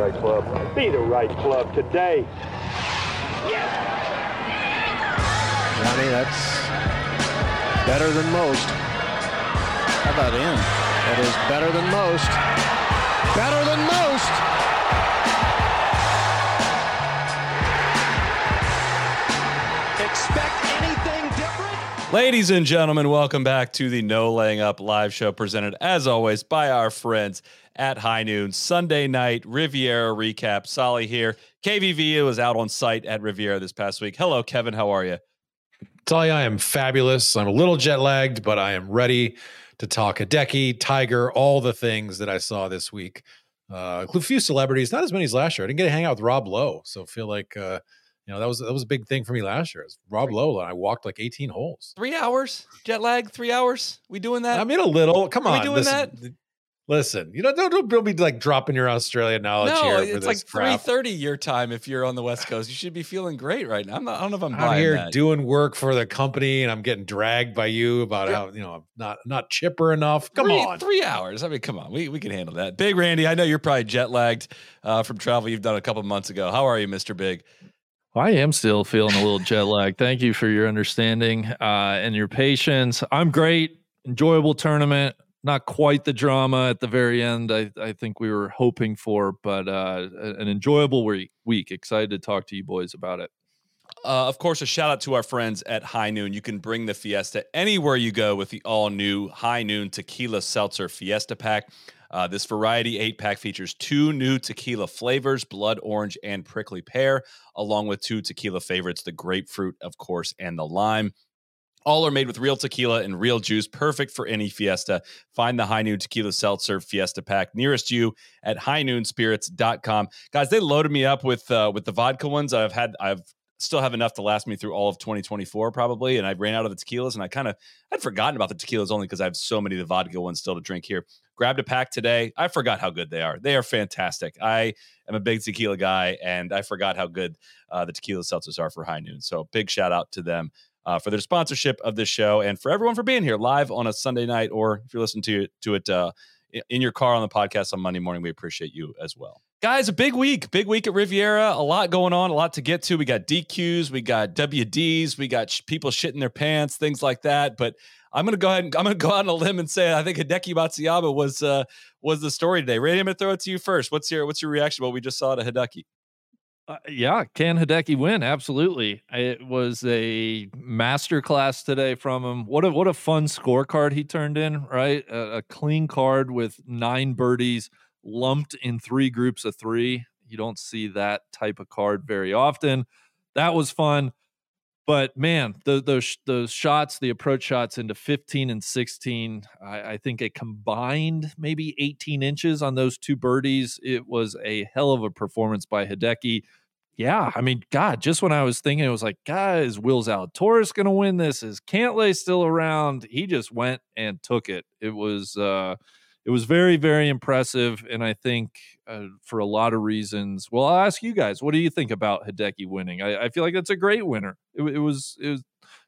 right club. Be the right club today. Johnny, that's better than most. How about in? That is better than most. Better than most. Ladies and gentlemen, welcome back to the No Laying Up live show presented as always by our friends at High Noon Sunday night Riviera recap. Solly here. KVV was out on site at Riviera this past week. Hello, Kevin. How are you? you I am fabulous. I'm a little jet lagged, but I am ready to talk Hideki, Tiger, all the things that I saw this week. Uh, a few celebrities, not as many as last year. I didn't get to hang out with Rob Lowe, so feel like uh, you know that was that was a big thing for me last year. It was Rob Lowe, and I walked like 18 holes. Three hours jet lag. Three hours. We doing that? I mean, a little. Come Are we doing listen, Listen, you know, don't, don't, don't be like dropping your Australian knowledge no, here. It's like three thirty your time if you're on the West Coast. You should be feeling great right now. I'm not, I don't know if I'm I'm here that. doing work for the company, and I'm getting dragged by you about how you know I'm not not chipper enough. Come three, on, three hours. I mean, come on, we we can handle that. Big Randy, I know you're probably jet lagged uh, from travel you've done a couple months ago. How are you, Mister Big? I am still feeling a little jet lag. Thank you for your understanding uh, and your patience. I'm great. Enjoyable tournament. Not quite the drama at the very end. I, I think we were hoping for, but uh, an enjoyable week. Week. Excited to talk to you boys about it. Uh, of course, a shout out to our friends at High Noon. You can bring the Fiesta anywhere you go with the all new High Noon Tequila Seltzer Fiesta Pack. Uh, this variety eight pack features two new tequila flavors blood orange and prickly pear, along with two tequila favorites the grapefruit, of course, and the lime. All are made with real tequila and real juice, perfect for any fiesta. Find the High Noon Tequila Seltzer Fiesta Pack nearest you at highnoonspirits.com. Guys, they loaded me up with uh, with the vodka ones. I've had I've still have enough to last me through all of 2024 probably and i ran out of the tequilas and i kind of i'd forgotten about the tequilas only because i have so many of the vodka ones still to drink here grabbed a pack today. I forgot how good they are. They are fantastic. I am a big tequila guy and i forgot how good uh, the tequila seltzers are for high noon. So big shout out to them uh, for their sponsorship of this show and for everyone for being here live on a sunday night or if you're listening to it to it uh, in your car on the podcast on monday morning we appreciate you as well Guys, a big week, big week at Riviera. A lot going on, a lot to get to. We got DQs, we got WDs, we got sh- people shitting their pants, things like that. But I'm gonna go ahead and I'm gonna go out on a limb and say I think Hideki Matsuyama was uh, was the story today. Randy, I'm gonna throw it to you first. What's your what's your reaction to what we just saw to Hideki? Uh, yeah, can Hideki win? Absolutely. It was a masterclass today from him. What a what a fun scorecard he turned in, right? A, a clean card with nine birdies lumped in three groups of 3. You don't see that type of card very often. That was fun. But man, those those shots, the approach shots into 15 and 16, I, I think a combined maybe 18 inches on those two birdies. It was a hell of a performance by Hideki yeah, I mean, God, just when I was thinking, it was like, God, is Zalatoris going to win this? Is Cantlay still around? He just went and took it. It was, uh, it was very, very impressive, and I think uh, for a lot of reasons. Well, I'll ask you guys, what do you think about Hideki winning? I, I feel like that's a great winner. It, it was, it was,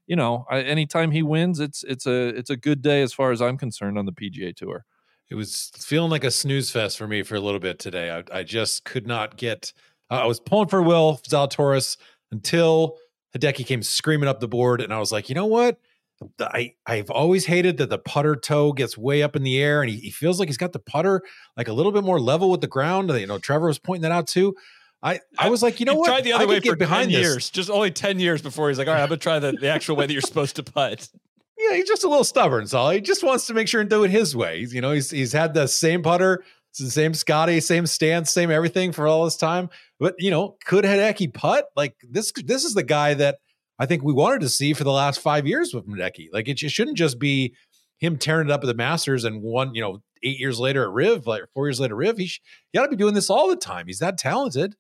you know, I, anytime he wins, it's it's a it's a good day as far as I'm concerned on the PGA Tour. It was feeling like a snooze fest for me for a little bit today. I, I just could not get. I was pulling for Will Zalatoris until Hideki came screaming up the board, and I was like, you know what? I I've always hated that the putter toe gets way up in the air, and he, he feels like he's got the putter like a little bit more level with the ground. You know, Trevor was pointing that out too. I I was like, you know He what? Tried the other I way for behind 10 this. years, just only 10 years before he's like, all right, I'm gonna try the, the actual way that you're supposed to putt. Yeah, he's just a little stubborn, so he just wants to make sure and do it his way. He's, you know, he's he's had the same putter, the same Scotty, same stance, same everything for all this time. But you know, could Hideki putt? Like this, this is the guy that I think we wanted to see for the last five years with Hideki. Like it, it shouldn't just be him tearing it up at the Masters and one, you know, eight years later at Riv, like four years later at Riv. He, sh- he got to be doing this all the time. He's that talented.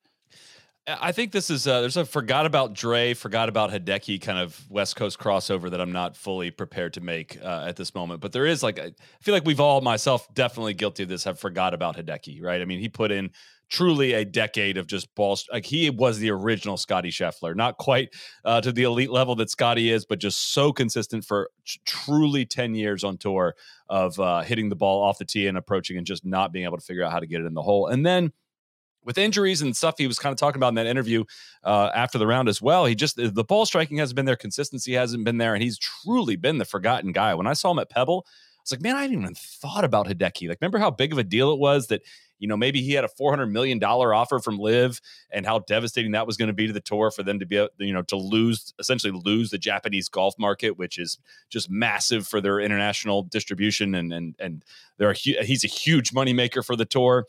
I think this is uh, there's a forgot about Dre, forgot about Hideki kind of West Coast crossover that I'm not fully prepared to make uh, at this moment. But there is like I feel like we've all myself definitely guilty of this. Have forgot about Hideki, right? I mean, he put in truly a decade of just balls. Like he was the original Scottie Scheffler, not quite uh, to the elite level that Scotty is, but just so consistent for tr- truly ten years on tour of uh, hitting the ball off the tee and approaching and just not being able to figure out how to get it in the hole, and then with injuries and stuff he was kind of talking about in that interview uh, after the round as well. He just the ball striking hasn't been there, consistency hasn't been there, and he's truly been the forgotten guy. When I saw him at Pebble, I was like, man, I hadn't even thought about Hideki. Like, remember how big of a deal it was that you know maybe he had a four hundred million dollar offer from LIV and how devastating that was going to be to the tour for them to be you know to lose essentially lose the Japanese golf market, which is just massive for their international distribution, and and and they're a, he's a huge moneymaker for the tour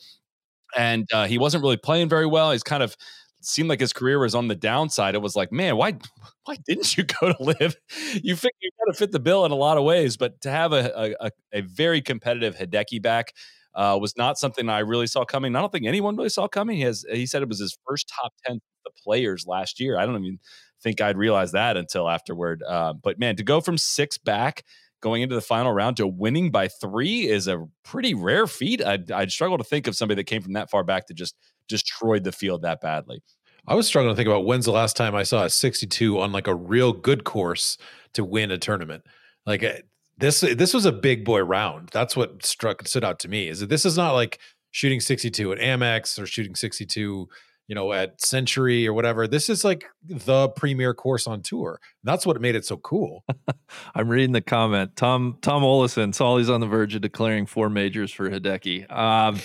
and uh, he wasn't really playing very well. He's kind of seemed like his career was on the downside. It was like, man, why why didn't you go to LIV? You fit you got to fit the bill in a lot of ways, but to have a a, a very competitive Hideki back uh, was not something I really saw coming. I don't think anyone really saw coming. He has he said it was his first top ten the players last year. I don't even think I'd realize that until afterward. Uh, but man, to go from six back going into the final round to winning by three is a pretty rare feat. I'd, I'd struggle to think of somebody that came from that far back to just destroyed the field that badly. I was struggling to think about when's the last time I saw a 62 on like a real good course to win a tournament. Like eh, this, this was a big boy round. That's what struck stood out to me. Is that this is not like shooting 62 at Amex or shooting 62 you know, at Sentry or whatever. This is like the premier course on tour. That's what made it so cool. I'm reading the comment. Tom Tom Olison he's on the verge of declaring four majors for Hideki. Um,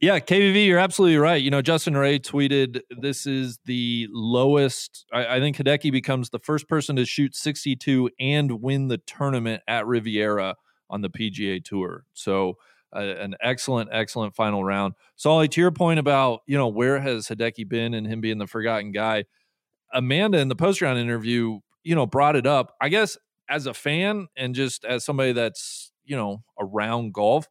yeah, KVV, you're absolutely right. You know, Justin Ray tweeted this is the lowest. I, I think Hideki becomes the first person to shoot 62 and win the tournament at Riviera on the PGA Tour. So an excellent, excellent final round. Solly, to your point about you know where has Hideki been and him being the forgotten guy, Amanda in the post round interview, you know, brought it up. I guess as a fan and just as somebody that's you know around golf,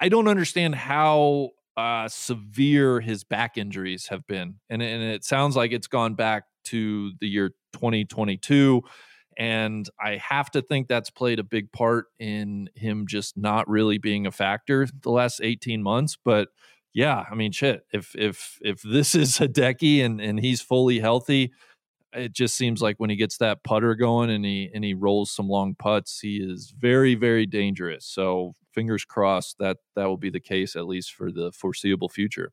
I don't understand how uh, severe his back injuries have been, and and it sounds like it's gone back to the year 2022 and I have to think that's played a big part in him just not really being a factor the last 18 months. But yeah, I mean, shit, if if if this is Hideki and and he's fully healthy, it just seems like when he gets that putter going and he and he rolls some long putts, he is very very dangerous. So fingers crossed that that will be the case at least for the foreseeable future.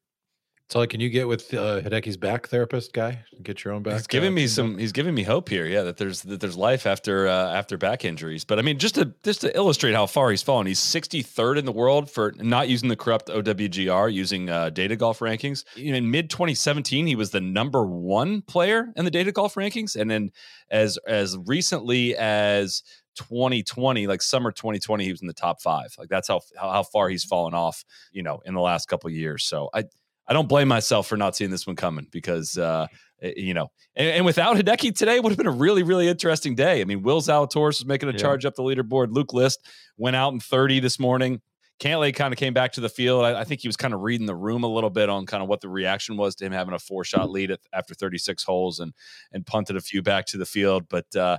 So, like, can you get with uh, Hideki's back therapist guy? Get your own back. He's giving uh, me some. He's giving me hope here. Yeah, that there's that there's life after uh, after back injuries. But I mean, just to just to illustrate how far he's fallen, he's 63rd in the world for not using the corrupt OWGR, using uh, data golf rankings. You know, In mid 2017, he was the number one player in the data golf rankings, and then as as recently as 2020, like summer 2020, he was in the top five. Like that's how how, how far he's fallen off, you know, in the last couple years. So I I don't blame myself for not seeing this one coming because uh, eh, you know, and, and, without Hideki today would have been a really really interesting day. I mean, Will Zalatoris was making a yeah. charge up the leaderboard. Luke List went out in 30 this morning. Cantlay kind of came back to the field. I, I, think he was kind of reading the room a little bit on kind of what the reaction was to him having a four shot lead at, after 36 holes and and punted a few back to the field. But uh,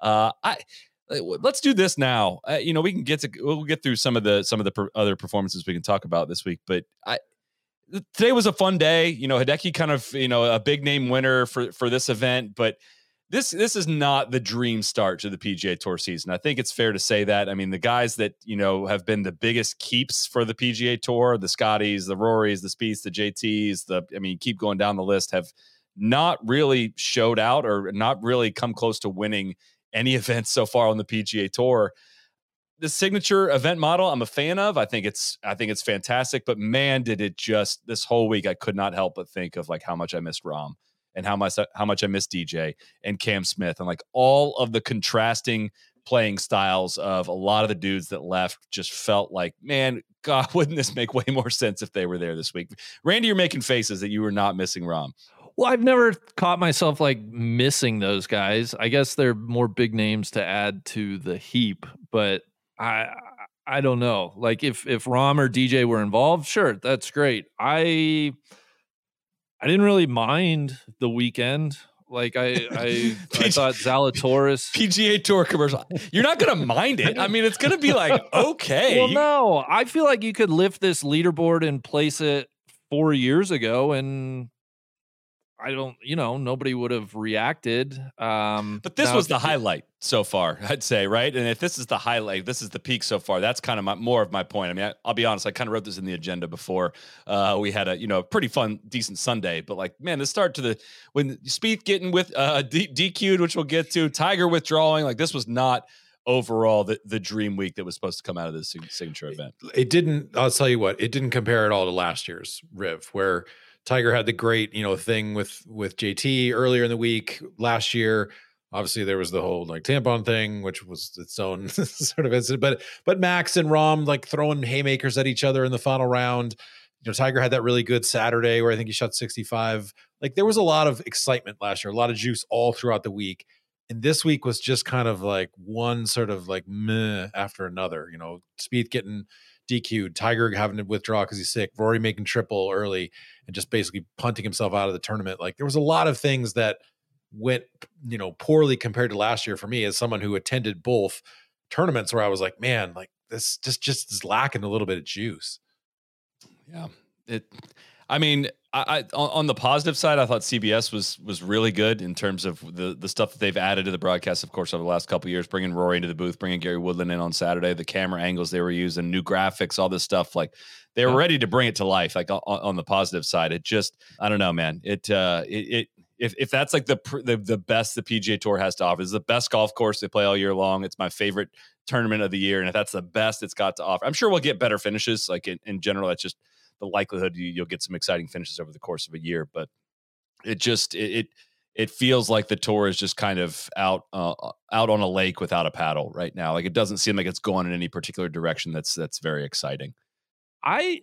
uh, I let's do this now. Uh, you know, we can get to we'll get through some of the some of the per, other performances we can talk about this week. But I today was a fun day. You know, Hideki kind of, you know, a big name winner for for this event, but this this is not the dream start to the PGA Tour season. I think it's fair to say that. I mean, the guys that you know have been the biggest keeps for the PGA Tour, the Scotties, the Rorys, the Spieths, the JTs, the I mean, keep going down the list, have not really showed out or not really come close to winning any events so far on the PGA Tour the signature event model I'm a fan of. I think it's I think it's fantastic, but man, did it just this whole week I could not help but think of like how much I missed Rahm and how much how much I missed DJ and Cam Smith and like all of the contrasting playing styles of a lot of the dudes that left just felt like, man, God, wouldn't this make way more sense if they were there this week? Randy, you're making faces that you were not missing Rahm. Well, I've never caught myself like missing those guys. I guess they're more big names to add to the heap, but I I don't know. Like if if Rahm or DJ were involved, sure, that's great. I I didn't really mind the weekend. Like I I, I thought Zalatoris PGA Tour commercial. You're not gonna mind it. I mean, it's gonna be like okay. Well, no, I feel like you could lift this leaderboard and place it four years ago, and I don't, you know, nobody would have reacted. Um, but this now was the if- highlight so far, I'd say, right? And if this is the highlight, this is the peak so far. That's kind of my, more of my point. I mean, I, I'll be honest, I kind of wrote this in the agenda before. Uh, we had a you know pretty fun, decent Sunday, but like man, the start to the when Spieth getting with uh, D- DQ'd, which we'll get to, Tiger withdrawing, like this was not overall the, the dream week that was supposed to come out of this signature event. it didn't i'll tell you what it didn't compare at all to last year's riv where tiger had the great you know thing with with jt earlier in the week last year. Obviously there was the whole like tampon thing which was its own sort of incident but but max and Rahm like throwing haymakers at each other in the final round. You know tiger had that really good saturday where i think he shot 65 like there was a lot of excitement last year a lot of juice all throughout the week. And this week was just kind of like one sort of like meh after another you know Spieth getting DQ'd, Tiger having to withdraw because he's sick, Rory making triple early and just basically punting himself out of the tournament. Like there was a lot of things that went, you know, poorly compared to last year for me as someone who attended both tournaments where I was like, man, like this just just is lacking a little bit of juice. Yeah. It I mean, I, I on, the positive side, I thought CBS was was really good in terms of the the stuff that they've added to the broadcast, of course, over the last couple of years, bringing Rory into the booth, bringing Gary Woodland in on Saturday, the camera angles they were using, new graphics, all this stuff. Like they were ready to bring it to life. Like on, on the positive side, it just I don't know, man. It uh it. it if, if that's like the, the the best the PGA Tour has to offer, it's the best golf course they play all year long. It's my favorite tournament of the year, and if that's the best it's got to offer, I'm sure we'll get better finishes. Like in, in general, that's just the likelihood you, you'll get some exciting finishes over the course of a year. But it just it it, it feels like the tour is just kind of out uh, out on a lake without a paddle right now. Like it doesn't seem like it's going in any particular direction. That's that's very exciting. I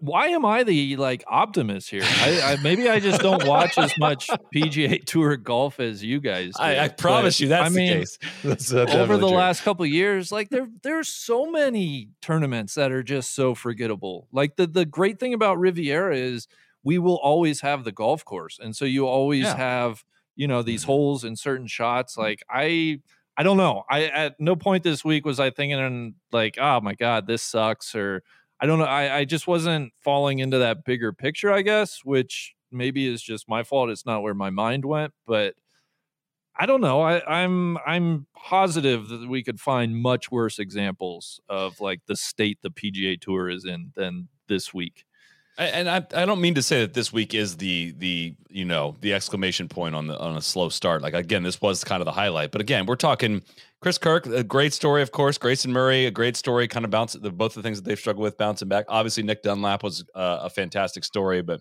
why am I the like optimist here? I, I maybe I just don't watch as much PGA Tour golf as you guys. Do, I, I but, promise you that's I mean, the case. That's uh, over the true. last couple of years like there there's so many tournaments that are just so forgettable like the the great thing about riviera is we will always have the golf course and so you always Yeah. have you know these Mhm. holes and certain shots like i i don't know i at no point this week was i thinking like oh my god this sucks or i don't know i i just wasn't falling into that bigger picture i guess which maybe is just my fault it's not where my mind went but I don't know. I, I'm I'm positive that we could find much worse examples of like the state the PGA Tour is in than this week. And I, I don't mean to say that this week is the the you know the exclamation point on the on a slow start. Like again, this was kind of the highlight. But again, we're talking Chris Kirk, a great story, of course. Grayson Murray, a great story. Kind of bounce the both the things that they've struggled with bouncing back. Obviously, Nick Dunlap was uh, a fantastic story, but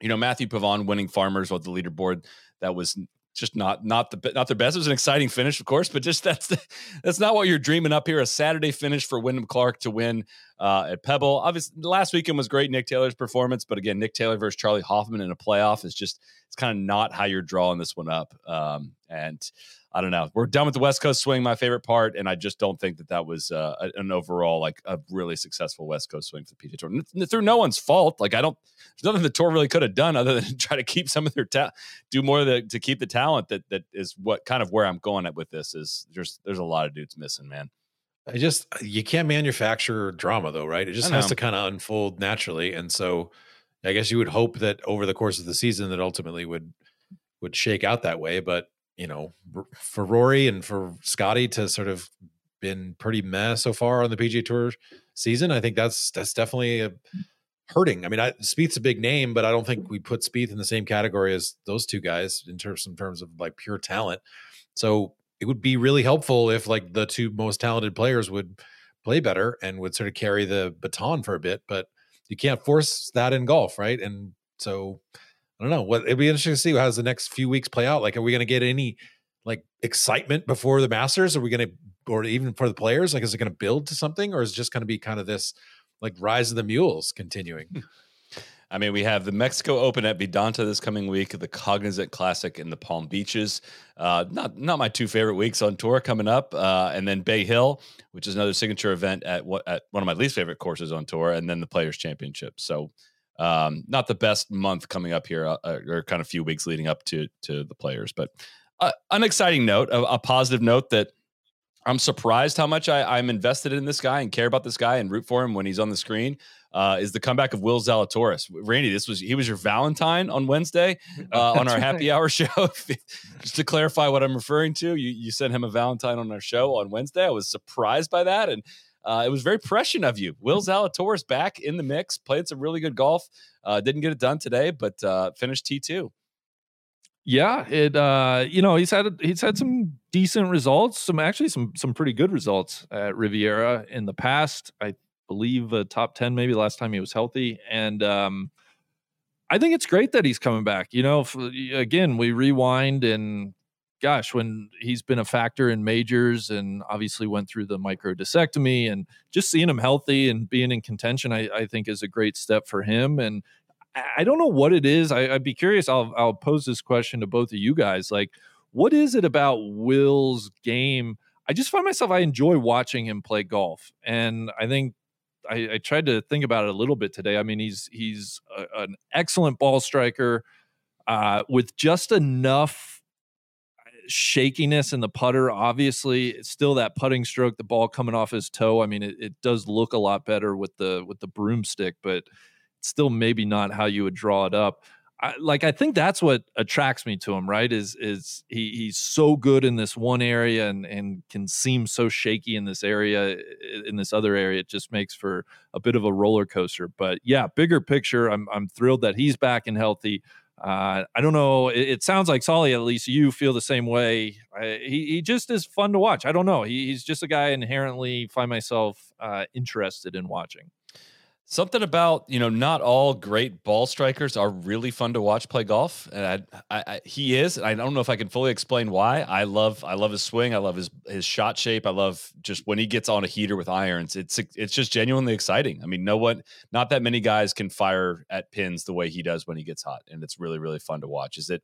you know Matthieu Pavon winning Farmers with the leaderboard that was just not not the not their best. It was an exciting finish, of course, but just that's the, that's not what you're dreaming up here. A Saturday finish for Wyndham Clark to win uh, at Pebble. Obviously, last weekend was great. Nick Taylor's performance, but again, Nick Taylor versus Charley Hoffman in a playoff is just it's kind of not how you're drawing this one up. Um, and I don't know. We're done with the West Coast swing, my favorite part, and I just don't think that that was uh, an overall like a really successful West Coast swing for the PGA Tour. N- through no one's fault. Like I don't. There's nothing the tour really could have done other than try to keep some of their talent, do more the, to keep the talent. That that is what kind of where I'm going at with this is there's there's a lot of dudes missing, man. I just you can't manufacture drama though, right? It just has to kind of unfold naturally. And so I guess you would hope that over the course of the season that ultimately would would shake out that way. But you know, for Rory and for Scottie to sort of been pretty meh so far on the PGA Tour season, I think that's that's definitely a hurting. I mean, I, Spieth's a big name, but I don't think we put Spieth in the same category as those two guys in terms in terms of like pure talent. So it would be really helpful if like the two most talented players would play better and would sort of carry the baton for a bit. But you can't force that in golf, right? And so I don't know. What it'd be interesting to see how the next few weeks play out. Like, are we going to get any like excitement before the Masters? Are we going to, or even for the players? Like, is it going to build to something, or is it just going to be kind of this like rise of the mules continuing? I mean, we have the Mexico Open at Vidanta this coming week, the Cognizant Classic in the Palm Beaches. Uh, not not my two favorite weeks on tour coming up, uh, and then Bay Hill, which is another signature event at what at one of my least favorite courses on tour, and then the Players Championship. So, um, not the best month coming up here, uh, or kind of few weeks leading up to to the Players, but uh, an exciting note, a, a positive note that I'm surprised how much I, I'm invested in this guy and care about this guy and root for him when he's on the screen. uh, is the comeback of Will Zalatoris. Randy, this was he was your Valentine on Wednesday uh, on our happy hour show. Just to clarify what I'm referring to, you you sent him a Valentine on our show on Wednesday. I was surprised by that, and uh, it was very prescient of you. Will Zalatoris back in the mix, played some really good golf. Uh, didn't get it done today, but uh, finished T two. Yeah, it uh, you know he's had he's had some decent results, some actually some some pretty good results at Riviera in the past. I believe a top 10 maybe last time he was healthy and um I think it's great that he's coming back. You know, again, we rewind and gosh, when he's been a factor in majors and obviously went through the microdiscectomy and just seeing him healthy and being in contention, I, I think is a great step for him. And I don't know what it is. I, would be curious. I'll I'll pose this question to both of you guys. Like, what is it about Will's game? I just find myself I enjoy watching him play golf, and I think I, I, tried to think about it a little bit today. I mean, he's he's a, an excellent ball striker uh, with just enough shakiness in the putter. Obviously, it's still that putting stroke, the ball coming off his toe. I mean, it, it does look a lot better with the with the broomstick, but still maybe not how you would draw it up. I, like I think that's what attracts me to him, right? Is is he he's so good in this one area and and can seem so shaky in this area in this other area. It just makes for a bit of a roller coaster. But yeah, bigger picture, I'm I'm thrilled that he's back and healthy. Uh, I don't know. It, it, sounds like Solly, at least you feel the same way. I, he he just is fun to watch. I don't know. He, he's just a guy I inherently find myself uh, interested in watching. Something about you know not all great ball strikers are really fun to watch play golf, and I, I, I, he is. I don't know if I can fully explain why. I love I love his swing. I love his his shot shape. I love just when he gets on a heater with irons. It's it's just genuinely exciting. I mean, no one, not that many guys can fire at pins the way he does when he gets hot, and it's really really fun to watch. Is it?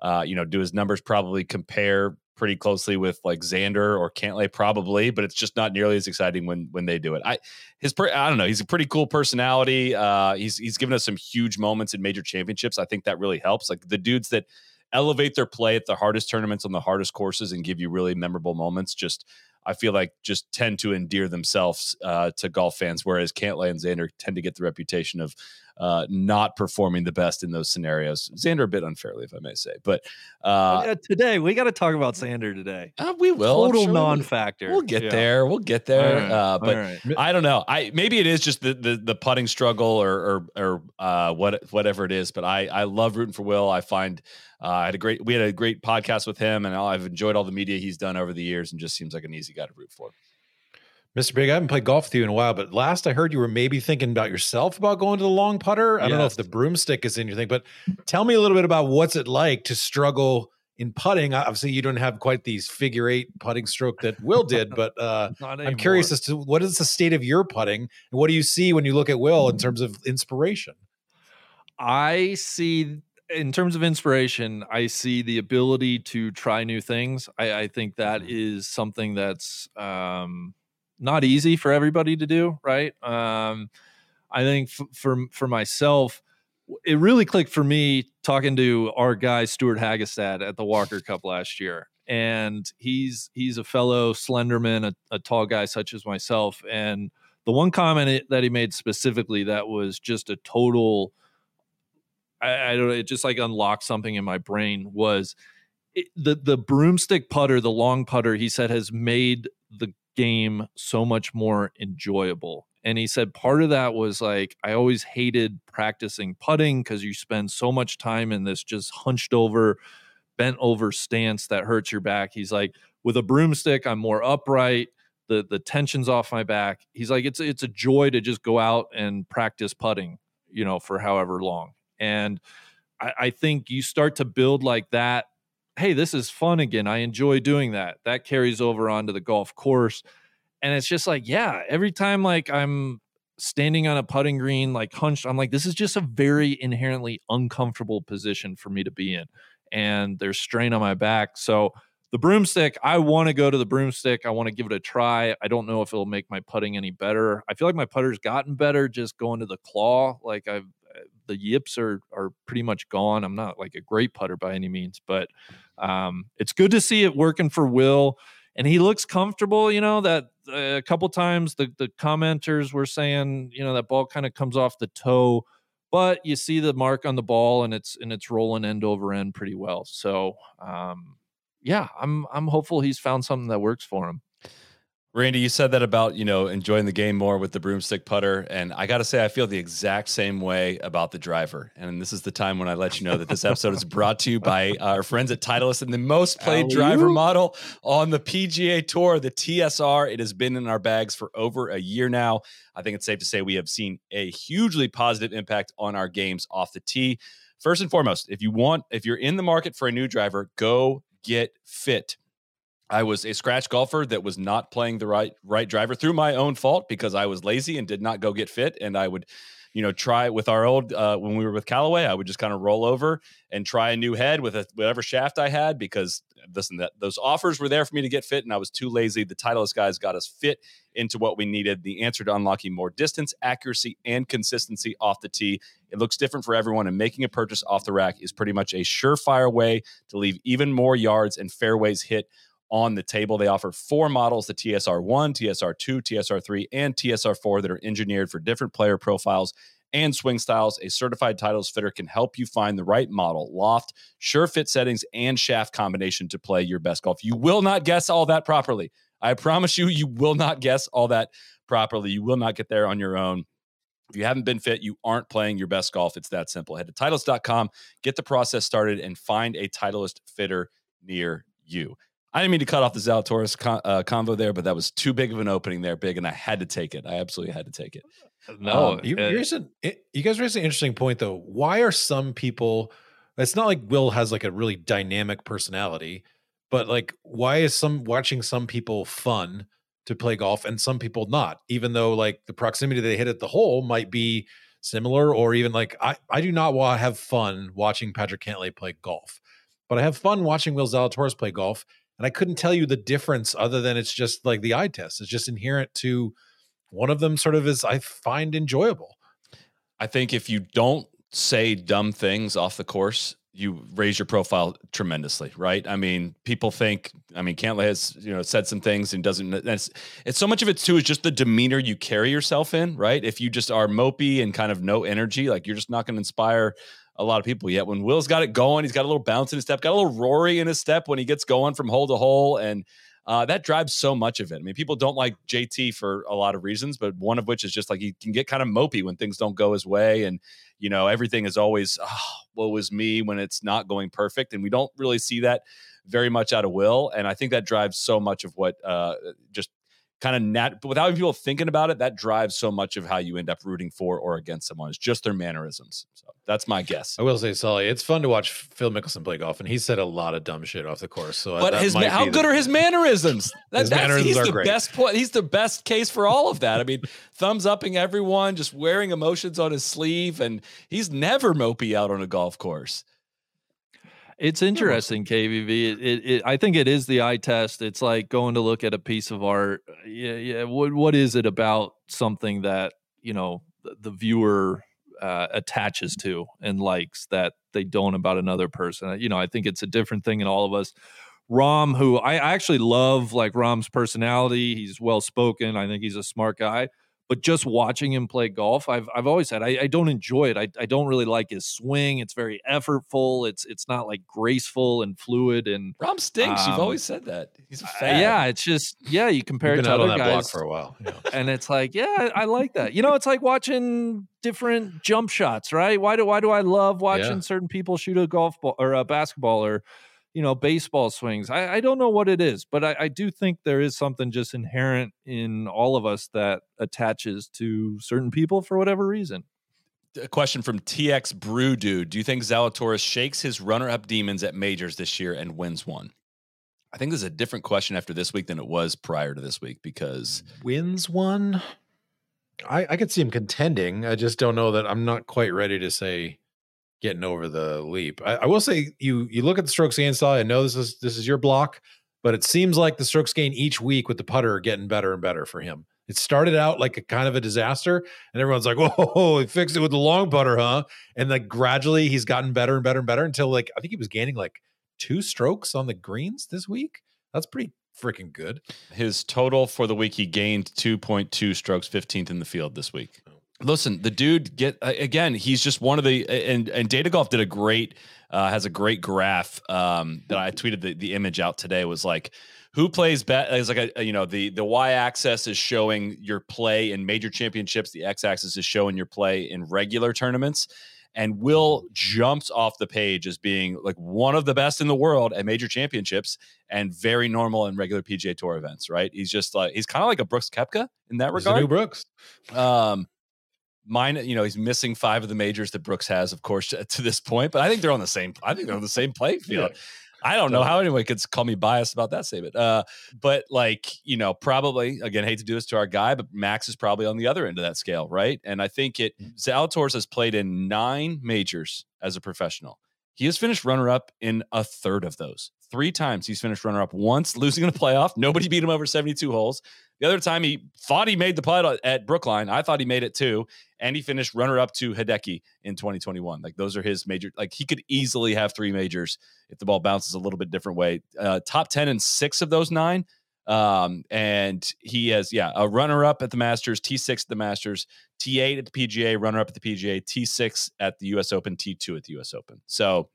Uh, you know, do his numbers probably compare pretty closely with like Xander or Cantlay probably, but it's just not nearly as exciting when when they do it. I his per, I don't know, he's a pretty cool personality. Uh he's he's given us some huge moments in major championships. I think that really helps. Like the dudes that elevate their play at the hardest tournaments on the hardest courses and give you really memorable moments just I feel like just tend to endear themselves uh, to golf fans, whereas Cantlay and Xander tend to get the reputation of uh, not performing the best in those scenarios. Xander a bit unfairly, if I may say. But uh, yeah, today we got to talk about Xander today. Uh, we will. Total sure non-factor. We'll get yeah. there. We'll get there. Right. Uh, but right. I don't know. I maybe it is just the the, the putting struggle or or, or uh, what whatever it is. But I I love rooting for Will. I find. Uh, I had a great, we had a great podcast with him, and I've enjoyed all the media he's done over the years, and just seems like an easy guy to root for. Mr. Big, I haven't played golf with you in a while, but last I heard you were maybe thinking about yourself about going to the long putter. I yes. don't know if the broomstick is in your thing, but tell me a little bit about what's it like to struggle in putting. Obviously, you don't have quite these figure eight putting stroke that Will did, but uh, I'm curious as to what is the state of your putting and what do you see when you look at Will in terms of inspiration? I see in terms of inspiration, I see the ability to try new things. I, I think that mm-hmm. something that's um, not easy for everybody to do, right? Um, I think f- for for myself, it really clicked for me talking to our guy Stewart Hagestad at the Walker Cup last year, and he's he's a fellow Slenderman, a, a tall guy such as myself, and the one comment that he made specifically that was just a total. I, I don't know. It just like unlocked something in my brain was it, the the broomstick putter, the long putter. He said has made the game so much more enjoyable. And he said part of that was like, I always hated practicing putting because you spend so much time in this just hunched over, bent over stance that hurts your back. He's like, with a broomstick, I'm more upright. The the tension's off my back. He's like, it's it's a joy to just go out and practice putting, you know, for however long. And I, I think you start to build like that hey, this is fun again. I enjoy doing that. That carries over onto the golf course. And it's just like, yeah, every time like I'm standing on a putting green, like hunched, I'm like, this is just a very inherently uncomfortable position for me to be in. And there's strain on my back. So the broomstick, I want to go to the broomstick. I want to give it a try. I don't know if it'll make my putting any better. I feel like my putter's gotten better just going to the claw. Like I've the yips are are pretty much gone. I'm not like a great putter by any means, but um, it's good to see it working for Will. and he looks comfortable. You know that uh, a couple times the the commenters were saying, you know, that ball kind of comes off the toe, but you see the mark on the ball and it's and it's rolling end over end pretty well. So, um, yeah, I'm I'm hopeful he's found something that works for him. Randy, you said that about, you know, enjoying the game more with the broomstick putter. And I got to say, I feel the exact same way about the driver. And this is the time when I let you know that this episode is brought to you by our friends at Titleist and the most played driver model on the PGA Tour, the TSR. It has been in our bags for over a year now. I think it's safe to say we have seen a hugely positive impact on our games off the tee. First and foremost, if you want, if you're in the market for a new driver, go get fit. I was a scratch golfer that was not playing the right right driver through my own fault because I was lazy and did not go get fit. And I would, you know, try with our old uh, when we were with Callaway, I would just kind of roll over and try a new head with a, whatever shaft I had because listen, that those offers were there for me to get fit, and I was too lazy. The Titleist guys got us fit into what we needed. The answer to unlocking more distance, accuracy, and consistency off the tee. It looks different for everyone, and making a purchase off the rack is pretty much a surefire way to leave even more yards and fairways hit on the table. They offer four models the TSR1, TSR2, TSR3, and TSR4 that are engineered for different player profiles and swing styles. A certified Titleist fitter can help you find the right model, loft, sure fit settings, and shaft combination to play your best golf. You will not guess all that properly. I promise you, you will not guess all that properly. You will not get there on your own. If you haven't been fit, you aren't playing your best golf. It's that simple. Head to Titleist.com, get the process started, and find a Titleist fitter near you. I didn't mean to cut off the Zalatoris con- uh, convo there, but that was too big of an opening there, big, and I had to take it. I absolutely had to take it. No, um, you, uh, an, you guys raised an interesting point though. Why are some people? It's not like Will has like a really dynamic personality, but like, why is some watching some people fun to play golf and some people not? Even though like the proximity they hit at the hole might be similar, or even like I I do not want to have fun watching Patrick Cantlay play golf, but I have fun watching Will Zalatoris play golf and I couldn't tell you the difference other than it's just like the eye test. It's just inherent to one of them sort of is I find enjoyable. I think if you don't say dumb things off the course, you raise your profile tremendously, right? I mean, people think. I mean, Cantlay has you know said some things and doesn't. It's, it's so much of it too is just the demeanor you carry yourself in, right? If you just are mopey and kind of no energy, like you're just not going to inspire a lot of people yet. When Will's got it going, he's got a little bounce in his step, got a little Rory in his step when he gets going from hole to hole, and uh, that drives so much of it. I mean, people don't like JT for a lot of reasons, but one of which is just like he can get kind of mopey when things don't go his way, and you know everything is always oh, woe is me when it's not going perfect, and we don't really see that very much out of Will, and I think that drives so much of what uh, just kind of nat but without people thinking about it that drives so much of how you end up rooting for or against someone it's just their mannerisms. So that's my guess. I will say sully it's fun to watch phil mickelson play golf and he said a lot of dumb shit off the course so but his how good the, are his mannerisms? That, his mannerisms he's are the great. best point he's the best case for all of that. I mean thumbs upping everyone just wearing emotions on his sleeve and he's never mopey out on a golf course it's interesting, KVV. It, it, it, I think it is the eye test. It's like going to look at a piece of art. Yeah, yeah. What what is it about something that you know the, the viewer uh, attaches to and likes that they don't about another person? You know, I think it's a different thing in all of us. Rahm, who I actually love, like Rahm's personality. He's well spoken. I think he's a smart guy but just watching him play golf, I've I've always said I, I don't enjoy it. I, I don't really like his swing. It's very effortful. It's it's not like graceful and fluid. And Rahm stinks. Um, You've always said that. He's a fan. Uh, yeah, it's just yeah. You compare it to other guys for a while, and it's like yeah, I, I, like that. You know, it's like watching different jump shots, right? Why do why do I love watching yeah. certain people shoot a golf ball or a basketball or you know, baseball swings. I, I don't know what it is, but I, I, do think there is something just inherent in all of us that attaches to certain people for whatever reason. A question from TX Brew Dude. Do you think Zalatoris shakes his runner up demons at majors this year and wins one? I think this is a different question after this week than it was prior to this week because wins one. I, I could see him contending. I just don't know that I'm not quite ready to say getting over the leap. I, I, will say you you look at the strokes gain style. I know this is this is your block, but it seems like the strokes gain each week with the putter are getting better and better for him. It started out like a kind of a disaster, and everyone's like, "Whoa, he fixed it with the long putter, huh?" And like gradually, he's gotten better and better and better until like I think he was gaining like two strokes on the greens this week. That's pretty freaking good. His total for the week, he gained 2.2 strokes, 15th in the field this week. Oh. Listen, the dude get again. He's just one of the and and Data Golf did a great uh, has a great graph um, that I tweeted the, the image out today was like who plays bet is like a, you know the the y axis is showing your play in major championships the x axis is showing your play in regular tournaments and will jumps off the page as being like one of the best in the world at major championships and very normal in regular PGA Tour events. Right? He's just like he's kind of like a Brooks Koepka in that He's regard. new Brooks. Um, mine, you know, he's missing five of the majors that Brooks has, of course, to this point. But I think they're on the same. I think they're on the same playing field. I don't know how anyone could call me biased about that statement. Uh, but like, you know, probably again, hate to do this to our guy, but Max is probably on the other end of that scale, right? And I think it Zalatoris has played in nine majors as a professional. He has finished runner up in a third of those. Three times he's finished runner up. Once losing in a playoff, nobody beat him over 72 holes. The other time he thought he made the putt at Brookline. I thought he made it too. And he finished runner up to Hideki in 2021. Like those are his major, like he could easily have three majors if the ball bounces a little bit different way. Uh, top 10 and six of those nine. Um, and he has, yeah, a runner up at the Masters, T6 at the Masters, T8 at the PGA, runner up at the PGA, T6 at the US Open, T2 at the US Open. So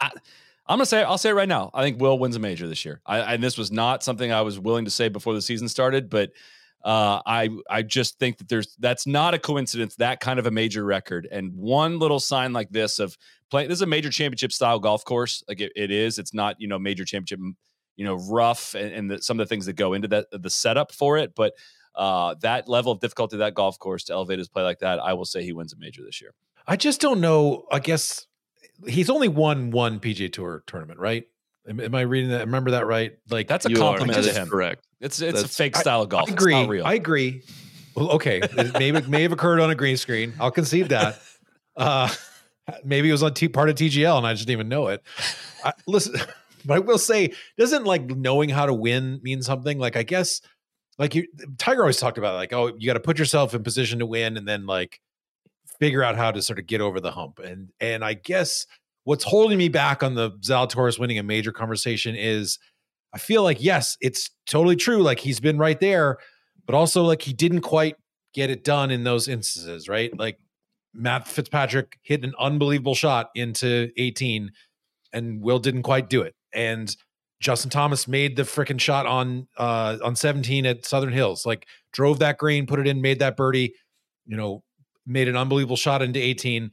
I, I'm gonna say I'll say it right now. I think Will wins a major this year. I, and this was not something I was willing to say before the season started, but uh, I I just think that there's that's not a coincidence. That kind of a major record and one little sign like this of playing. This is a major championship style golf course. Like it, it is. It's not you know major championship you know rough and, and the, some of the things that go into that the setup for it, but. Uh, that level of difficulty, that golf course to elevate his play like that, I will say he wins a major this year. I just don't know. I guess he's only won one PGA Tour tournament, right? Am, am I reading that? Remember that right? Like That's a You are- compliment that to him. Correct. It's it's a fake style of golf. I It's agree. not real. I agree. Well, okay, it may may have occurred on a green screen. I'll concede that. Uh, maybe it was on T, part of TGL and I just didn't even know it. I, listen, but I will say, doesn't like knowing how to win mean something? Like I guess, like you, Tiger always talked about, like oh, you got to put yourself in position to win, and then like figure out how to sort of get over the hump. And and I guess what's holding me back on the Zalatoris winning a major conversation is I feel like yes, it's totally true. Like he's been right there, but also like he didn't quite get it done in those instances, right? Like Matt Fitzpatrick hit an unbelievable shot into 18 and Will didn't quite do it. And Justin Thomas made the freaking shot on uh on 17 at Southern Hills. Like drove that green, put it in, made that birdie, you know, made an unbelievable shot into 18.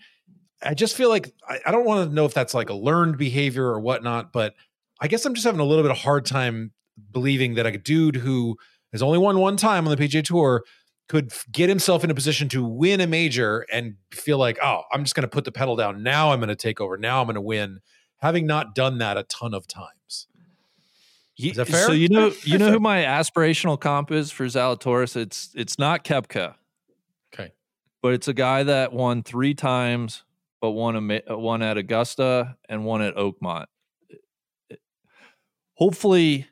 I just feel like I, I don't want to know if that's like a learned behavior or whatnot, but I guess I'm just having a little bit of hard time believing that a dude who has only won one time on the PGA Tour could f- get himself in a position to win a major and feel like, oh, I'm just going to put the pedal down. Now I'm going to take over. Now I'm going to win, having not done that a ton of times. Is that fair? So you know, you know who my aspirational comp is for Zalatoris. It's it's not Koepka, Okay. But it's a guy that won three times, but won a uh, one at Augusta and one at Oakmont. Hopefully,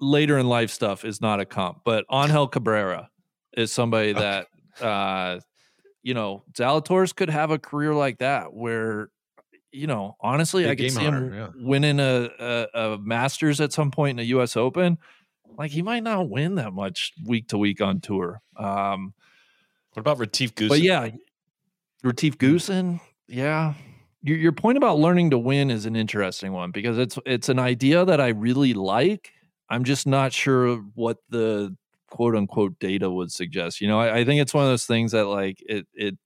later in life stuff is not a comp, but Angel Cabrera is somebody that uh, you know Zalatoris could have a career like that where. You know, honestly, I Big could game see him yeah. winning a, a, a Masters at some point in the U.S. Open. Like he might not win that much week to week on tour. Um, What about Retief Goose? but yeah, Retief hmm. Goosen, yeah. Your your point about learning to win is an interesting one because it's it's an idea that I really like. I'm just not sure what the quote unquote data would suggest. You know, I, I think it's one of those things that like it it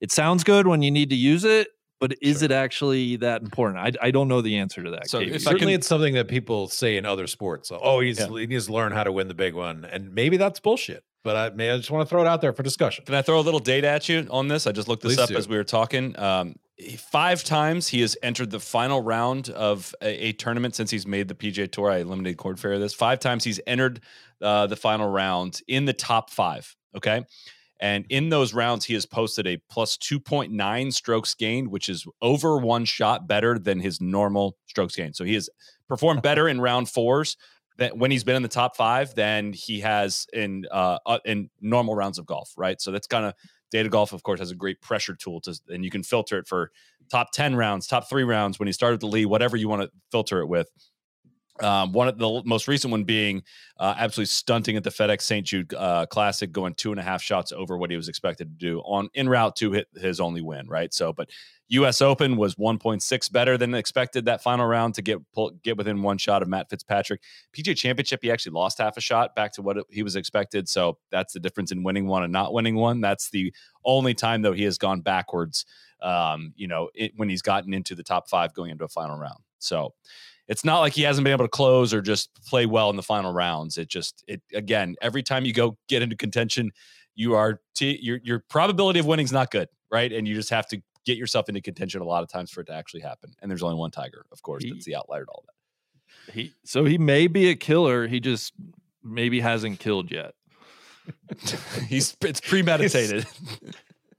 it sounds good when you need to use it, but is it actually that important? I I don't know the answer to that. So Katie. if Certainly, can- it's something that people say in other sports. Oh, he's, Yeah. he needs to learn how to win the big one, and maybe that's bullshit. But I, may I just want to throw it out there for discussion. Can I throw a little data at you on this? I just looked this Please up do. as we were talking. Um, five times he has entered the final round of a, a tournament since he's made the PGA Tour. I eliminated Korn Ferry this. Five times he's entered uh, the final round in the top five. Okay. And in those rounds, he has posted a plus 2.9 strokes gained, which is over one shot better than his normal strokes gained. So he has performed better in round fours that when he's been in the top five than he has in uh, uh in normal rounds of golf, right? So that's kind of data golf, of course, has a great pressure tool to, and you can filter it for top 10 rounds, top three rounds when he started the lead, whatever you want to filter it with. Um, one of the most recent one being uh, absolutely stunting at the FedEx St. Jude uh, Classic, going two and a half shots over what he was expected to do on in route to hit his only win. Right. So, but U.S. Open was 1.6 better than expected that final round to get pull, get within one shot of Matt Fitzpatrick. PGA Championship, he actually lost half a shot back to what he was expected. So that's the difference in winning one and not winning one. That's the only time though he has gone backwards. Um, you know, it, when he's gotten into the top five going into a final round. So it's not like he hasn't been able to close or just play well in the final rounds. It just it again every time you go get into contention, you are t- your your probability of winning is not good, right? And you just have to get yourself into contention a lot of times for it to actually happen. And there's only one Tiger, of course, he, that's the outlier to all that. He so he may be a killer. He just maybe hasn't killed yet. He's it's premeditated.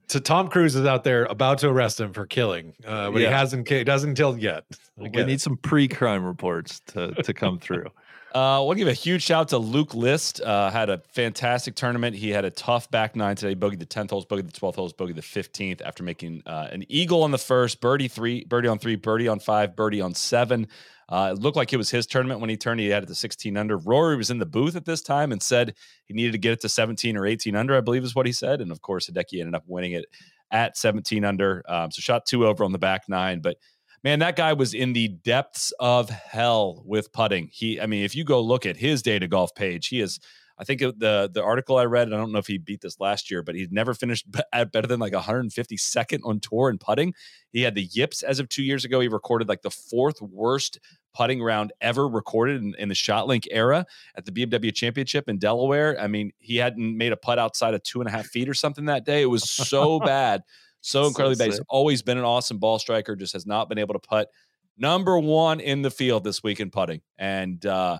so Tom Cruise is out there about to arrest him for killing, uh, but yeah. he hasn't. He doesn't killed yet. We need some pre-crime reports to to come through. Uh, we'll give a huge shout out to Luke List. Uh, had a fantastic tournament. He had a tough back nine today. Bogeyed the 10th holes, bogeyed the 12th holes, bogeyed the 15th after making uh, an eagle on the first, birdie three, birdie on three, birdie on five, birdie on seven. Uh, it looked like it was his tournament when he turned. He had it to 16 under. Rory was in the booth at this time and said he needed to get it to 17 or 18 under, I believe is what he said. And of course, Hideki ended up winning it at 17 under. Um, so shot two over on the back nine, but man, that guy was in the depths of hell with putting. He, I mean, if you go look at his data golf page, he is. I think the the article I read, I don't know if he beat this last year, but he'd never finished at better than like 152nd on tour in putting. He had the yips as of two years ago. He recorded like the fourth worst putting round ever recorded in, in the ShotLink era at the BMW Championship in Delaware. I mean, he hadn't made a putt outside of two and a half feet or something that day. It was so bad so incredibly so bad. He's always been an awesome ball striker, just has not been able to putt. Number one in the field this week in putting. And uh,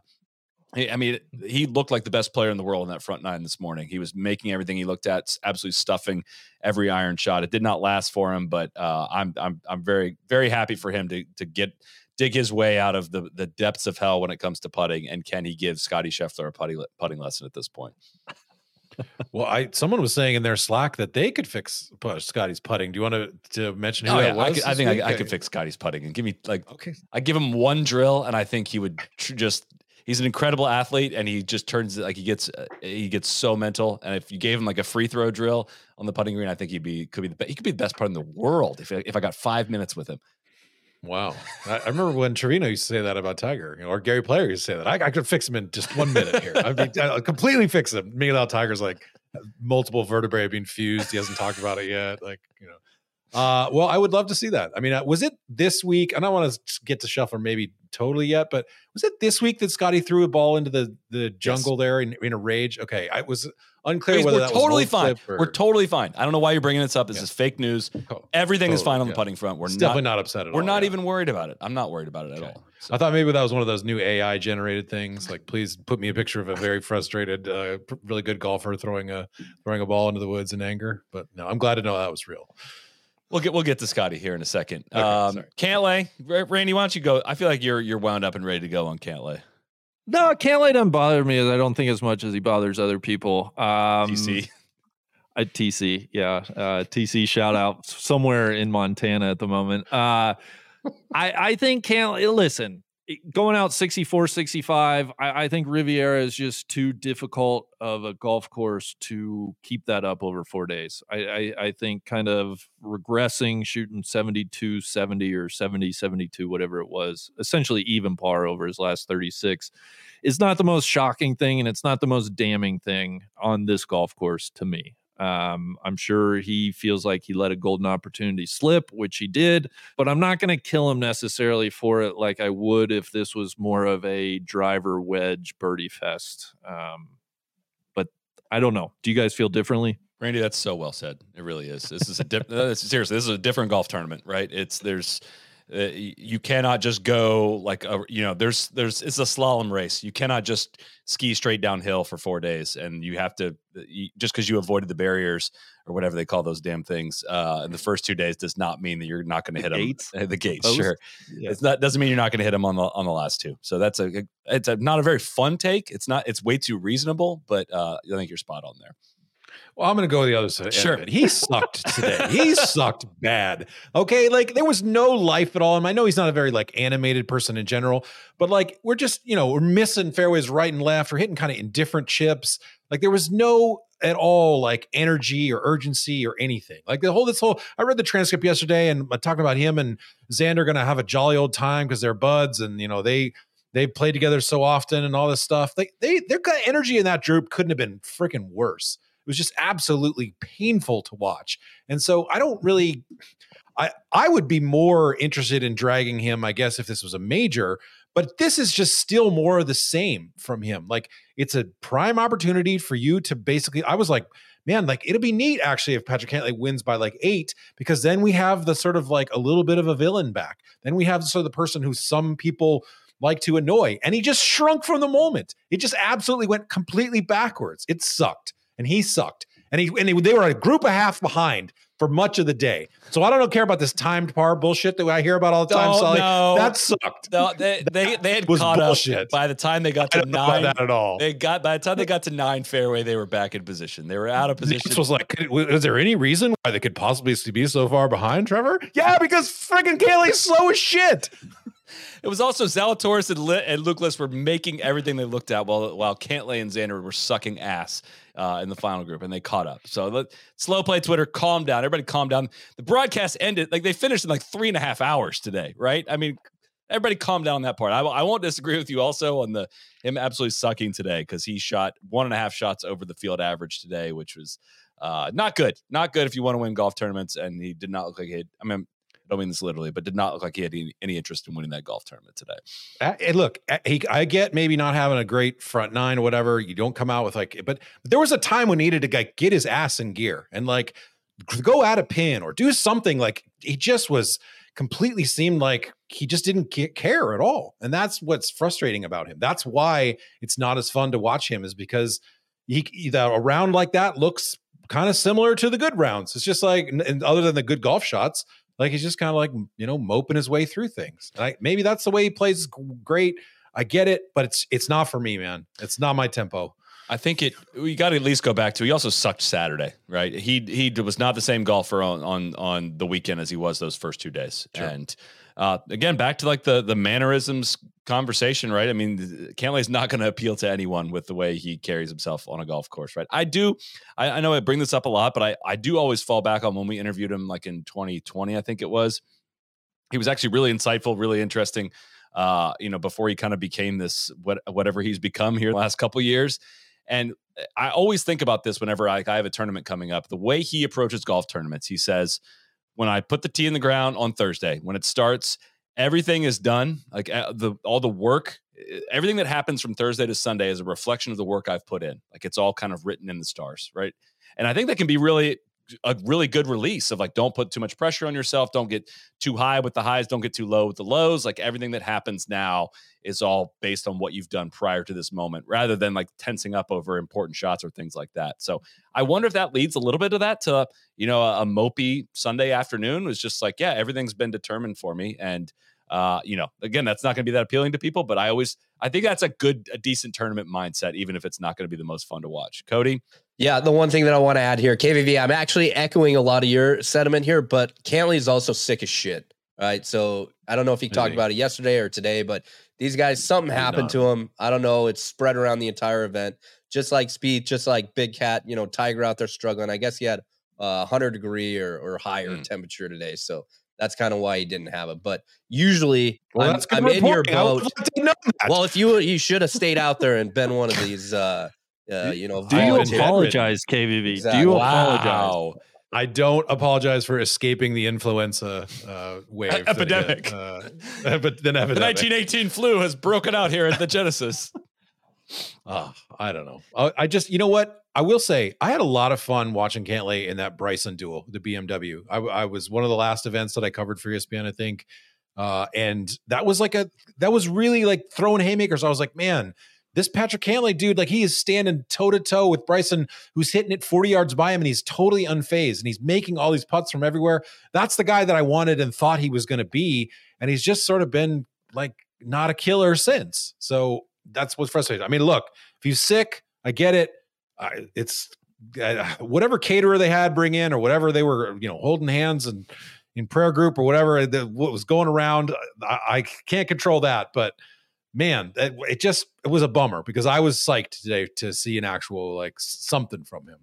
I mean, he looked like the best player in the world in that front nine this morning. He was making everything he looked at, absolutely stuffing every iron shot. It did not last for him, but uh, I'm I'm I'm very very happy for him to to get dig his way out of the the depths of hell when it comes to putting. And can he give Scottie Scheffler a putting putting lesson at this point? well, I someone was saying in their Slack that they could fix Scottie's putting. Do you want to, to mention who oh, that yeah, was? I, could, I think I, I, could fix Scottie's putting and give me like okay. I give him one drill and I think he would tr- just. He's an incredible athlete and he just turns like he gets he gets so mental. And if you gave him like a free throw drill on the putting green, I think he'd be could be the he could be the best putter in the world if if I got five minutes with him. Wow. I, remember when Trevino used to say that about Tiger, you know, or Gary Player used to say that. I, I could fix him in just one minute here. I'd, be, I'd completely fix him. Meanwhile, Tiger's like, multiple vertebrae being fused. He hasn't talked about it yet. Like, you know. Uh, well, I would love to see that. I mean, uh, was it this week? I don't want to get to Scheffler maybe totally yet, but was it this week that Scottie threw a ball into the the jungle yes. there in, in, a rage? Okay, I was unclear whether we're totally fine. Or... We're totally fine. I don't know why you're bringing this up. This is fake news. Oh, Everything totally, is fine on yeah. the putting front. We're not, definitely not upset at we're all. We're not yeah. even worried about it. I'm not worried about it okay. at all. So. I thought maybe that was one of those new AI generated things. Like, please put me a picture of a very frustrated, uh, really good golfer throwing a throwing a ball into the woods in anger. But no, I'm glad to know that was real. We'll get we'll get to Scottie here in a second. Okay, um, Cantlay, Randy, why don't you go? I feel like you're you're wound up and ready to go on Cantlay. No, Cantlay doesn't bother me. I don't think as much as he bothers other people. Um, TC, uh, TC, yeah, uh, TC. Shout out somewhere in Montana at the moment. Uh, I, I think can't listen going out 64 65 I, I, think riviera is just too difficult of a golf course to keep that up over four days. I, I, I think kind of regressing shooting 72 70 or 70 72 whatever it was essentially even par over his last 36 is not the most shocking thing and it's not the most damning thing on this golf course to me um, I'm sure he feels like he let a golden opportunity slip, which he did, but I'm not going to kill him necessarily for it like I would if this was more of a driver wedge birdie fest. Um, but I don't know. Do you guys feel differently? Randy, that's so well said. It really is. This is a different. seriously, this is a different golf tournament, right? It's there's uh, you cannot just go like a you know there's there's it's a slalom race you cannot just ski straight downhill for four days and you have to uh, you, just because you avoided the barriers or whatever they call those damn things uh in the first two days does not mean that you're not going to hit gates? them the gates Post? sure yeah. it's not doesn't mean you're not going to hit them on the on the last two so that's a it's a, not a very fun take it's not it's way too reasonable but uh i think you're spot on there Well, I'm going to go the other side. Sure. He sucked today. he sucked bad. Okay. Like there was no life at all. And I know he's not a very like animated person in general, but like we're just, you know, we're missing fairways right and left. We're hitting kind of indifferent chips. Like there was no at all like energy or urgency or anything. Like the whole, this whole, I read the transcript yesterday and talking about him and Xander going to have a jolly old time because they're buds and, you know, they, they played together so often and all this stuff. They, they, their kind of energy in that group couldn't have been freaking worse was just absolutely painful to watch. And so I don't really I I would be more interested in dragging him, I guess, if this was a major, but this is just still more of the same from him. Like it's a prime opportunity for you to basically I was like, man, like it'll be neat actually if Patrick Cantlay wins by like eight, because then we have the sort of like a little bit of a villain back. Then we have sort of the person who some people like to annoy. And he just shrunk from the moment. It just absolutely went completely backwards. It sucked and he sucked. And he and he, they were a group a half behind for much of the day. So I don't care about this timed par bullshit that I hear about all the time. Oh, Sully. no. That sucked. No, they they, they had Was caught bullshit. up by the time they got to don't know about nine. that at all. They got by the time they got to nine fairway, they were back in position. They were out of position. This was like, is there any reason why they could possibly be so far behind, Trevor? Yeah, because freaking Kaylee's slow as shit. It was also Zalatoris and, Li- and List were making everything they looked at while while Cantlay and Xander were sucking ass uh, in the final group, and they caught up. So slow play Twitter, calm down. Everybody, calm down. The broadcast ended like they finished in like three and a half hours today, right? I mean, everybody, calm down on that part. I, I won't disagree with you also on the him absolutely sucking today because he shot one and a half shots over the field average today, which was uh, not good. Not good if you want to win golf tournaments, and he did not look like he. Had, I mean. I don't mean this literally, but did not look like he had any, any interest in winning that golf tournament today. Look, he, I get maybe not having a great front nine or whatever. You don't come out with like, but, there was a time when he needed to like, get his ass in gear and like go at a pin or do something. Like he just was completely seemed like he just didn't care at all, and that's what's frustrating about him. That's why it's not as fun to watch him is because he the, a round like that looks kind of similar to the good rounds. It's just like, and other than the good golf shots, like he's just kind of like you know moping his way through things. I, maybe that's the way he plays great. I get it, but it's it's not for me, man. It's not my tempo. I think it. We got to at least go back to. He also sucked Saturday, right? He he was not the same golfer on on on the weekend as he was those first two days. And uh, again, back to like the the mannerisms conversation, right? I mean, Cantlay's not going to appeal to anyone with the way he carries himself on a golf course, right? I do. I, I know I bring this up a lot, but I I do always fall back on when we interviewed him, like in 2020, I think it was. He was actually really insightful, really interesting. Uh, you know, before he kind of became this what whatever he's become here the last couple years. And I always think about this whenever I, I have a tournament coming up. The way he approaches golf tournaments, he says, "When I put the tee in the ground on Thursday, when it starts, everything is done. Like the all the work, uh, everything that happens from Thursday to Sunday is a reflection of the work I've put in. Like it's all kind of written in the stars, right? And I think that can be really a really good release of like don't put too much pressure on yourself. Don't get too high with the highs. Don't get too low with the lows. Like everything that happens now is all based on what you've done prior to this moment rather than like tensing up over important shots or things like that. So i wonder if that leads a little bit of that to you know a, a mopey sunday afternoon was just like yeah everything's been determined for me. And uh, you know, again, that's not going to be that appealing to people, but I always, I think that's a good, a decent tournament mindset, even if it's not going to be the most fun to watch. Cody, Yeah, the one thing that I want to add here, KVV, I'm actually echoing a lot of your sentiment here, but Cantlay is also sick as shit. Right. So I don't know if he talked about it yesterday or today, but these guys, something happened to him. I don't know. It's spread around the entire event, just like Spieth, just like Big Cat, you know, Tiger out there struggling. I guess he had a 100 degree or, or higher Mm. temperature today. So that's kind of why he didn't have it. But usually Well, I'm, that's good I'm in your reporting. I would boat. like to know that. Well, if you you should have stayed out there and been one of these, uh, uh, you know, Do you volunteer- apologize, KVV? Do Exactly. you Wow. apologize? I don't apologize for escaping the influenza uh, wave that Epidemic. Uh, but then the epidemic. 1918 flu has broken out here at the Genesis. Ah, I don't know. I, I just, you know what? I will say I had a lot of fun watching Cantlay in that Bryson duel, the BMW. I, I was one of the last events that I covered for ESPN, I think, uh, and that was like a that was really like throwing haymakers. I was like, man, this Patrick Cantlay dude, like he is standing toe to toe with Bryson, who's hitting it 40 yards by him, and he's totally unfazed, and he's making all these putts from everywhere. That's the guy that I wanted and thought he was going to be, and he's just sort of been like not a killer since. So that's what's frustrating. I mean, look, if he's sick, I get it. It's uh, whatever caterer they had bring in or whatever they were, you know, holding hands and in prayer group or whatever the, what was going around. I, I can't control that, but man, it, it just it was a bummer because I was psyched today to see an actual like something from him.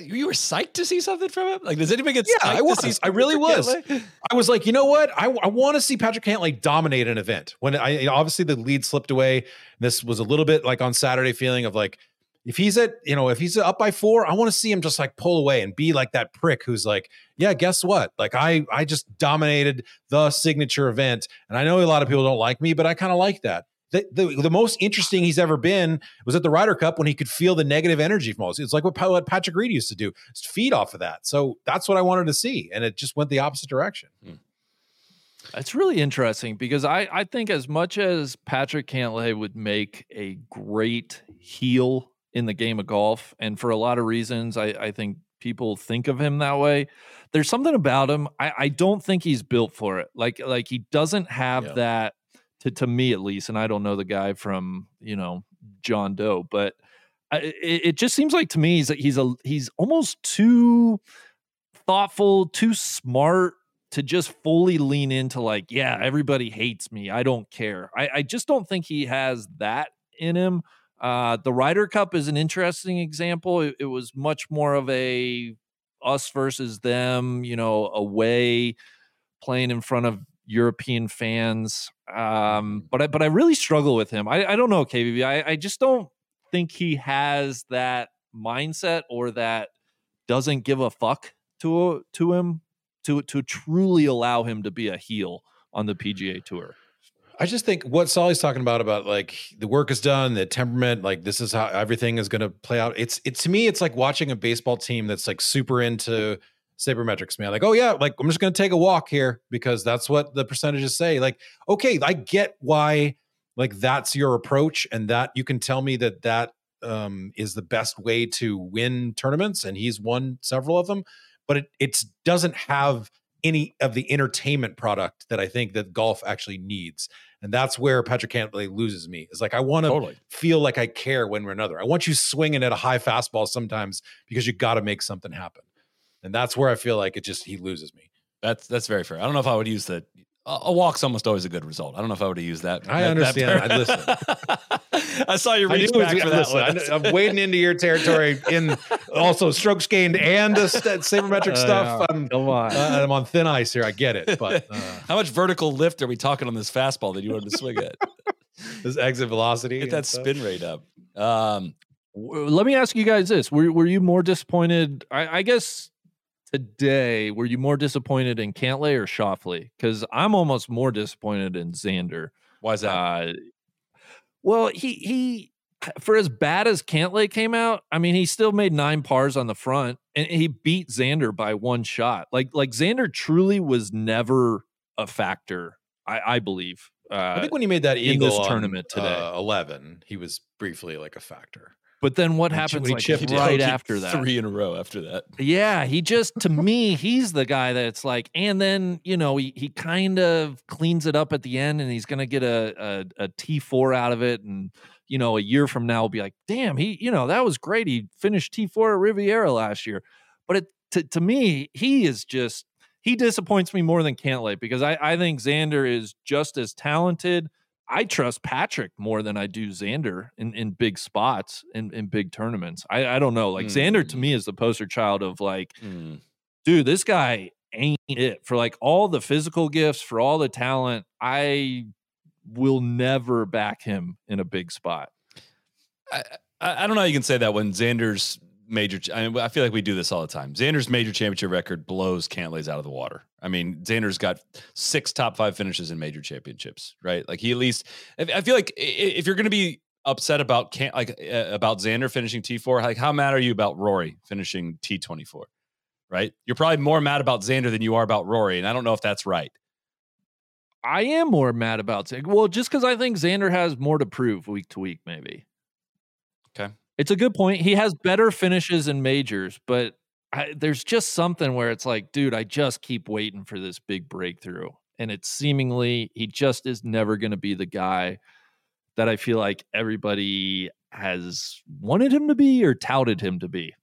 You were psyched to see something from him. Like, does anybody get? Psyched to see? Yeah, I was. I really was. Cantlay? I was like, you know what? I, I want to see Patrick Cantlay dominate an event. When I you know, obviously the lead slipped away. This was a little bit like on Saturday feeling of like if he's at you know if he's up by four, I want to see him just like pull away and be like that prick who's like, yeah, guess what? Like I I just dominated the signature event, and I know a lot of people don't like me, but I kind of like that the, the, the most interesting he's ever been was at the Ryder Cup when he could feel the negative energy from all this. It's like what, what Patrick Reed used to do, just feed off of that. So that's what I wanted to see, and it just went the opposite direction. Hmm. It's really interesting because I, I think as much as Patrick Cantlay would make a great heel in the game of golf, and for a lot of reasons, I, I think people think of him that way. There's something about him. I, I don't think he's built for it. Like like he doesn't have yeah. that to to me at least, and I don't know the guy from you know John Doe, but it, it just seems like to me he's he's a he's almost too thoughtful, too smart to just fully lean into like, yeah, everybody hates me. I don't care. I, I just don't think he has that in him. Uh, the Ryder Cup is an interesting example. It, it, was much more of a us versus them, you know, away playing in front of European fans. Um, mm-hmm. but I, but I really struggle with him. I, I don't know, KVV. I, I just don't think he has that mindset or that doesn't give a fuck to to him to to truly allow him to be a heel on the PGA Tour. I just think what Solly's talking about about like the work is done, the temperament, like this is how everything is going to play out. It's it to me, it's like watching a baseball team that's like super into sabermetrics, man. Like, oh yeah, like I'm just gonna take a walk here because that's what the percentages say. Like, okay, I get why like that's your approach, and that you can tell me that that um, is the best way to win tournaments, and he's won several of them. But it it doesn't have any of the entertainment product that I think that golf actually needs. And that's where Patrick Cantlay loses me. Is like I want to totally. feel like I care one way or another. I want you swinging at a high fastball sometimes because you got to make something happen and that's where I feel like it just he loses me. That's that's very fair. I don't know if I would use the a walk's almost always a good result. I don't know if I would have used that. I that, understand. That I listen. I saw you reach back for that one. I'm wading into your territory in also strokes gained and a st- sabermetric uh, stuff. I'm, come on. Uh, I'm on thin ice here. I get it, but uh, how much vertical lift are we talking on this fastball that you wanted to swing at? this exit velocity. Get that spin rate up. Um, let me ask you guys this: Were were you more disappointed? I, I guess today, were you more disappointed in Cantlay or Schauffele? Because I'm almost more disappointed in Xander. Why is that? Uh, well, he he for as bad as Cantlay came out, I mean, he still made nine pars on the front, and he beat Xander by one shot. Like like Xander truly was never a factor. I, I believe. Uh, I think when he made that eagle in this tournament on, today, uh, eleven, he was briefly like a factor. But then what happens like right after that? Three in a row after that. Yeah, he just to me, he's the guy that's like, and then you know he he kind of cleans it up at the end, and he's gonna get a a, a T four out of it, and you know a year from now will be like, damn, he you know that was great. He finished T four at Riviera last year, but it to to me, he is just he disappoints me more than Cantlay because I I think Xander is just as talented I trust Patrick more than I do Xander in, in big spots in, in big tournaments. I, I don't know. Like mm. Xander to me mm. is the poster child of like, mm. dude, this guy ain't it for like all the physical gifts, for all the talent. I will never back him in a big spot. I, I, I don't know how you can say that when Xander's major. I, mean, I feel like we do this all the time. Xander's major championship record blows Cantlay's out of the water. I mean, Xander's got six top five finishes in major championships, right? Like he at least. I feel like if you're going to be upset about can't like uh, about Xander finishing T4, like how mad are you about Rory finishing T24? Right? You're probably more mad about Xander than you are about Rory, and I don't know if that's right. I am more mad about Xander. Well, just because I think Xander has more to prove week to week, maybe. It's a good point. He has better finishes in majors, but I, there's just something where it's like, dude, I just keep waiting for this big breakthrough. And it's seemingly he just is never going to be the guy that I feel like everybody has wanted him to be or touted him to be.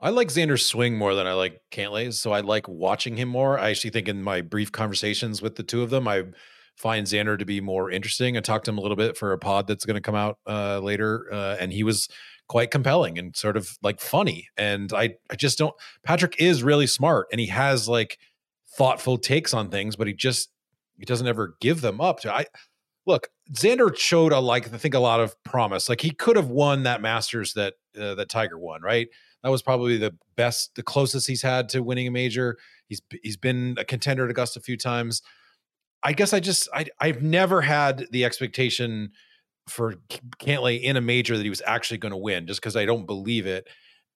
I like Xander's swing more than I like Cantlay's, so I like watching him more. I actually think in my brief conversations with the two of them, I find Xander to be more interesting. I talked to him a little bit for a pod that's going to come out uh, later, uh, and he was quite compelling and sort of like funny. And I, I just don't. Patrick is really smart, and he has like thoughtful takes on things, but he just he doesn't ever give them up. To I look, Xander showed a like I think a lot of promise. Like he could have won that Masters that uh, that Tiger won, right? That was probably the best, the closest he's had to winning a major. He's he's been a contender at Augusta a few times. I guess I just I I've never had the expectation for Cantlay in a major that he was actually going to win, just because I don't believe it.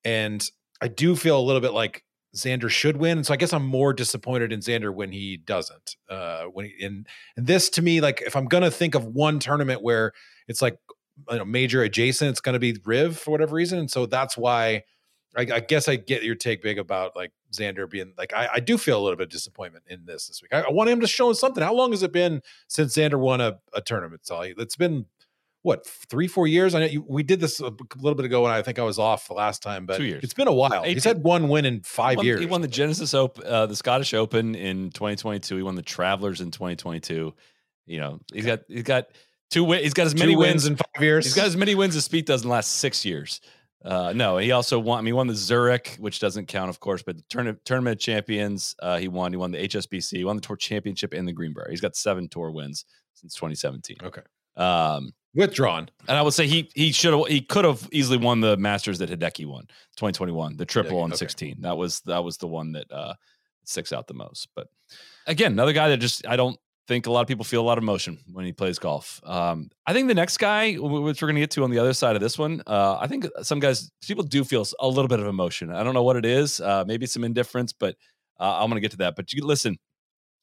And I do feel a little bit like Xander should win, and so I guess I'm more disappointed in Xander when he doesn't. Uh, when he, and and this to me, like if I'm gonna think of one tournament where it's like you know major adjacent, it's gonna be Riv for whatever reason, and so that's why I, I, guess I get your take big about like Xander being like I, I do feel a little bit of disappointment in this this week. I, I, want him to show something. How long has it been since Xander won a, a tournament? So it's been what three four years. I know you, we did this a little bit ago, and I think I was off the last time, but Two years. it's been a while. 18. He's had one win in five won, years. He won the Genesis Open, uh, the Scottish Open in 2022. He won the Travelers in 2022. You know, he's got he's got two wins. He's got as many wins, wins in five years. He's got as many wins as Spieth does in the last six years. Uh, no, he also won. I mean, he won the Zurich, which doesn't count, of course, but the tournament tournament champions. Uh, he won. He won the HSBC. He won the Tour Championship in the Greenbrier. He's got seven Tour wins since 2017. Okay. Um, withdrawn. And I would say he he should have he could have easily won the Masters that Hideki won 2021, the triple on okay. 16. That was that was the one that uh, sticks out the most. But again, another guy that just I don't think a lot of people feel a lot of emotion when he plays golf. Um, I think the next guy, which we're going to get to on the other side of this one, uh, I think some guys, people do feel a little bit of emotion. I don't know what it is, uh, maybe some indifference, but uh, I'm going to get to that. But you listen,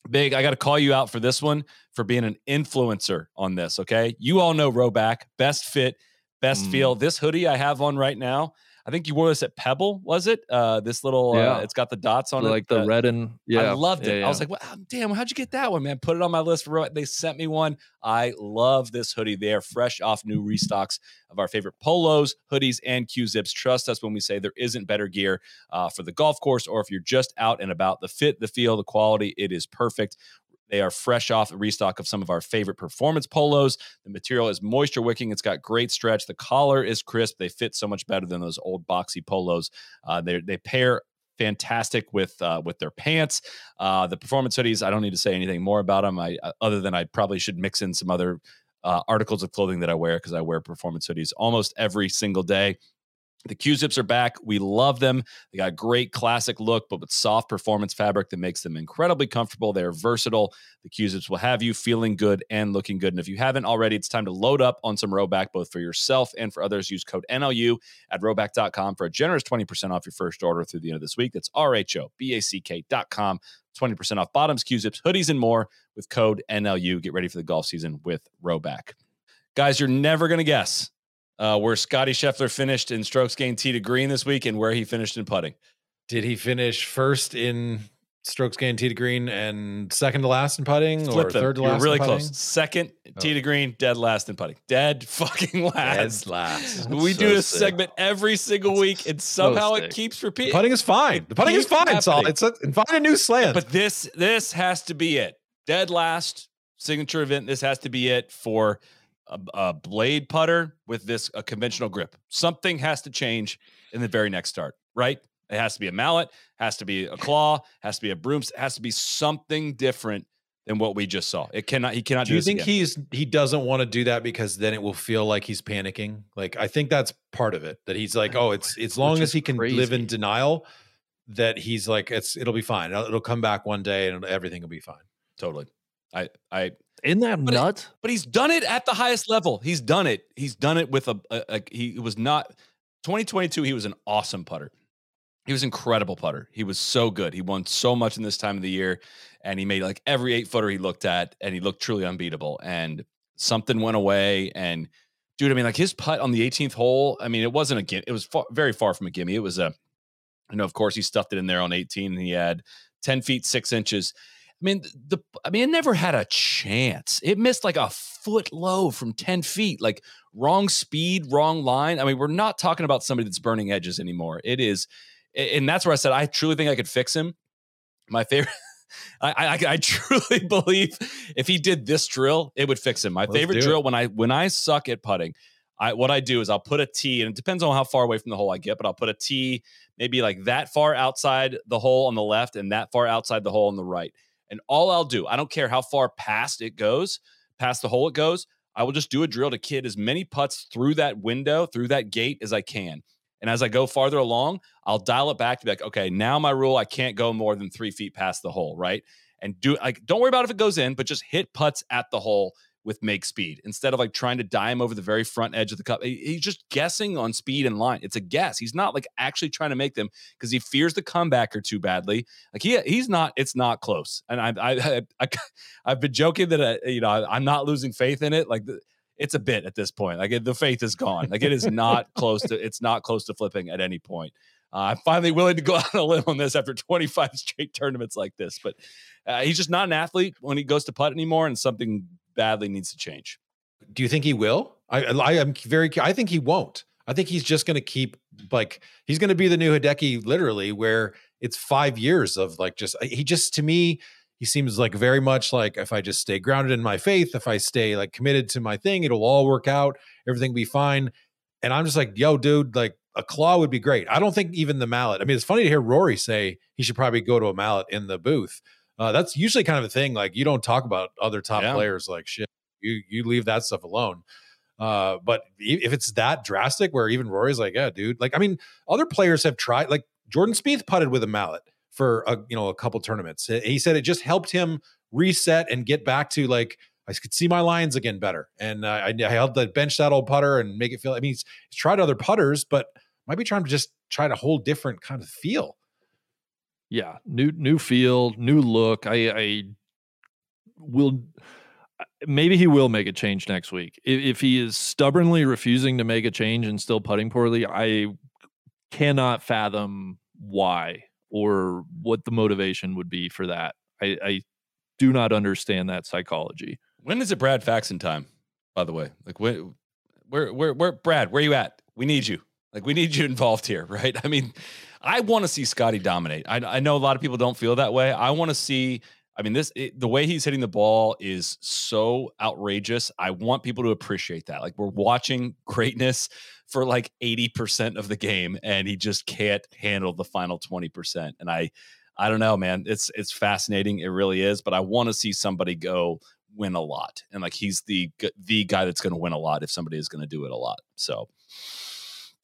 Big, I got to call you out for this one for being an influencer on this. Okay. You all know Rhoback, best fit, best mm. feel. This hoodie I have on right now, I think you wore this at Pebble, was it? Uh, this little, uh, yeah. uh, it's got the dots on like it. Like the uh, red and yeah, I loved it. Yeah, yeah. I was like, well, damn, how'd you get that one, man? Put it on my list for. Real. They sent me one. I love this hoodie. They are fresh off new restocks of our favorite polos, hoodies, and Q zips. Trust us when we say there isn't better gear uh, for the golf course, or if you're just out and about. The fit, the feel, the quality, it is perfect. They are fresh off the restock of some of our favorite performance polos. The material is moisture wicking. It's got great stretch. The collar is crisp. They fit so much better than those old boxy polos. Uh, they they pair fantastic with uh, with their pants. Uh, the performance hoodies. I don't need to say anything more about them. I uh, other than I probably should mix in some other uh, articles of clothing that I wear because I wear performance hoodies almost every single day. The Q zips are back. We love them. They got a great classic look, but with soft performance fabric that makes them incredibly comfortable. They're versatile. The Q zips will have you feeling good and looking good. And if you haven't already, it's time to load up on some Rhoback, both for yourself and for others. Use code NLU at rhoback.com for a generous 20% off your first order through the end of this week. That's R H O B A C K.com. 20% off bottoms, Q zips, hoodies, and more with code NLU. Get ready for the golf season with Rhoback. Guys, you're never going to guess uh, where Scottie Scheffler finished in strokes gained tee to green this week and where he finished in putting. Did he finish first in strokes gained tee to green and second to last in putting Flip or them. third to You're last? really close. Second oh. tee to green, dead last in putting. Dead fucking last. Dead last. we so do this sick. segment every single week, and somehow so it keeps repeating. putting is fine. The putting is fine. Saul. It's a, find a new slant. But this this has to be it. Dead last signature event. This has to be it for a, a blade putter with this a conventional grip. Something has to change in the very next start, right? It has to be a mallet, has to be a claw, has to be a broom, has to be something different than what we just saw. It cannot. He cannot. Do, do you think again. he's he doesn't want to do that because then it will feel like he's panicking? Like I think that's part of it. That he's like, oh, oh it's as long as he can crazy. live in denial, that he's like, it's it'll be fine. It'll, it'll come back one day and everything will be fine. Totally. I I in that but nut? It, but he's done it at the highest level. He's done it. He's done it with a, a, a he was not 2022. He was an awesome putter. He was incredible putter. He was so good. He won so much in this time of the year, and he made like every eight footer he looked at, and he looked truly unbeatable. And something went away, and dude, I mean, like his putt on the 18th hole. I mean, it wasn't a gimme. It was far, very far from a gimme. It was a, you know, of course he stuffed it in there on 18, and he had 10 feet six inches I mean, the I mean, it never had a chance. It missed like a foot low from 10 feet, like wrong speed, wrong line. I mean, we're not talking about somebody that's burning edges anymore. It is, and that's where I said I truly think I could fix him. My favorite. I, I, I truly believe if he did this drill, it would fix him. My Let's favorite drill it. when I when I suck at putting, I what I do is I'll put a tee, and it depends on how far away from the hole I get, but I'll put a tee maybe like that far outside the hole on the left and that far outside the hole on the right. And all I'll do, I don't care how far past it goes, past the hole it goes, I will just do a drill to kid as many putts through that window, through that gate as I can. And as I go farther along, I'll dial it back to be like, okay, now my rule, I can't go more than three feet past the hole, right? And do like, don't worry about if it goes in, but just hit putts at the hole with make speed instead of like trying to dime over the very front edge of the cup. He's just guessing on speed and line. It's a guess. He's not like actually trying to make them because he fears the comebacker too badly. Like he he's not. It's not close. And I I, I, I have been joking that uh, you know I, I'm not losing faith in it. Like the, it's a bit at this point. Like it, the faith is gone. Like it is not close to. It's not close to flipping at any point. Uh, I'm finally willing to go out on a limb on this after 25 straight tournaments like this. But uh, he's just not an athlete when he goes to putt anymore, and something badly needs to change. Do you think he will? I, I am very. I think he won't. I think he's just going to keep like he's going to be the new Hideki, literally, where it's five years of like just uh, he just to me he seems like very much like if I just stay grounded in my faith, if I stay like committed to my thing, it'll all work out, everything will be fine. And I'm just like, yo, dude, like a claw would be great. I don't think even the mallet. I mean, it's funny to hear Rory say he should probably go to a mallet in the booth. Uh, that's usually kind of a thing. Like you don't talk about other top Yeah. players like shit. You you leave that stuff alone. Uh, but if it's that drastic, where even Rory's like, yeah, dude. Like, I mean, other players have tried. Like Jordan Spieth putted with a mallet for a you know a couple tournaments. He said it just helped him reset and get back to like I could see my lines again better. And uh, I, I held the bench that old putter and make it feel. I mean, he's, he's tried other putters, but might be trying to just try to hold different kind of feel. Yeah new new feel new look i i will uh, maybe he will make a change next week if, if he is stubbornly refusing to make a change and still putting poorly i cannot fathom why or what the motivation would be for that i i do not understand that psychology When is it Brad Faxon time? By the way, like where, where, where, where, Brad? Where are you at? We need you. Like we need you involved here, right? I mean, I want to see Scottie dominate. I, I know a lot of people don't feel that way. I want to see. I mean, this it, the way he's hitting the ball is so outrageous. I want people to appreciate that. Like we're watching greatness for like eighty percent of the game, and he just can't handle the final twenty percent. And I, I don't know, man. It's it's fascinating. It really is. But I want to see somebody go win a lot, and like he's the the guy that's going to win a lot if somebody is going to do it a lot. So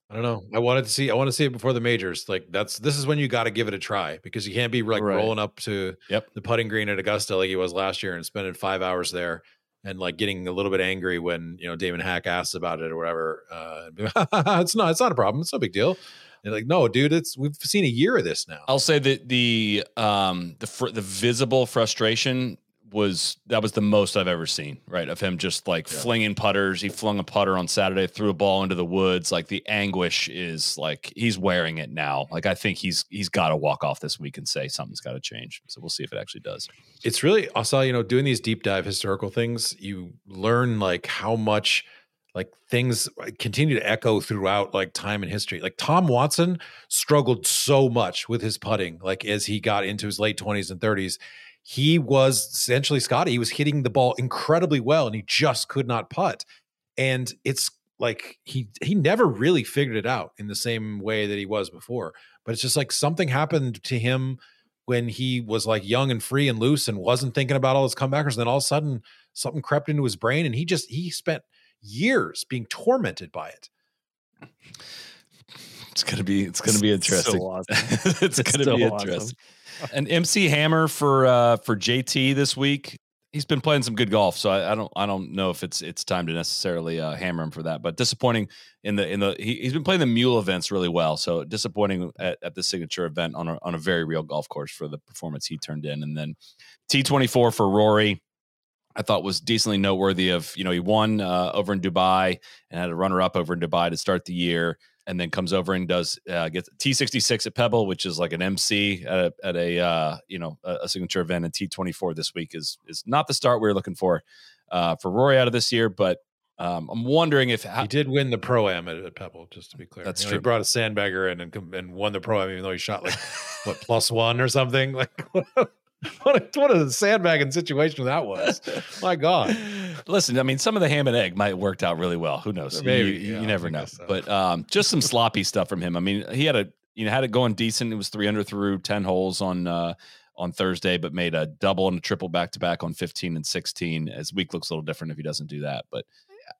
I don't know. I wanted to see. I want to see it before the majors. Like that's this is when you got to give it a try because you can't be like Right. rolling up to Yep. the putting green at Augusta like he was last year and spending five hours there and like getting a little bit angry when you know Damon Hack asks about it or whatever. Uh, it's not. It's not a problem. It's no big deal. And like, no, dude, it's we've seen a year of this now. I'll say that the um the fr- the visible frustration was that was the most I've ever seen, right? Of him just like flinging putters. He flung a putter on Saturday, threw a ball into the woods. Like the anguish is like he's wearing it now. Like I think he's he's got to walk off this week and say something's got to change. So we'll see if it actually does. it's really I saw you know doing these deep dive historical things. You learn like how much like things uh, continue to echo throughout like time and history. Like Tom Watson struggled so much with his putting, like as he got into his late twenties and thirties. He was essentially Scottie. He was hitting the ball incredibly well, and he just could not putt. And it's like he he never really figured it out in the same way that he was before. But it's just like something happened to him when he was like young and free and loose and wasn't thinking about all his comebackers. And then all of a sudden something crept into his brain and he just he spent years being tormented by it. It's gonna be it's gonna be It's so interesting. awesome. it's It's gonna so be awesome. interesting. An MC Hammer for uh for JT this week. He's been playing some good golf, so I, I don't I don't know if it's it's time to necessarily uh, hammer him for that. But disappointing in the in the he, he's been playing the mule events really well. So disappointing at, at the signature event on a on a very real golf course for the performance he turned in. And then T twenty four for Rory. I thought was decently noteworthy of, you know, he won uh, over in Dubai and had a runner up over in Dubai to start the year. And then comes over and does uh, gets T66 at Pebble, which is like an MC at a, at a uh, you know a, a, signature event, and T24 this week is is not the start we are looking for uh, for Rory out of this year, but um, I'm wondering if he did win the pro am at, at, Pebble, just to be clear. That's you know, true. He brought a sandbagger in and and won the pro am, even though he shot like what plus one or something. Like what a, what a, sandbagging situation that was. My God. Listen, I mean, some of the ham and egg might have worked out really well. Who knows? Maybe, you, yeah, you never know. so. But um, just some sloppy stuff from him. I mean, he had a you know had it going decent. It was 300 through 10 holes on uh, on Thursday, but made a double and a triple back to back on 15 and 16. As week looks a little different if he doesn't do that, but.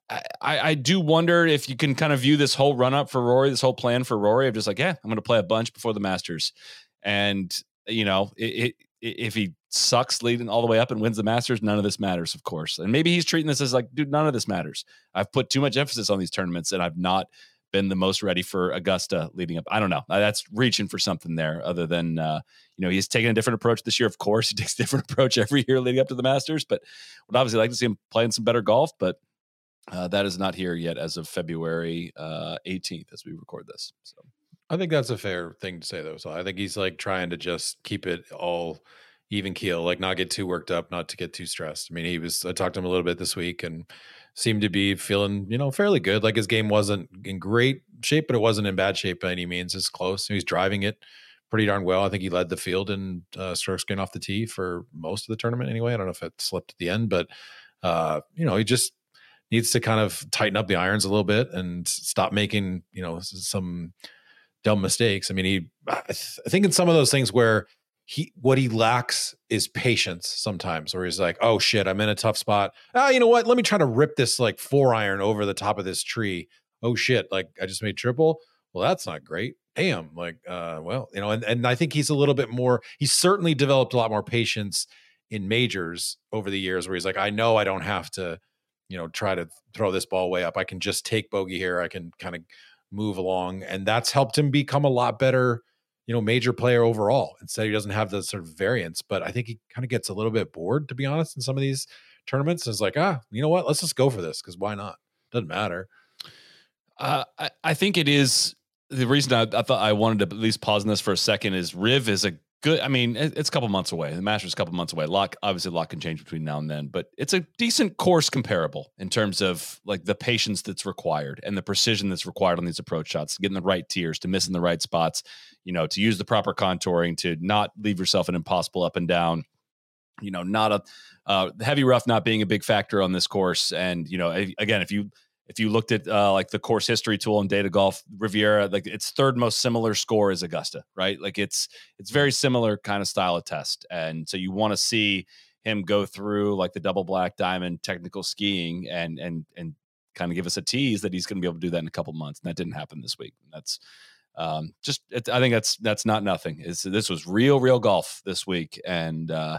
I, I do wonder if you can kind of view this whole run up for Rory, this whole plan for Rory of just like, yeah, I'm going to play a bunch before the Masters, and you know, it, it, if he sucks leading all the way up and wins the Masters, none of this matters, of course. And maybe he's treating this as like, dude, none of this matters. I've put too much emphasis on these tournaments, and I've not been the most ready for Augusta leading up. I don't know. That's reaching for something there, other than uh, you know he's taking a different approach this year. Of course, he takes a different approach every year leading up to the Masters. But would obviously like to see him playing some better golf, but. Uh, that is not here yet as of February uh, 18th as we record this. So I think that's a fair thing to say, though. So I think he's like trying to just keep it all even keel, like not get too worked up, not to get too stressed. I mean, he was, I talked to him a little bit this week and seemed to be feeling, you know, fairly good. Like his game wasn't in great shape, but it wasn't in bad shape by any means. It's close. He's driving it pretty darn well. I think he led the field in uh, strokes gained off the tee for most of the tournament anyway. I don't know if it slipped at the end, but, uh, you know, he just, needs to kind of tighten up the irons a little bit and stop making you know some dumb mistakes. I mean, he I, th- I think in some of those things where he what he lacks is patience sometimes, where he's like, "Oh shit, I'm in a tough spot. Ah, you know what? Let me try to rip this like four iron over the top of this tree. Oh shit, like I just made triple. Well, that's not great. Damn, like, uh, well, you know, and and I think he's a little bit more. He's certainly developed a lot more patience in majors over the years, where he's like, I know I don't have to you know, try to throw this ball way up. I can just take bogey here. I can kind of move along. And that's helped him become a lot better, you know, major player overall. Instead, he doesn't have the sort of variance, but I think he kind of gets a little bit bored, to be honest, in some of these tournaments. It's like, ah, you know what? Let's just go for this because why not? Doesn't matter. Uh, I, I think it is the reason I, I, thought I wanted to at least pause on this for a second is Riv is a good. I mean, it's a couple months away. The Masters a couple months away. A lot, obviously, a lot can change between now and then, but it's a decent course comparable in terms of like the patience that's required and the precision that's required on these approach shots, getting the right tiers, to missing the right spots, you know, to use the proper contouring, to not leave yourself an impossible up and down. You know, not a uh, heavy rough not being a big factor on this course, and you know, again, if you if you looked at uh, like the course history tool in data golf riviera like its third most similar score is augusta right? Like it's it's very similar kind of style of test. And so you want to see him go through like the double black diamond technical skiing and and and kind of give us a tease that he's going to be able to do that in a couple months. And that didn't happen this week. That's um, just it, i think that's that's not nothing. It's, this was real real golf this week. And uh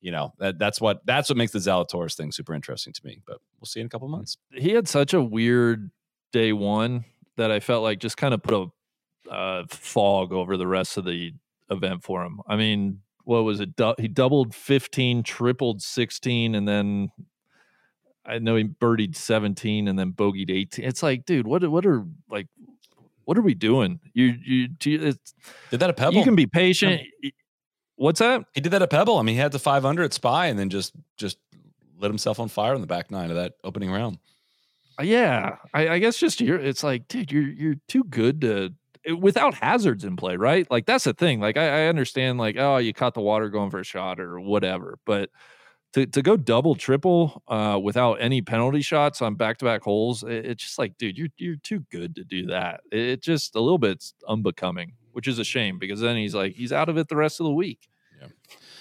you know that that's what that's what makes the Zalatoris thing super interesting to me. But we'll see in a couple months. He had such a weird day one that I felt like just kind of put a uh, fog over the rest of the event for him. I mean, what was it? Du- he doubled fifteen, tripled sixteen, and then I know he birdied seventeen and then bogeyed eighteen. It's like, dude, what what are like what are we doing? You you did that a pebble? You can be patient. What's that? He did that at Pebble. I mean, he had the 500 at Spy and then just just lit himself on fire in the back nine of that opening round. Uh, yeah, I, I guess just you're. It's like, dude, you're you're too good to without hazards in play, right? Like that's the thing. Like I, I understand, like oh, you caught the water going for a shot or whatever, but to to go double triple uh, without any penalty shots on back to back holes, it, it's just like, dude, you're you're too good to do that. It, it just a little bit unbecoming which is a shame because then he's like he's out of it the rest of the week. Yeah.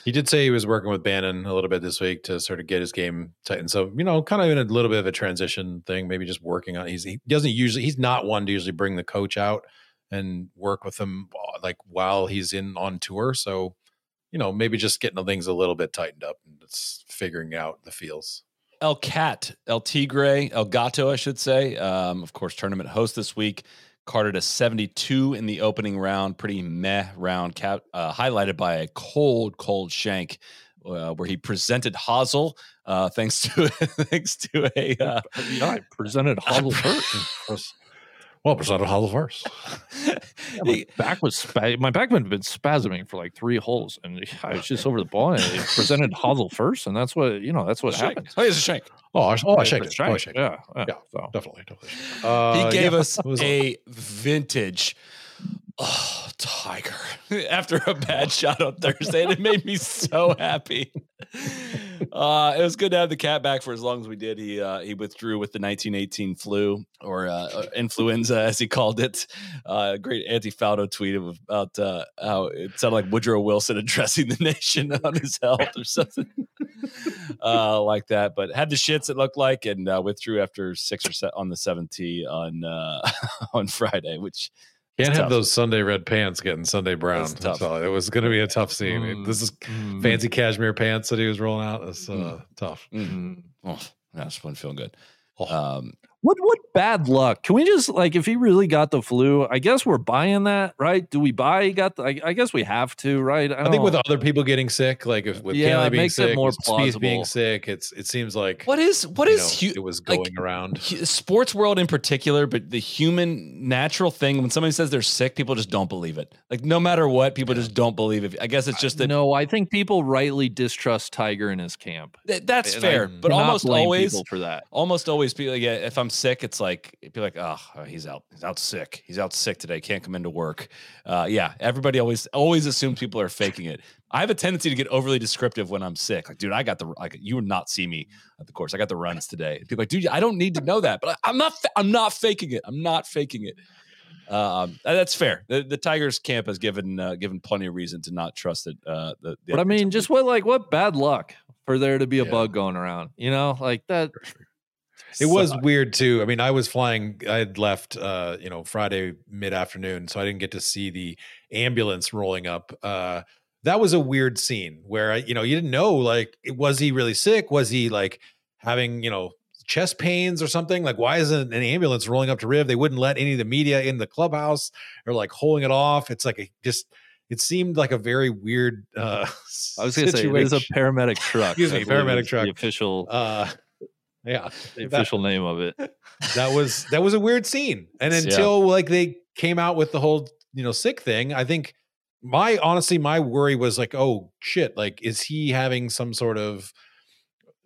He did say he was working with Bannon a little bit this week to sort of get his game tightened. So, you know, kind of in a little bit of a transition thing, maybe just working on he's he doesn't usually he's not one to usually bring the coach out and work with him uh, like while he's in on tour. So, you know, maybe just getting the things a little bit tightened up and it's figuring out the feels. El Cat, El Tigre, El Gato, I should say. Um, of course, tournament host this week. Carted a 72 in the opening round, pretty meh round, uh, highlighted by a cold, cold shank uh, where he presented Hazel, uh, thanks to thanks to a uh, yeah, I presented Hazel first. Well, presented Hazel first. my back was spa- my back had been spasming for like three holes, and I was just over the ball, and it presented Hazel first, and that's what you know. That's what Shank. happens. Oh, he's a shank. Oh, I, oh, I It's shake it. shank, Oh, I shake it. Yeah, yeah, Yeah. so. Definitely, definitely. Uh, he gave yeah, us a vintage oh tiger. After a bad shot on thursday and it made me so happy. Uh it was good to have the cat back for as long as we did. He uh he withdrew with the 1918 flu or uh uh, influenza as he called it. Uh great anti-faldo tweet about uh how it sounded like woodrow wilson addressing the nation on his health or something. Uh like that but had the shits it looked like and withdrew after six or set on the 70 on on friday which Can't It's have tough. those Sunday red pants getting Sunday brown. That's tough. So it was going to be a tough scene. Mm, This is mm, fancy cashmere pants that he was rolling out. That's uh, Mm. tough. mm. Oh, that's one feeling good. Oh. Um, What what bad luck? Can we just like if he really got the flu? I guess we're buying that, right? Do we buy? He got the. I, I guess we have to, right? I think with other people getting sick, like if with Yeah, Kaylee it being makes it sick, more with Spieth being sick, it's it seems like what is what is know, hu- it was like, going around. hu- sports world in particular, but the human natural thing when somebody says they're sick, people just don't believe it. Like no matter what, people just don't believe it. I guess it's just that no, I think people rightly distrust Tiger in his camp. th- that's And I fair, but almost always people for that. almost always people like, yeah, if I'm sick, it's like be like, oh, he's out, he's out sick, he's out sick today, can't come into work. Uh, yeah, everybody always always assumes people are faking it. I have a tendency to get overly descriptive when I'm sick. Like, dude, I got the like, you would not see me at the course. I got the runs today. People like, dude, I don't need to know that, but I, I'm not, I'm not faking it. I'm not faking it. Um, that's fair. The, the Tigers camp has given uh, given plenty of reason to not trust it. Uh, the, the But I mean, just what like what bad luck for there to be a Yeah. bug going around, you know, like that. It was weird too. I mean, I was flying. I had left, uh, you know, Friday mid afternoon, so I didn't get to see the ambulance rolling up. Uh, that was a weird scene where I, you know, you didn't know like was he really sick? Was he like having you know chest pains or something? Like why isn't an ambulance rolling up to Riv? They wouldn't let any of the media in the clubhouse or like holding it off. It's like a just. It seemed like a very weird. Uh, I was going to say it was a paramedic truck. Excuse me, paramedic truck. The official, Uh, yeah, the that- official name of it. that was that was a weird scene. And Yeah. until like they came out with the whole you know sick thing i think my honestly my worry was like oh shit like is he having some sort of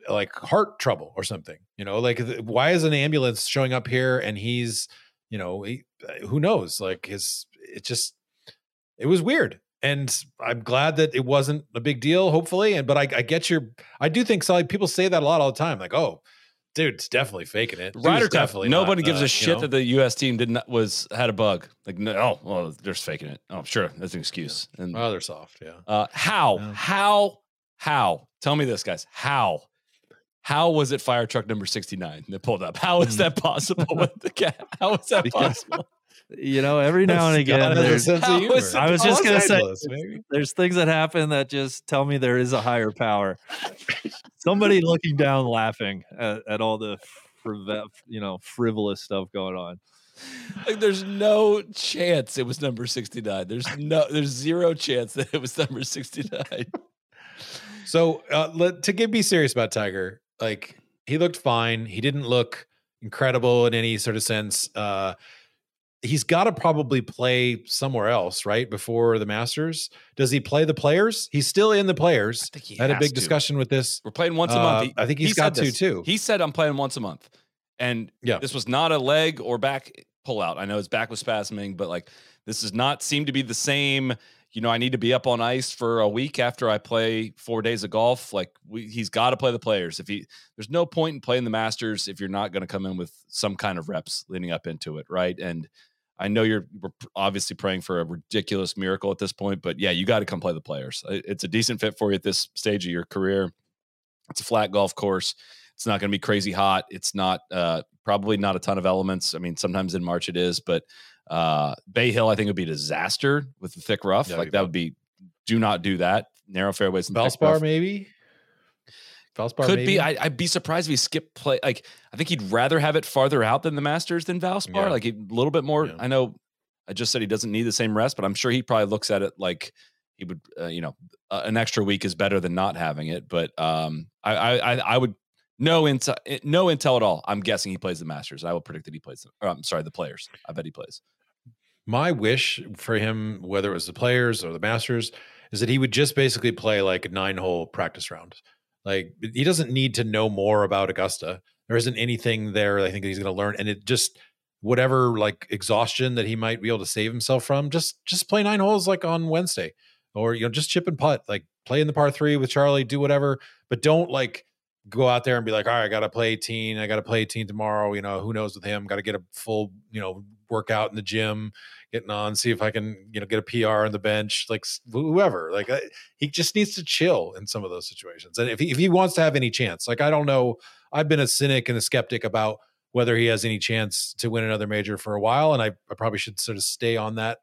like heart trouble or something you know? Like why is an ambulance showing up here and he's you know he, uh, who knows? Like his it just it was weird. And i'm glad that it wasn't a big deal hopefully and but i, I get your i do think so like, people say that a lot all the time like oh dude it's definitely faking it Dude's Ryder Cup. definitely Nobody not, gives uh, a you shit know? that the U.S. team did not was had a bug. Like, no, oh, well, they're just faking it. Oh, sure, that's an excuse. And Oh, they're soft. Yeah. uh, how, Yeah. how, how? Tell me this, guys. How? How was it fire truck number sixty nine that pulled up? How is that possible with the cat? How is that Because- possible? You know, every now and again, there's sense of how humor. is it I was just gonna say- maybe. there's things that happen that just tell me there is a higher power. Somebody looking down, laughing at, at all the friv- you know frivolous stuff going on. Like, there's no chance it was number sixty nine. There's no, there's zero chance that it was number sixty nine. So uh, let, to get be serious about Tiger, like he looked fine. He didn't look incredible in any sort of sense. Uh, he's got to probably play somewhere else, right? Before the Masters, does he play the Players? He's still in the Players. think he I had a big to. discussion with this. We're playing once a Uh, month. He- I think he he's got said to too. He said I'm playing once a month, and Yeah. this was not a leg or back pullout. I know his back was spasming, but like this does not seem to be the same. You know, I need to be up on ice for a week after I play four days of golf. Like we, he's got to play the players. If he, there's no point in playing the Masters if you're not going to come in with some kind of reps leading up into it, right? And I know you're obviously praying for a ridiculous miracle at this point, but yeah, you got to come play the players. It's a decent fit for you at this stage of your career. It's a flat golf course. It's not going to be crazy hot. It's not uh, probably not a ton of elements. I mean, sometimes in March it is, but uh, Bay Hill I think would be a disaster with the thick rough. That'd like that would be. Do not do that. Narrow fairways and Valspar, maybe. Valspar Could maybe? be. I, I'd be surprised if he skipped play. Like I think he'd rather have it farther out than the Masters than Valspar. Yeah. Like a little bit more. Yeah. I know. I just said he doesn't need the same rest, but I'm sure he probably looks at it like he would. Uh, you know, uh, an extra week is better than not having it. But um, I, I I I would No intel, no intel at all. I'm guessing he plays the Masters. I will predict that he plays. The, I'm sorry, the Players. I bet he plays. My wish for him, whether it was the Players or the Masters, is that he would just basically play like a nine hole practice round. Like he doesn't need to know more about Augusta. There isn't anything there I think he's going to learn, and it just whatever like exhaustion that he might be able to save himself from, just just play nine holes like on Wednesday, or you know just chip and putt, like play in the par three with Charlie, do whatever, but don't like go out there and be like, all right, I got to play 18. I got to play 18 tomorrow. You know, who knows with him? Got to get a full, you know, workout in the gym, getting on, see if I can, you know, get a PR on the bench, like whoever. Like I, he just needs to chill in some of those situations. And if he, if he wants to have any chance, like I don't know, I've been a cynic and a skeptic about whether he has any chance to win another major for a while, and I, I probably should sort of stay on that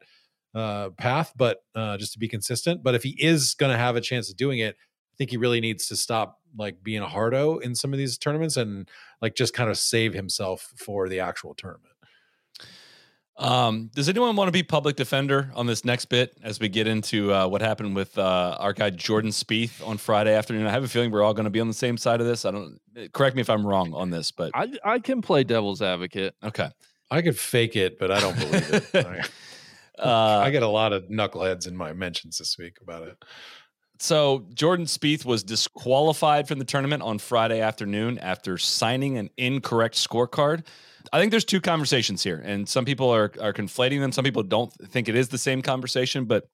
uh, path, but uh, just to be consistent. But if he is going to have a chance of doing it, I think he really needs to stop like being a hardo in some of these tournaments and like just kind of save himself for the actual tournament. Um, does anyone want to be public defender on this next bit as we get into uh, what happened with uh, our guy Jordan Spieth on Friday afternoon? I have a feeling we're all going to be on the same side of this. I don't correct me if I'm wrong on this, but I I can play devil's advocate. Okay, I could fake it, but I don't believe it. uh, I get a lot of knuckleheads in my mentions this week about it. So Jordan Spieth was disqualified from the tournament on Friday afternoon after signing an incorrect scorecard. I think there's two conversations here, and some people are are conflating them. Some people don't think it is the same conversation, but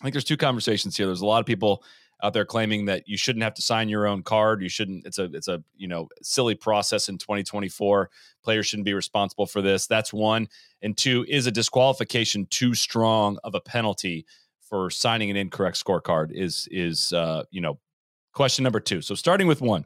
I think there's two conversations here. There's a lot of people out there claiming that you shouldn't have to sign your own card. You shouldn't. It's a it's a you know silly process in 2024. Players shouldn't be responsible for this. That's one. And two, is a disqualification too strong of a penalty for signing an incorrect scorecard is is uh, you know question number two. So starting with one,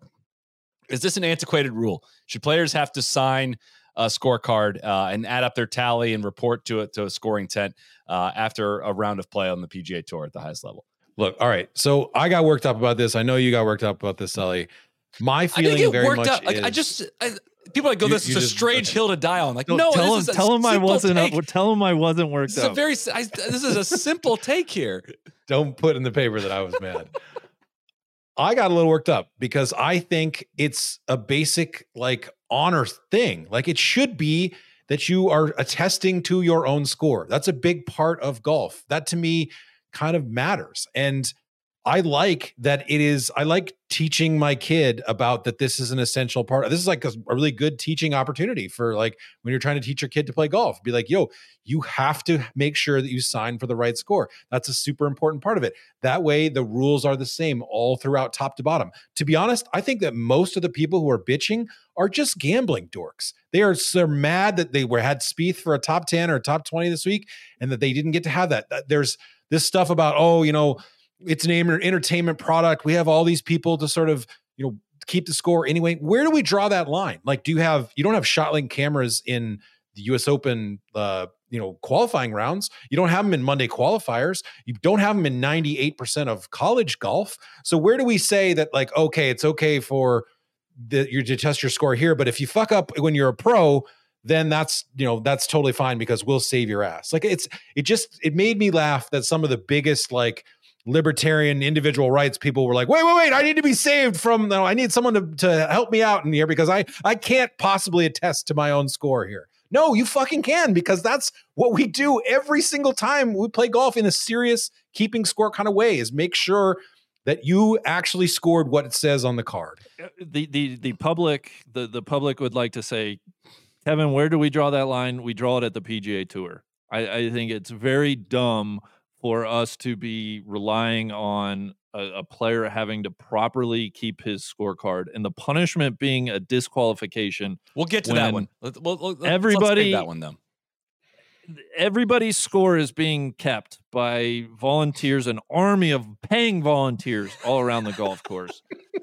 is this an antiquated rule? Should players have to sign a scorecard uh, and add up their tally and report to it to a scoring tent uh, after a round of play on the PGA Tour at the highest level? Look, all right. So I got worked up about this. I know you got worked up about this, Sully. My feeling very much up. Like, is, I just I, people like go. This is a strange hill to die on. Like, no, no tell him, tell him I wasn't. Take. tell him I wasn't worked this up. Is a very. I, this is a simple take here. Don't put in the paper that I was mad. I got a little worked up because I think it's a basic like honor thing. Like it should be that you are attesting to your own score. That's a big part of golf. That to me kind of matters. And I like that it is, I like teaching my kid about that this is an essential part. This is like a, a, really good teaching opportunity for like when you're trying to teach your kid to play golf. Be like, yo, you have to make sure that you sign for the right score. That's a super important part of it. That way, the rules are the same all throughout top to bottom. To be honest, I think that most of the people who are bitching are just gambling dorks. They are so mad that they were had Spieth for a top 10 or a top 20 this week and that they didn't get to have that. There's this stuff about, oh, you know, it's an entertainment product. We have all these people to sort of, you know, keep the score anyway. Where do we draw that line? Like, do you have you don't have ShotLink cameras in the U.S. Open, uh, you know, qualifying rounds. You don't have them in Monday qualifiers. You don't have them in ninety eight percent of college golf. So where do we say that like, okay, it's okay for the you to test your score here, but if you fuck up when you're a pro, then that's you know that's totally fine because we'll save your ass. Like it's it just it made me laugh that some of the biggest like libertarian individual rights people were like, wait, wait, wait, I need to be saved from, no, I need someone to, to help me out in here because I, I can't possibly attest to my own score here. No, you fucking can because that's what we do every single time we play golf in a serious keeping score kind of way is make sure that you actually scored what it says on the card. Uh, the the the public the the public would like to say, Kevin, where do we draw that line? We draw it at the PGA Tour. I, I think it's very dumb for us to be relying on a, a, player having to properly keep his scorecard and the punishment being a disqualification. We'll get to that one. Let, let, let, everybody, that one though. Everybody's score is being kept by volunteers, an army of paying volunteers all around the golf course.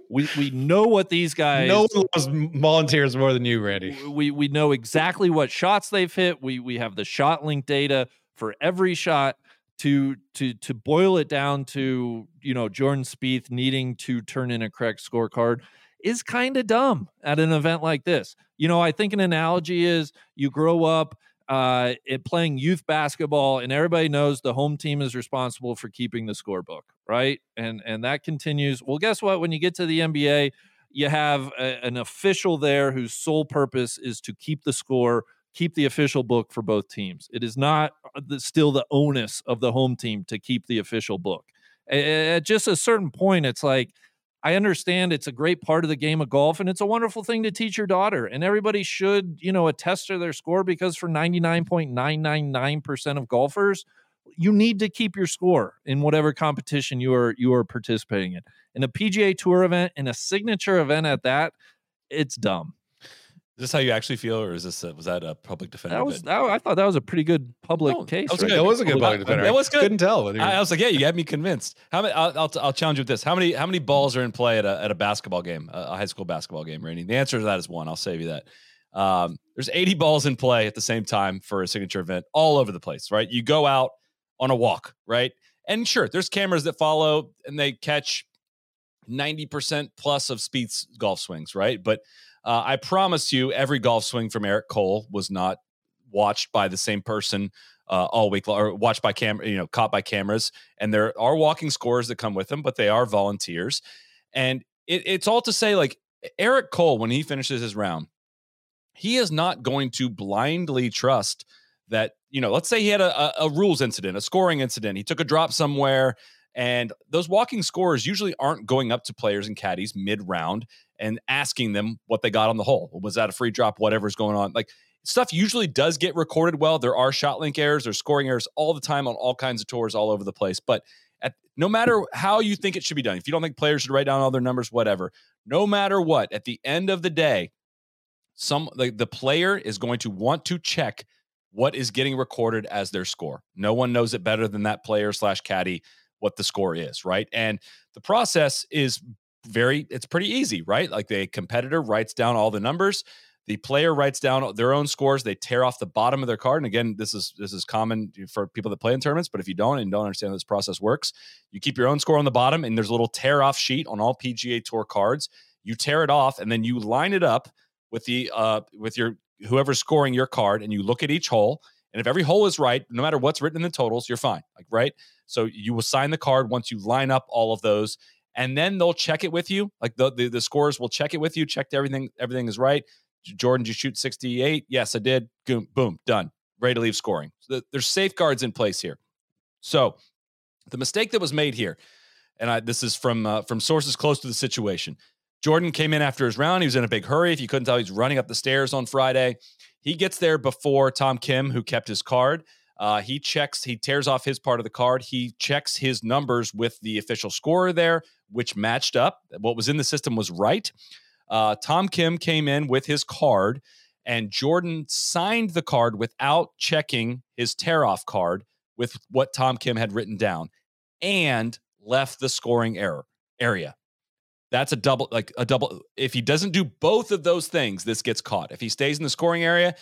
we we know what these guys. No one loves volunteers more than you, Randy. We we know exactly what shots they've hit. We we have the ShotLink data for every shot to to to boil it down to you know Jordan Spieth needing to turn in a correct scorecard is kind of dumb at an event like this. You know, I think an analogy is you grow up uh, playing youth basketball, and everybody knows the home team is responsible for keeping the scorebook, right? And and that continues. Well, guess what? When you get to the NBA, you have a, an official there whose sole purpose is to keep the score, keep the official book for both teams. It is not uh, the, still the onus of the home team to keep the official book. At just a certain point, it's like, I understand it's a great part of the game of golf and it's a wonderful thing to teach your daughter. And everybody should, you know, attest to their score because for 99.999% of golfers, you need to keep your score in whatever competition you are you are participating in. In a PGA Tour event, in a signature event at that, it's dumb. Is this how you actually feel, or is this a, was that a public defender? That was that, I thought that was a pretty good public No, case. that was right good. That was a good Public- public defender. that was good. Couldn't tell. whether I, I was like, yeah, you had me convinced. How many? I'll, I'll, I'll challenge you with this. How many? How many balls are in play at a, at a basketball game, a, a high school basketball game, Randy? The answer to that is one. I'll save you that. Um, there's 80 balls in play at the same time for a signature event, all over the place. Right? You go out on a walk, right? And sure, there's cameras that follow and they catch 90% plus of Spieth's golf swings, right? But uh, I promise you, every golf swing from Eric Cole was not watched by the same person uh, all week long, or watched by camera, you know, caught by cameras. And there are walking scores that come with them, but they are volunteers. And it, it's all to say, like Eric Cole, when he finishes his round, he is not going to blindly trust that, you know, let's say he had a, a, a rules incident, a scoring incident, he took a drop somewhere. And those walking scores usually aren't going up to players and caddies mid round and asking them what they got on the hole. Was that a free drop? Whatever's going on. Like stuff usually does get recorded well. There are ShotLink errors, there's scoring errors all the time on all kinds of tours all over the place. But at, no matter how you think it should be done, if you don't think players should write down all their numbers, whatever, no matter what, at the end of the day, some like the player is going to want to check what is getting recorded as their score. No one knows it better than that player slash caddy what the score is, right? And the process is very it's pretty easy, right? Like the competitor writes down all the numbers, the player writes down their own scores, they tear off the bottom of their card. And again, this is this is common for people that play in tournaments, but if you don't and don't understand how this process works, you keep your own score on the bottom and there's a little tear off sheet on all PGA Tour cards. You tear it off and then you line it up with the uh with your whoever's scoring your card and you look at each hole and if every hole is right, no matter what's written in the totals, you're fine. Like, right? So you will sign the card once you line up all of those, and then they'll check it with you. Like the the, the scores will check it with you, checked everything, everything is right. Jordan, you shoot 68? Yes, I did. Boom, boom, done. Ready to leave scoring. So there's safeguards in place here. So the mistake that was made here, and I, this is from uh, from sources close to the situation. Jordan came in after his round. He was in a big hurry. If you couldn't tell, he's running up the stairs on Friday. He gets there before Tom Kim, who kept his card. Uh, he checks, he tears off his part of the card. He checks his numbers with the official scorer there, which matched up. What was in the system was right. Uh, Tom Kim came in with his card, and Jordan signed the card without checking his tear off card with what Tom Kim had written down and left the scoring error area. That's a double, like a double. If he doesn't do both of those things, this gets caught. If he stays in the scoring area,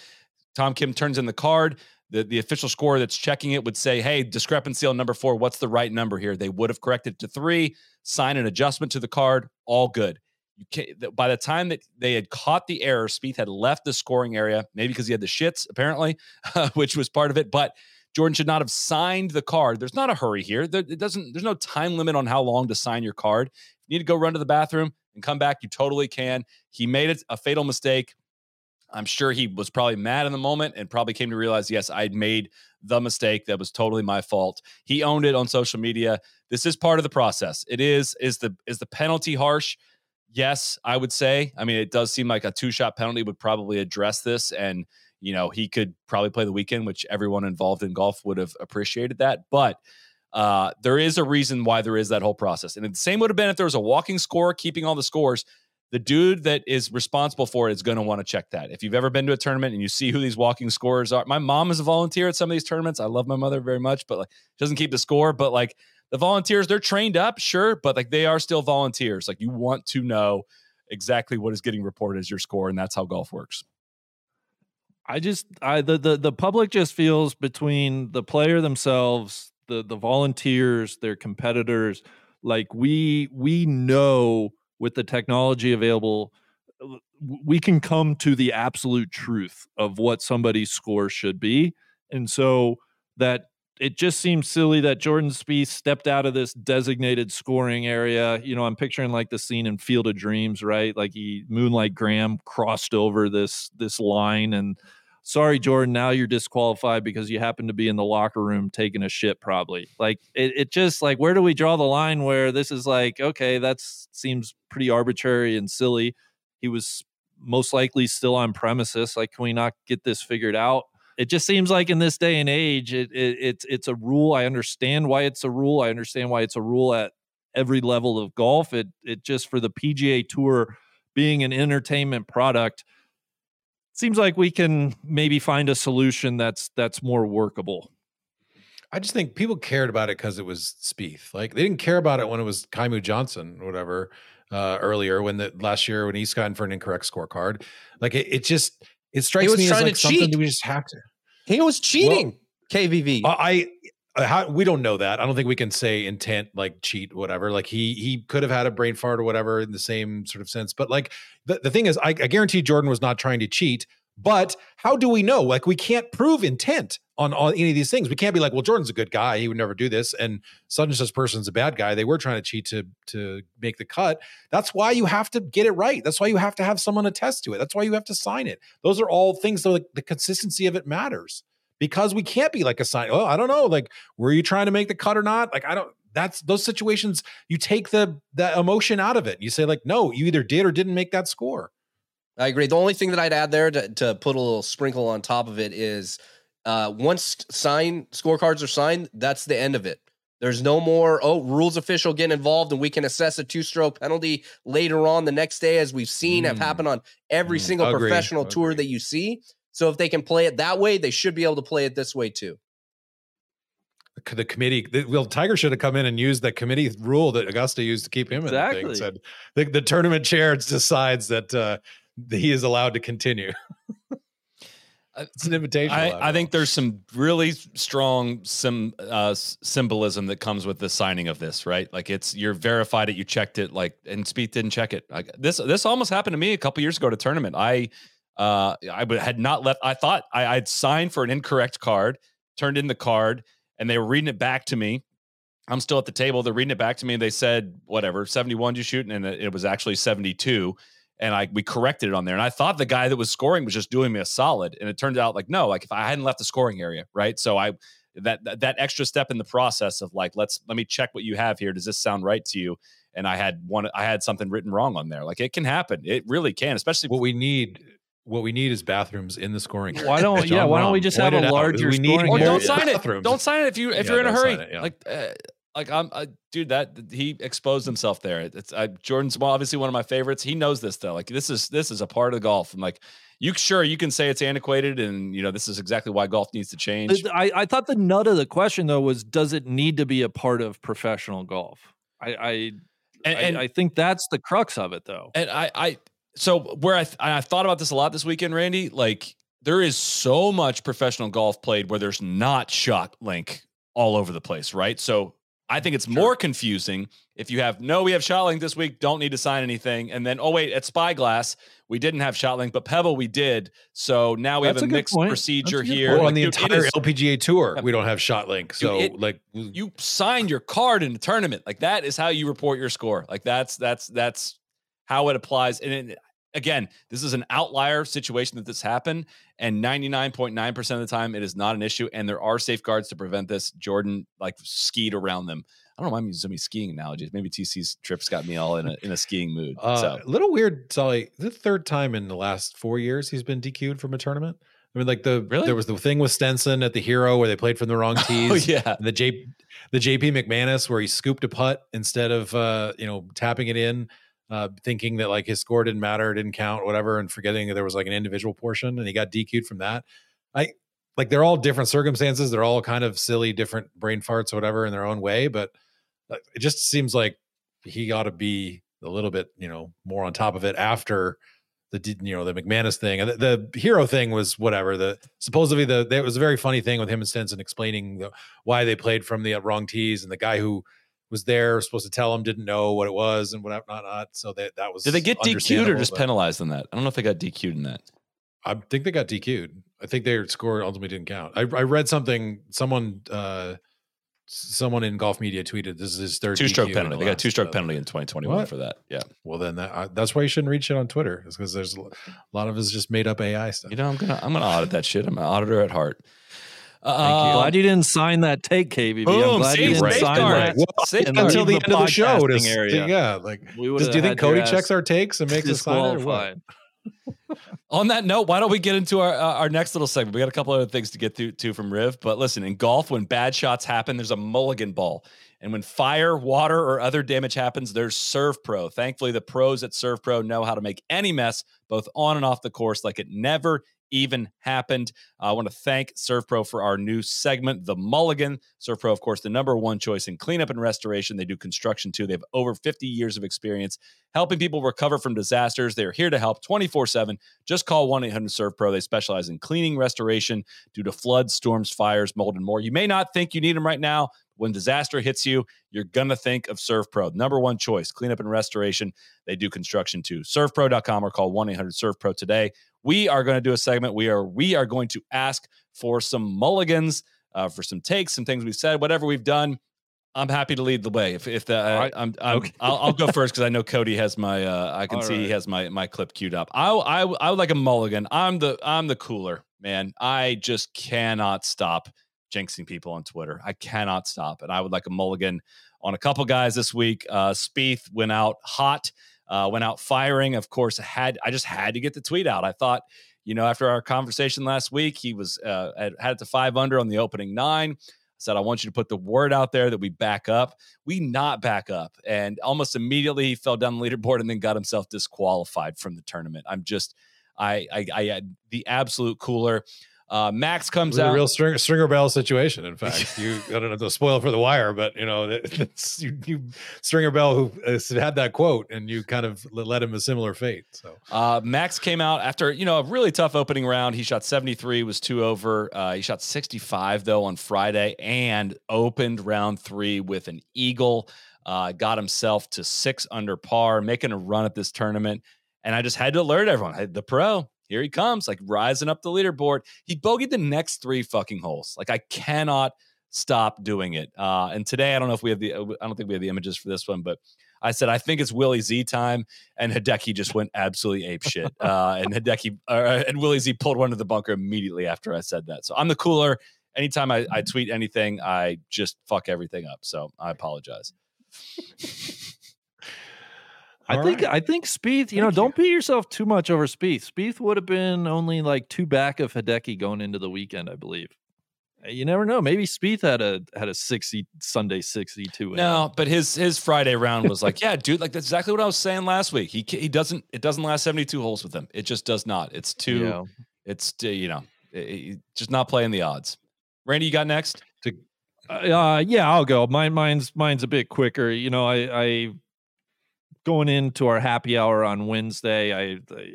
Tom Kim turns in the card. The, the official scorer that's checking it would say, Hey, discrepancy on number four. What's the right number here? They would have corrected to three, sign an adjustment to the card. All good. You can't, by the time that they had caught the error, Spieth had left the scoring area, maybe because he had the shits, apparently, which was part of it. But Jordan should not have signed the card. There's not a hurry here. There, it doesn't. There's no time limit on how long to sign your card. Need to go run to the bathroom and come back, you totally can. He made it a fatal mistake. I'm sure he was probably mad in the moment and probably came to realize, yes, I'd made the mistake. That was totally my fault. He owned it on social media. This is part of the process. It is. Is the is the penalty harsh? Yes, I would say. I mean, it does seem like a two shot penalty would probably address this and you know, he could probably play the weekend, which everyone involved in golf would have appreciated that. But uh, there is a reason why there is that whole process. And the same would have been if there was a walking score keeping all the scores. The dude that is responsible for it is going to want to check that. If you've ever been to a tournament and you see who these walking scorers are, my mom is a volunteer at some of these tournaments. I love my mother very much, but like doesn't keep the score. But like the volunteers, they're trained up, sure, but like they are still volunteers. Like you want to know exactly what is getting reported as your score, and that's how golf works. I just I the, the the public just feels between the player themselves, the the volunteers, their competitors, like we we know with the technology available uh, we can come to the absolute truth of what somebody's score should be. And so that it just seems silly that Jordan Spieth stepped out of this designated scoring area. You know, I'm picturing like the scene in Field of Dreams, right? Like he Moonlight Graham crossed over this this line and sorry Jordan, now you're disqualified because you happen to be in the locker room taking a shit probably. Like it, it just like where do we draw the line where this is like okay, that seems pretty arbitrary and silly. He was most likely still on premises. Like can we not get this figured out? it just seems like in this day and age, it, it, it's it's a rule. I understand why it's a rule. I understand why it's a rule at every level of golf. It it just for the PGA Tour being an entertainment product seems like we can maybe find a solution that's that's more workable. I just think people cared about it because it was Spieth. Like they didn't care about it when it was Kaimu Johnson or whatever uh, earlier when the last year when he's gotten for an incorrect scorecard. Like it, it just it strikes me as like something cheat. we just have to. He was cheating. Well, KVV. I, I Uh, how, we don't know that. I don't think we can say intent like cheat whatever. Like he he could have had a brain fart or whatever in the same sort of sense. But like the, the thing is, I, I guarantee Jordan was not trying to cheat. But how do we know? Like we can't prove intent on, any of these things. We can't be like, well, Jordan's a good guy; he would never do this, and such and such person's a bad guy. They were trying to cheat to to make the cut. That's why you have to get it right. That's why you have to have someone attest to it. That's why you have to sign it. Those are all things the consistency of it matters because we can't be like a sign. Oh, I don't know. Like, were you trying to make the cut or not? Like, I don't. That's those situations. You take the the emotion out of it. You say like, no, you either did or didn't make that score. I agree. The only thing that I'd add there to, to put a little sprinkle on top of it is uh, once sign scorecards are signed, that's the end of it. There's no more, oh, rules official get involved and we can assess a two stroke penalty later on the next day, as we've seen mm. have happened on every mm. single Agreed. professional Agreed. tour that you see. So if they can play it that way, they should be able to play it this way too. The committee, the, well, Tiger should have come in and used the committee rule that Augusta used to keep him exactly. in the thing. Said the, the tournament chair decides that uh, he is allowed to continue. it's an invitation. I, I, think there's some really strong sim, uh, symbolism that comes with the signing of this, right? Like it's you're verified it, you checked it, like and Spieth didn't check it. Like this this almost happened to me a couple years ago at a tournament. I uh I had not left. I thought I, I'd signed for an incorrect card, turned in the card, and they were reading it back to me. I'm still at the table. They're reading it back to me. They said, whatever, 71 you shoot, and it was actually 72 and I we corrected it on there. And I thought the guy that was scoring was just doing me a solid, and it turned out like no, like if I hadn't left the scoring area, right? So I that that, that extra step in the process of like let's let me check what you have here. Does this sound right to you? And I had one, I had something written wrong on there. Like it can happen. It really can, especially what we need what we need is bathrooms in the scoring. Why don't yeah? Why don't we just have a larger we need scoring? Or don't sign it. Don't sign it if you if yeah, you're in a hurry. It, yeah. Like uh, like I'm, uh, dude. That he exposed himself there. It's uh, Jordan's well, obviously one of my favorites. He knows this though. Like this is this is a part of golf. I'm like you, sure you can say it's antiquated, and you know this is exactly why golf needs to change. I, I thought the nut of the question though was, does it need to be a part of professional golf? I, I and, and I, I, think that's the crux of it though. And I, I so where I, I thought about this a lot this weekend, Randy. Like there is so much professional golf played where there's not ShotLink all over the place, right? So I think it's sure. more confusing if you have no, we have ShotLink this week, don't need to sign anything, and then oh wait, at Spyglass we didn't have ShotLink, but Pebble we did. So now we That's have a, a mixed point. procedure here. Like, on the dude, entire is, LPGA tour, we don't have ShotLink. So dude, it, like you signed your card in the tournament, like that is how you report your score. Like that's that's that's how it applies. And it, again, this is an outlier situation that this happened, and 99.9% of the time it is not an issue. And there are safeguards to prevent this. Jordan like skied around them. I don't know. Why I'm using so many skiing analogies. Maybe TC's trips got me all in a in a skiing mood. Uh, so a little weird, Sully. The third time in the last four years he's been DQ'd from a tournament. I mean, like the really? there was the thing with Stenson at the Hero where they played from the wrong oh, tees. oh yeah, and the J the JP McManus where he scooped a putt instead of uh, you know tapping it in uh, thinking that like his score didn't matter, didn't count, whatever, and forgetting that there was like an individual portion, and he got DQ'd from that. I like they're all different circumstances. They're all kind of silly, different brain farts, whatever, in their own way. But uh, it just seems like he ought to be a little bit, you know, more on top of it after the you know the McManus thing. The, the hero thing was whatever. The supposedly the it was a very funny thing with him and Stenson explaining the, why they played from the wrong tees, and the guy who was there, supposed to tell him, didn't know what it was and whatnot. Not, so that that was. Did they get DQ'd or just penalized in that? I don't know if they got DQ'd in that. I think they got DQ'd. I think their score ultimately didn't count. I, I read something. Someone, uh, someone in golf media tweeted this is his third two stroke DQ penalty. the They got two stroke uh, penalty in 2021 What? for that. Yeah. Well, then that, that's why you shouldn't read shit on Twitter. Is because there's a lot of it's just made up AI stuff. You know, I'm gonna I'm gonna audit that shit. I'm an auditor at heart. Thank you. Um, glad you didn't sign that take, KVV. Boom, I'm glad see, you didn't right. sign safeguard. that. Well, Safeguard. Until the leave end of the show. To, podcasting area. yeah, like does, do you think Cody checks our takes and makes us sign it? or what? On that note, why don't we get into our uh, our next little segment? We got a couple other things to get through to from Riv, but listen, in golf, when bad shots happen, there's a mulligan ball, and when fire, water, or other damage happens, there's Serve Pro. Thankfully, the pros at Serve Pro know how to make any mess, both on and off the course, like it never even happened. Uh, I want to thank Serve Pro for our new segment, The Mulligan. Serve Pro, of course, the number one choice in cleanup and restoration. They do construction too. They have over 50 years of experience helping people recover from disasters. They're here to help 24 7. Just call 1 800 Serve Pro. They specialize in cleaning restoration due to floods, storms, fires, mold, and more. You may not think you need them right now. When disaster hits you, you're going to think of Serve Pro. Number one choice, cleanup and restoration. They do construction too. ServePro.com or call 1 800 Serve Pro today. We are going to do a segment. We are we are going to ask for some mulligans, uh, for some takes, some things we've said, whatever we've done. I'm happy to lead the way. If if the uh, right. I'm, I'm Okay. I'll, I'll go first because I know Cody has my uh, I can All see he has my my clip queued up. I I I would like a mulligan. I'm the I'm the cooler man. I just cannot stop jinxing people on Twitter. I cannot stop, and I would like a mulligan on a couple guys this week. Uh, Spieth went out hot, uh, went out firing. Of course, had I just had to get the tweet out. I thought, you know, after our conversation last week, he was uh, had, it to five under on the opening nine. I said, I want you to put the word out there that we back up. We not back up, and almost immediately he fell down the leaderboard and then got himself disqualified from the tournament. I'm just, I, I, I the absolute cooler. Uh, Max Homa's was a real stringer, stringer bell situation. In fact, you I don't know to spoil for the wire, but you know you, you stringer bell who has had that quote, and you kind of led him a similar fate. So Uh, Max came out after you know a really tough opening round. He shot 73, was two over. Uh, he shot 65 though on Friday and opened round three with an eagle. Uh, got himself to six under par, making a run at this tournament. And I just had to alert everyone: the pro, here he comes, like rising up the leaderboard. He bogeyed the next three fucking holes. Like I cannot stop doing it. Uh, and today, I don't know if we have the, I don't think we have the images for this one, but I said I think it's Willie Z time, and Hideki just went absolutely ape shit. Uh, and Hideki uh, and Willie Z pulled one to the bunker immediately after I said that. So I'm the cooler. Anytime I, I tweet anything, I just fuck everything up. So I apologize. I All think right. I think Spieth. You know, don't beat yourself too much over Spieth. Spieth would have been only like two back of Hideki going into the weekend, I believe. Uh, You never know. Maybe Spieth had a had a sixty Sunday sixty two. No, but his his Friday round was like, yeah, dude, like that's exactly what I was saying last week. He he doesn't it doesn't last 72 holes with him. It just does not. It's too Yeah. it's too, you know, it- it- just not playing the odds. Randy, you got next? To, Uh, yeah, I'll go. Mine, mine's, mine's a bit quicker. You know, I, I going into our happy hour on Wednesday, I, I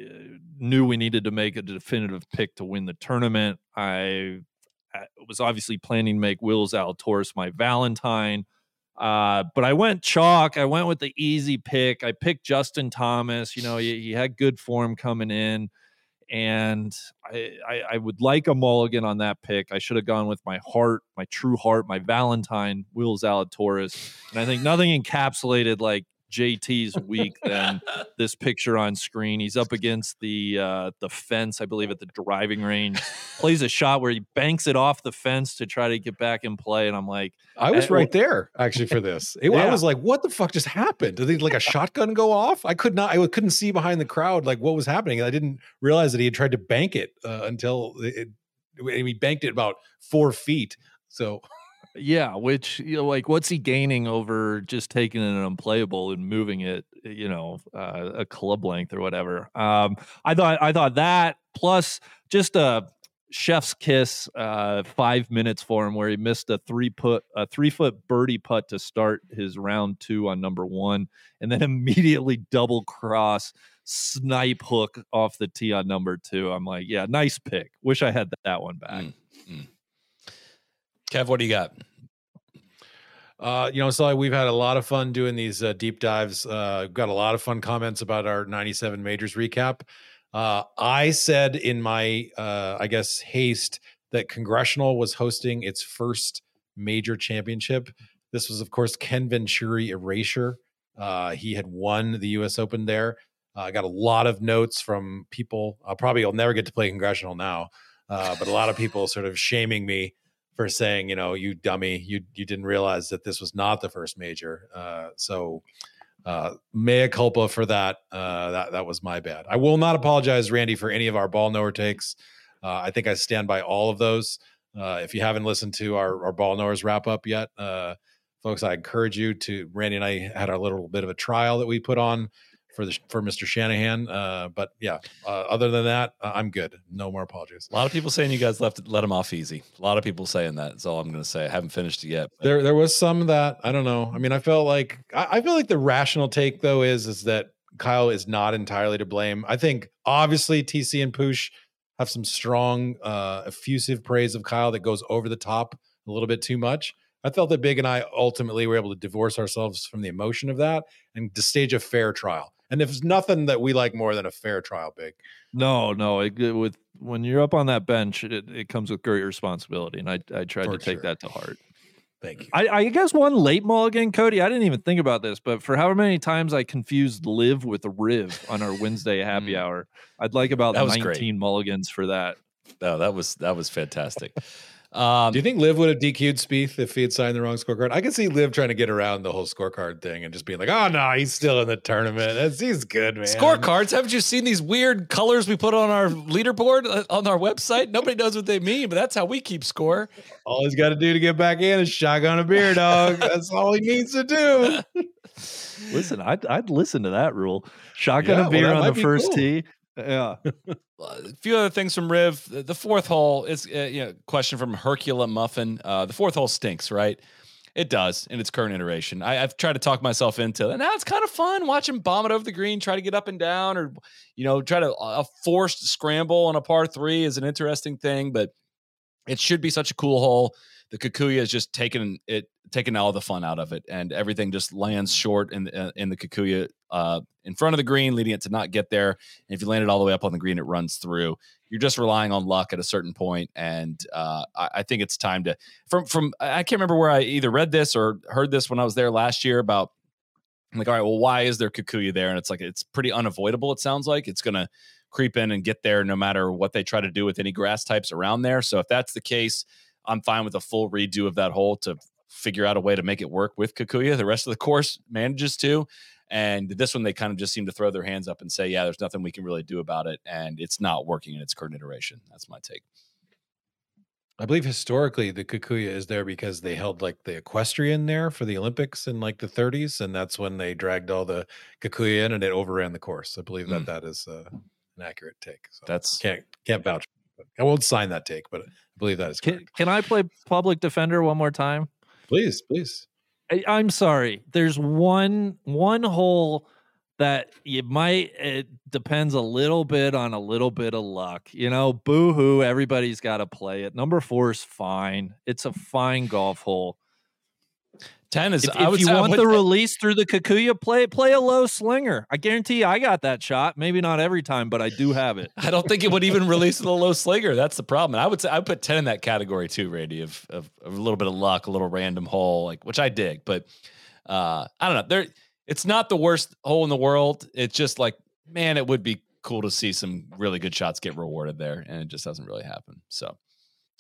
knew we needed to make a definitive pick to win the tournament. I, I was obviously planning to make Will Zalatoris my Valentine. Uh, but I went chalk. I went with the easy pick. I picked Justin Thomas. You know, he, he had good form coming in and I, I I would like a mulligan on that pick. I should have gone with my heart, my true heart, my Valentine, Will Zalatoris, and I think nothing encapsulated like JT's week than this picture on screen. He's up against the uh, the fence, I believe, at the driving range. Plays a shot where he banks it off the fence to try to get back in play, and I'm like, I was Uh, right there actually for this. It, I was like, "What the fuck just happened? Did they, like a shotgun go off?" I could not. I couldn't see behind the crowd like what was happening. I didn't realize that he had tried to bank it uh, until it, it. He banked it about four feet. So Yeah, which you know, like, what's he gaining over just taking an unplayable and moving it, you know, uh, a club length or whatever? Um, I thought, I thought that plus just a chef's kiss, uh, five minutes for him where he missed a three put, a three foot birdie putt to start his round two on number one, and then immediately double cross snipe hook off the tee on number two. I'm like, yeah, nice pick. Wish I had that one back. Mm, Kev, what do you got? Uh, you know, so we've had a lot of fun doing these uh, deep dives. Uh, got a lot of fun comments about our 97 majors recap. Uh, I said in my, uh, I guess, haste that Congressional was hosting its first major championship. This was, of course, Ken Venturi Erasure. Uh, he had won the U.S. Open there. Uh, I got a lot of notes from people. I'll probably I'll never get to play Congressional now, uh, but a lot of people sort of shaming me for saying, you know, you dummy, you you didn't realize that this was not the first major. Uh, so uh, mea culpa for that. Uh, that that was my bad. I will not apologize, Randy, for any of our ball knower takes. Uh, I think I stand by all of those. Uh, if you haven't listened to our, our ball knowers wrap up yet, uh, folks, I encourage you to. Randy and I had a little bit of a trial that we put on for the for Mr. Shanahan. Uh, but yeah, uh, other than that, uh, I'm good. No more apologies. A lot of people saying you guys left let him off easy. A lot of people saying that. That's all I'm going to say. I haven't finished it yet. but- There there was some that I don't know. I mean, I felt like I, I feel like the rational take though is is that Kyle is not entirely to blame. I think obviously TC and Poosh have some strong uh effusive praise of Kyle that goes over the top a little bit too much. I felt that Big and I ultimately were able to divorce ourselves from the emotion of that and to stage a fair trial. And if there's nothing that we like more than a fair trial, Big. No, no. It, it- with when you're up on that bench, it, it comes with great responsibility, and I I tried For to take sure. that to heart. Thank you. I, I guess one late mulligan, Cody. I didn't even think about this, but for however many times I confused LIV with riv on our Wednesday happy Mm. hour, I'd like about That was 19 great. mulligans for that. No, that was that was fantastic. Um, Do you think LIV would have DQ'd Spieth if he had signed the wrong scorecard? I could see LIV trying to get around the whole scorecard thing and just being like, "Oh no, he's still in the tournament. That's, he's good, man." Scorecards. Haven't you seen these weird colors we put on our leaderboard uh, on our website? Nobody knows what they mean, but that's how we keep score. All he's got to do to get back in is shotgun a beer, dog. That's all he needs to do. Listen, I'd I'd listen to that rule. Shotgun Yeah, a beer that on the first cool. tee. Yeah. a few other things from Riv. The fourth hole is, uh, you know, question from Hercula Muffin. Uh, the fourth hole stinks, right? It does in its current iteration. I, I've tried to talk myself into it. Now it's kind of fun watching bomb it over the green, try to get up and down, or you know, try to a forced scramble on a par three is an interesting thing, but it should be such a cool hole. The Kikuyu is just taking it, taking all the fun out of it, and everything just lands short in the, uh, in the Kikuyu uh, in front of the green, leading it to not get there. And if you land it all the way up on the green, it runs through. You're just relying on luck at a certain point, and uh, I, I think it's time to. From from I can't remember where I either read this or heard this when I was there last year about. I'm like, all right, well, why is there Kikuyu there? And it's like it's pretty unavoidable. It sounds like it's gonna creep in and get there no matter what they try to do with any grass types around there. So if that's the case, I'm fine with a full redo of that hole to figure out a way to make it work with Kikuyu. The rest of the course manages to. And this one, they kind of just seem to throw their hands up and say, yeah, there's nothing we can really do about it. And it's not working in its current iteration. That's my take. I believe historically the Kikuyu is there because they held like the equestrian there for the Olympics in like the 30s, and that's when they dragged all the Kikuyu in and it overran the course. I believe that Mm. that is uh, an accurate take. So That's can't can't vouch. I won't sign that take, but I believe that is Can, correct. can I play public defender one more time? Please, please. I, I'm sorry. There's one one hole that you might it depends a little bit on a little bit of luck. You know, boo hoo, everybody's got to play it. Number 4 is fine. It's a fine golf hole. 10 is, If, I if would you say, want would- the release through the Kikuyu, play play a low slinger. I guarantee you I got that shot. Maybe not every time, but I do have it. I don't think it would even release the low slinger. That's the problem. And I would say I would put 10 in that category too, Randy, of, of, of a little bit of luck, a little random hole, like which I dig. But uh I don't know. There it's not the worst hole in the world. It's just like, man, it would be cool to see some really good shots get rewarded there. And it just doesn't really happen. So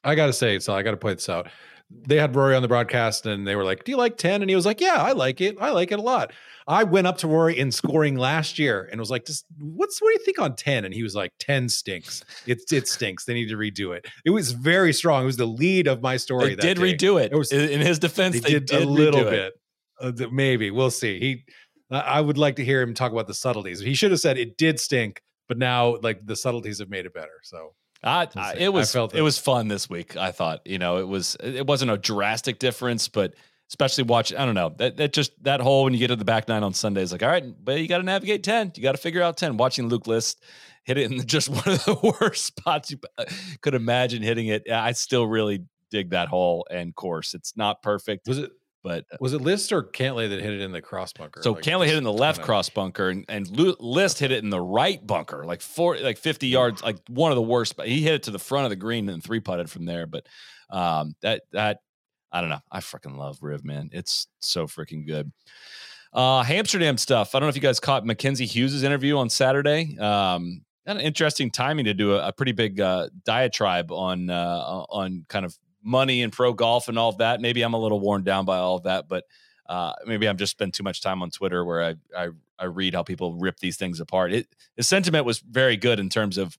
I gotta say, so I gotta point this out. They had Rory on the broadcast and they were like, Do you like 10? And he was like, Yeah, I like it. I like it a lot. I went up to Rory in scoring last year and was like, what's what do you think on 10? And he was like, 10 stinks. It it stinks. They need to redo it. It was very strong. It was the lead of my story. they that did day. redo it. It was- in his defense, They, they, did, a little bit. Uh, maybe we'll see. He, I would like to hear him talk about the subtleties. He should have said it did stink, but now like the subtleties have made it better. So I, I- it I was felt it it. was fun this week. I thought you know it was it wasn't a drastic difference, but especially watching I don't know that that just that hole when you get to the back nine on Sunday is like all right, but you got to navigate ten. You got to figure out ten. Watching Luke List hit it in just one of the worst spots you uh, could imagine hitting it. I still really dig that hole and course. It's not perfect, was it But uh, Was it List or Cantlay that hit it in the cross bunker? so Like, Cantlay hit it in the left cross bunker, and and List hit it in the right bunker, like four, like fifty yards, like one of the worst. But he hit it to the front of the green and three putted from there. But um, that that I don't know. I freaking love Riv, man. It's so freaking good. Uh, Hamsterdam stuff. I don't know if you guys caught Mackenzie Hughes' interview on Saturday. Um, of interesting timing to do a, a pretty big uh, diatribe on uh, on kind of money and pro golf and all of that. Maybe I'm a little worn down by all of that, but uh, maybe I'm just spent too much time on Twitter where I, I I read how people rip these things apart. It his sentiment was very good in terms of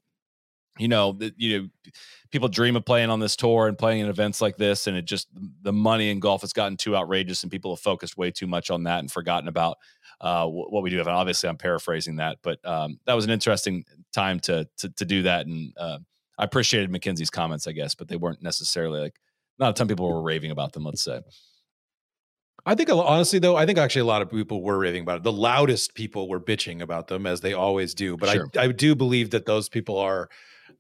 you know the, you know people dream of playing on this tour and playing in events like this, and it just the money in golf has gotten too outrageous, and people have focused way too much on that and forgotten about uh, what we do have. And obviously, I'm paraphrasing that, but um, that was an interesting time to to, to do that, and uh, I appreciated Mackenzie's comments, I guess, but they weren't necessarily like not a ton of people were raving about them. Let's say. I think honestly though, I think actually a lot of people were raving about it. The loudest people were bitching about them as they always do. But Sure. I I do believe that those people are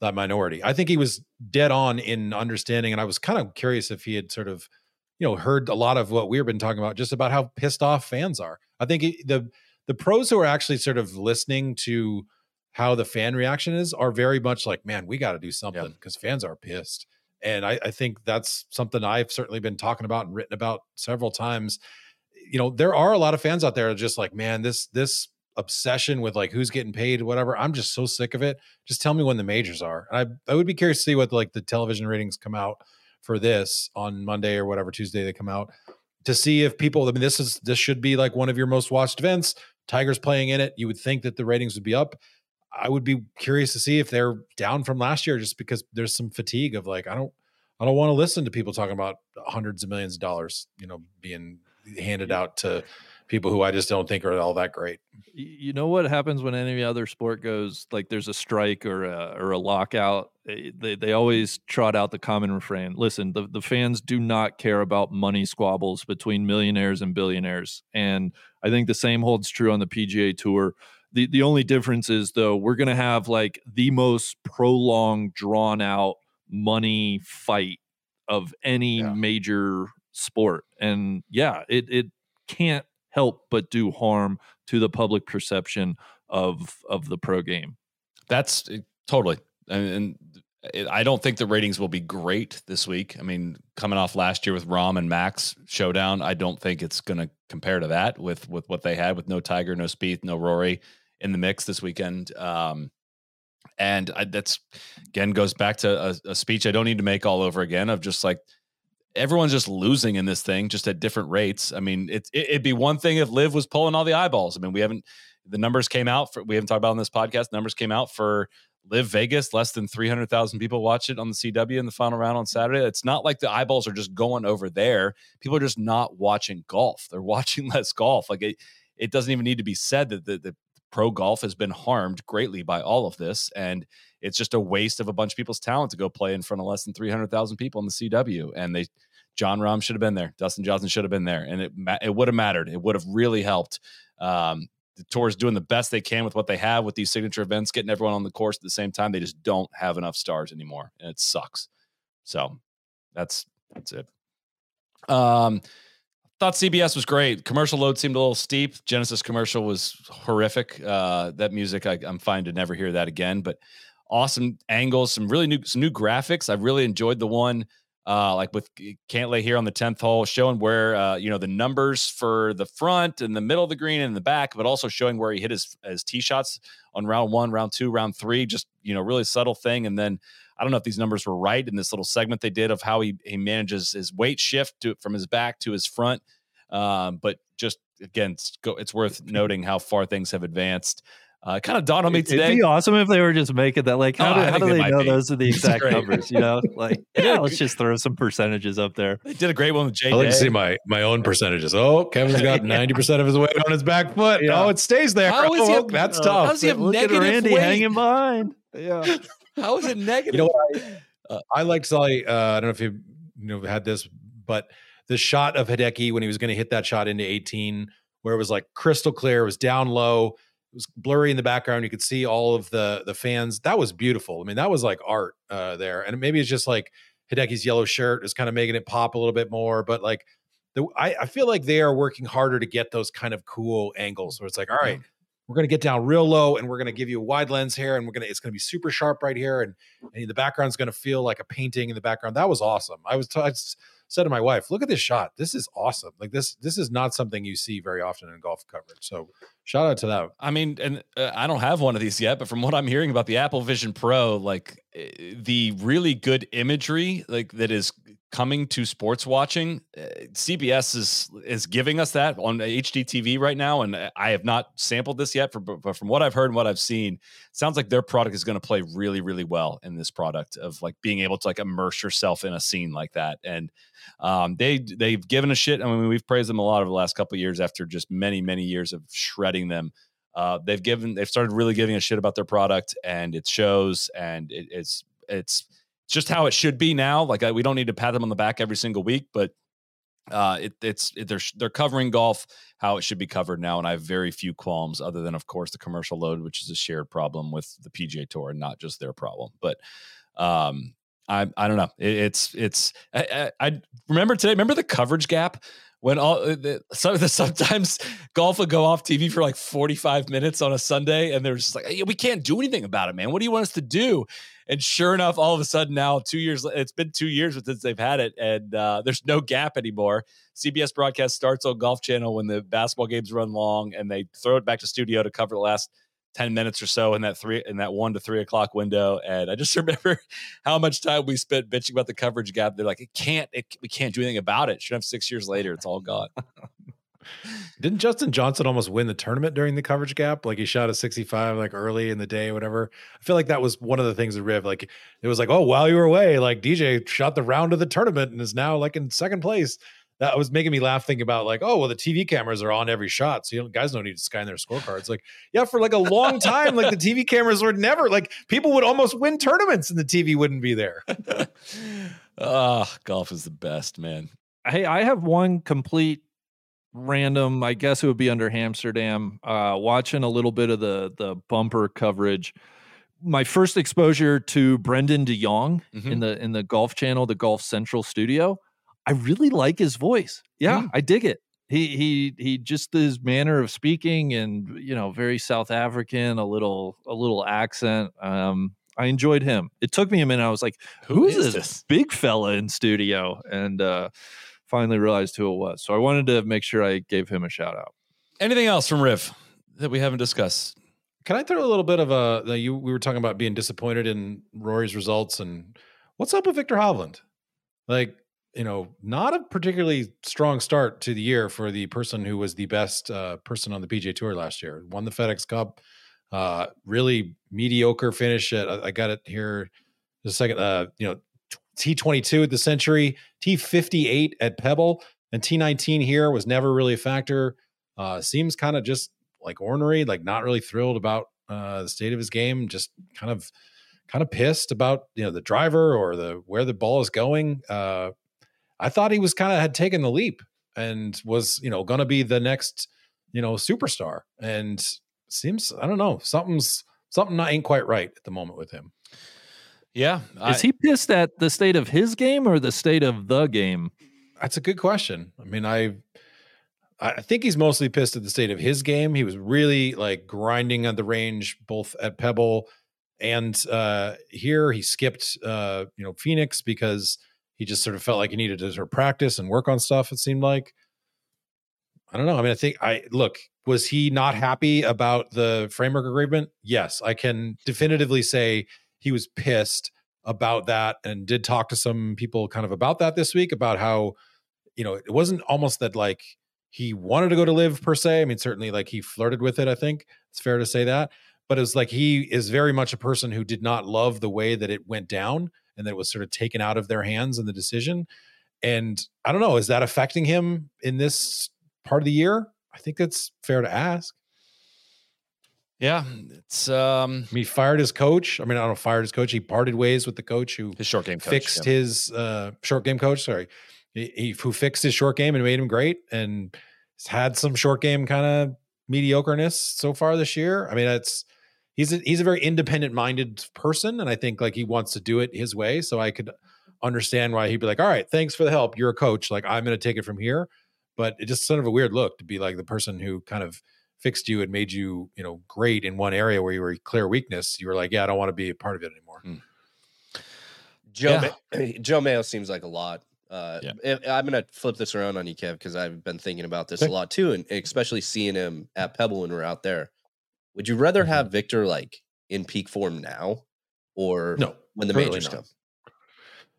that minority. I think he was dead on in understanding, and I was kind of curious if he had sort of, you know, heard a lot of what we've been talking about, just about how pissed off fans are. I think he- the the pros who are actually sort of listening to how the fan reaction is are very much like, man, we got to do something because fans are pissed. And I, I think that's something I've certainly been talking about and written about several times. You know, there are a lot of fans out there just like, man, this this obsession with like who's getting paid, whatever. I'm just so sick of it. Just tell me when the majors are. And I I would be curious to see what like the television ratings come out for this on Monday or whatever Tuesday they come out to see if people. I mean, this is this should be like one of your most watched events. Tigers playing in it. You would think that the ratings would be up. I would be curious to see if they're down from last year just because there's some fatigue of like I don't I don't want to listen to people talking about hundreds of millions of dollars, you know, being handed out to people who I just don't think are all that great. You know what happens when any other sport goes like there's a strike or a or a lockout? eh, They they always trot out the common refrain. Listen, the, the fans do not care about money squabbles between millionaires and billionaires, and I think the same holds true on the PGA Tour. The the only difference is though we're gonna have like the most prolonged, drawn out money fight of any Yeah. major sport, and yeah, it it can't help but do harm to the public perception of of the pro game. That's uh, totally, and, and it, I don't think the ratings will be great this week. I mean, coming off last year with Rahm and Max showdown, I don't think it's going to compare to that with with what they had with no Tiger, no Spieth, no Rory in the mix this weekend. Um, and I, that's again goes back to a, a speech I don't need to make all over again of just like everyone's just losing in this thing just at different rates. I mean, it's it, it'd be one thing if LIV was pulling all the eyeballs. I mean, we haven't the numbers came out for we haven't talked about on this podcast. Numbers came out for LIV Vegas, less than 300,000 people watch it on the CW in the final round on Saturday. It's not like the eyeballs are just going over there. People are just not watching golf. They're watching less golf. Like it, it doesn't even need to be said that the, the pro golf has been harmed greatly by all of this. And it's just a waste of a bunch of people's talent to go play in front of less than 300,000 people in the CW. And they, Jon Rahm should have been there. Dustin Johnson should have been there. And it, it would have mattered. It would have really helped. Um, the tour's doing the best they can with what they have with these signature events, getting everyone on the course at the same time. They just don't have enough stars anymore, and it sucks. So that's that's it. Um, thought CBS was great. Commercial load seemed a little steep. Genesis commercial was horrific. Uh, that music, I, I'm fine to never hear that again. But awesome angles, some really new some new graphics. I really enjoyed the one uh, like with Cantlay here on the 10th hole, showing where, uh, you know, the numbers for the front and the middle of the green and the back, but also showing where he hit his, his tee shots on round one, round two, round three, just, you know, really subtle thing. And then I don't know if these numbers were right in this little segment they did of how he, he manages his weight shift to from his back to his front. Um, but just again, it's, go, it's worth noting how far things have advanced. Uh, kind of dawned on me today. It'd be awesome if they were just making that. Like, how Oh, do, how do they they know be. those are the exact numbers? You know, like, yeah, let's just throw some percentages up there. They did a great one with Jay. I like to Day. see my my own percentages. Oh, Kevin's got ninety percent of his weight on his back foot. Yeah. Oh, it stays there. How is oh, he- well, that's uh, tough. How does he have Look at negative Randy weight? hanging behind. Yeah. How is it negative? You know what? Uh, I liked Sully. Uh, I don't know if you, you know had this, but the shot of Hideki when he was going to hit that shot into 18, where it was like crystal clear, it was down low, it was blurry in the background. You could see all of the the fans. That was beautiful. I mean, that was like art uh, there. And maybe it's just like Hideki's yellow shirt is kind of making it pop a little bit more, but like the, I, I feel like they are working harder to get those kind of cool angles where it's like, all right, we're going to get down real low and we're going to give you a wide lens here and we're going to it's going to be super sharp right here and, and the background's going to feel like a painting in the background. That was awesome. I was t- I said to my wife look at this shot. This is awesome. Like this this is not something you see very often in golf coverage. So shout out to that. I mean and uh, i don't have one of these yet but from what i'm hearing about the apple vision pro like eh, the really good imagery like that is coming to sports watching. Uh, CBS is is giving us that on HDTV right now, and I have not sampled this yet. But from what I've heard and what I've seen, sounds like their product is going to play really, really well in this product of like being able to like immerse yourself in a scene like that. And um, they they've given a shit. I mean, we've praised them a lot over the last couple years after just many many years of shredding them. Uh, they've given they've started really giving a shit about their product, and it shows, and it, it's it's just how it should be now. Like I, we don't need to pat them on the back every single week, but uh, it, it's it, they're they're covering golf how it should be covered now, and I have very few qualms other than, of course, the commercial load, which is a shared problem with the PGA Tour and not just their problem. But um, I I don't know. It, it's it's I, I, I remember today. Remember the coverage gap when all uh, the, the sometimes golf would go off TV for like 45 minutes on a Sunday and they're just like, hey, we can't do anything about it, man. What do you want us to do? And sure enough, all of a sudden now, two years, it's been two years since they've had it, and uh, there's no gap anymore. CBS broadcast starts on Golf Channel when the basketball games run long, and they throw it back to studio to cover the last 10 minutes or so in that three in that one to three o'clock window. And I just remember how much time we spent bitching about the coverage gap. They're like, it can't, it, we can't do anything about it. Should have six years later, it's all gone. Didn't Dustin Johnson almost win the tournament during the coverage gap? Like he shot a 65 like early in the day, whatever. I feel like that was one of the things that Riv, like it was like, oh, while you were away, like DJ shot the round of the tournament and is now like in second place. That was making me laugh thinking about like, oh, well, the TV cameras are on every shot. So you know, guys don't need to scan their scorecards. Like, yeah, for like a long time, like the TV cameras were never like people would almost win tournaments and the TV wouldn't be there. oh, golf is the best, man. Hey, I have one complete random. I guess it would be under Hamsterdam. Uh, watching a little bit of the the bumper coverage. My first exposure to Brendon de Jonge mm-hmm. in the in the Golf Channel, the Golf Central studio. I really like his voice. Yeah, mm. I dig it. He he he just his manner of speaking and you know very South African, a little a little accent. Um, I enjoyed him. It took me a minute. I was like, "Who, who is, is this, this big fella in studio?" And uh, finally realized who it was. So I wanted to make sure I gave him a shout out. Anything else from Riv that we haven't discussed? Can I throw a little bit of a you we were talking about being disappointed in Rory's results and what's up with Viktor Hovland? Like, you know, not a particularly strong start to the year for the person who was the best uh, person on the PGA Tour last year. Won the FedEx Cup. Uh, really mediocre finish. At, I got it here. The second, uh, you know, T22 at the Sentry, T58 at Pebble, and T19 here was never really a factor. Uh, seems kind of just like ornery, like not really thrilled about uh, the state of his game. Just kind of, kind of pissed about you know the driver or the where the ball is going. Uh, I thought he was kind of had taken the leap and was you know going to be the next you know superstar. And seems I don't know something's something not ain't quite right at the moment with him. Yeah. Is he pissed at the state of his game or the state of the game? That's a good question. I mean, I I think he's mostly pissed at the state of his game. He was really like grinding on the range both at Pebble and uh here he skipped uh you know Phoenix because he just sort of felt like he needed to sort of practice and work on stuff it seemed like I don't know. I mean, I think I look, was he not happy about the framework agreement? Yes, I can definitively say he was pissed about that and did talk to some people kind of about that this week about how you know it wasn't almost that like he wanted to go to LIV per se i mean certainly like he flirted with it i think it's fair to say that but it's like he is very much a person who did not love the way that it went down and that it was sort of taken out of their hands in the decision and i don't know is that affecting him in this part of the year? I think that's fair to ask yeah, it's um he fired his coach. I mean, I don't know, fired his coach. He parted ways with the coach who his short game coach, fixed yeah. his uh short game coach. Sorry, he, he, who fixed his short game and made him great, and had some short game kind of mediocreness so far this year. I mean, it's he's a, he's a very independent minded person, and I think like he wants to do it his way. So I could understand why he'd be like, all right, thanks for the help. You're a coach. Like, I'm going to take it from here. But it just sort of a weird look to be like the person who kind of fixed you and made you, you know, great in one area where you were clear weakness. You were like, yeah, I don't want to be a part of it anymore. Hmm. Joe Yeah. Ma- Joe Mayo seems like a lot. Uh, Yeah. I'm gonna flip this around on you, Kev, because I've been thinking about this Okay. a lot too, and especially seeing him at Pebble when we're out there. Would you rather Mhm. have Viktor like in peak form now, or No, when the clearly majors not. come?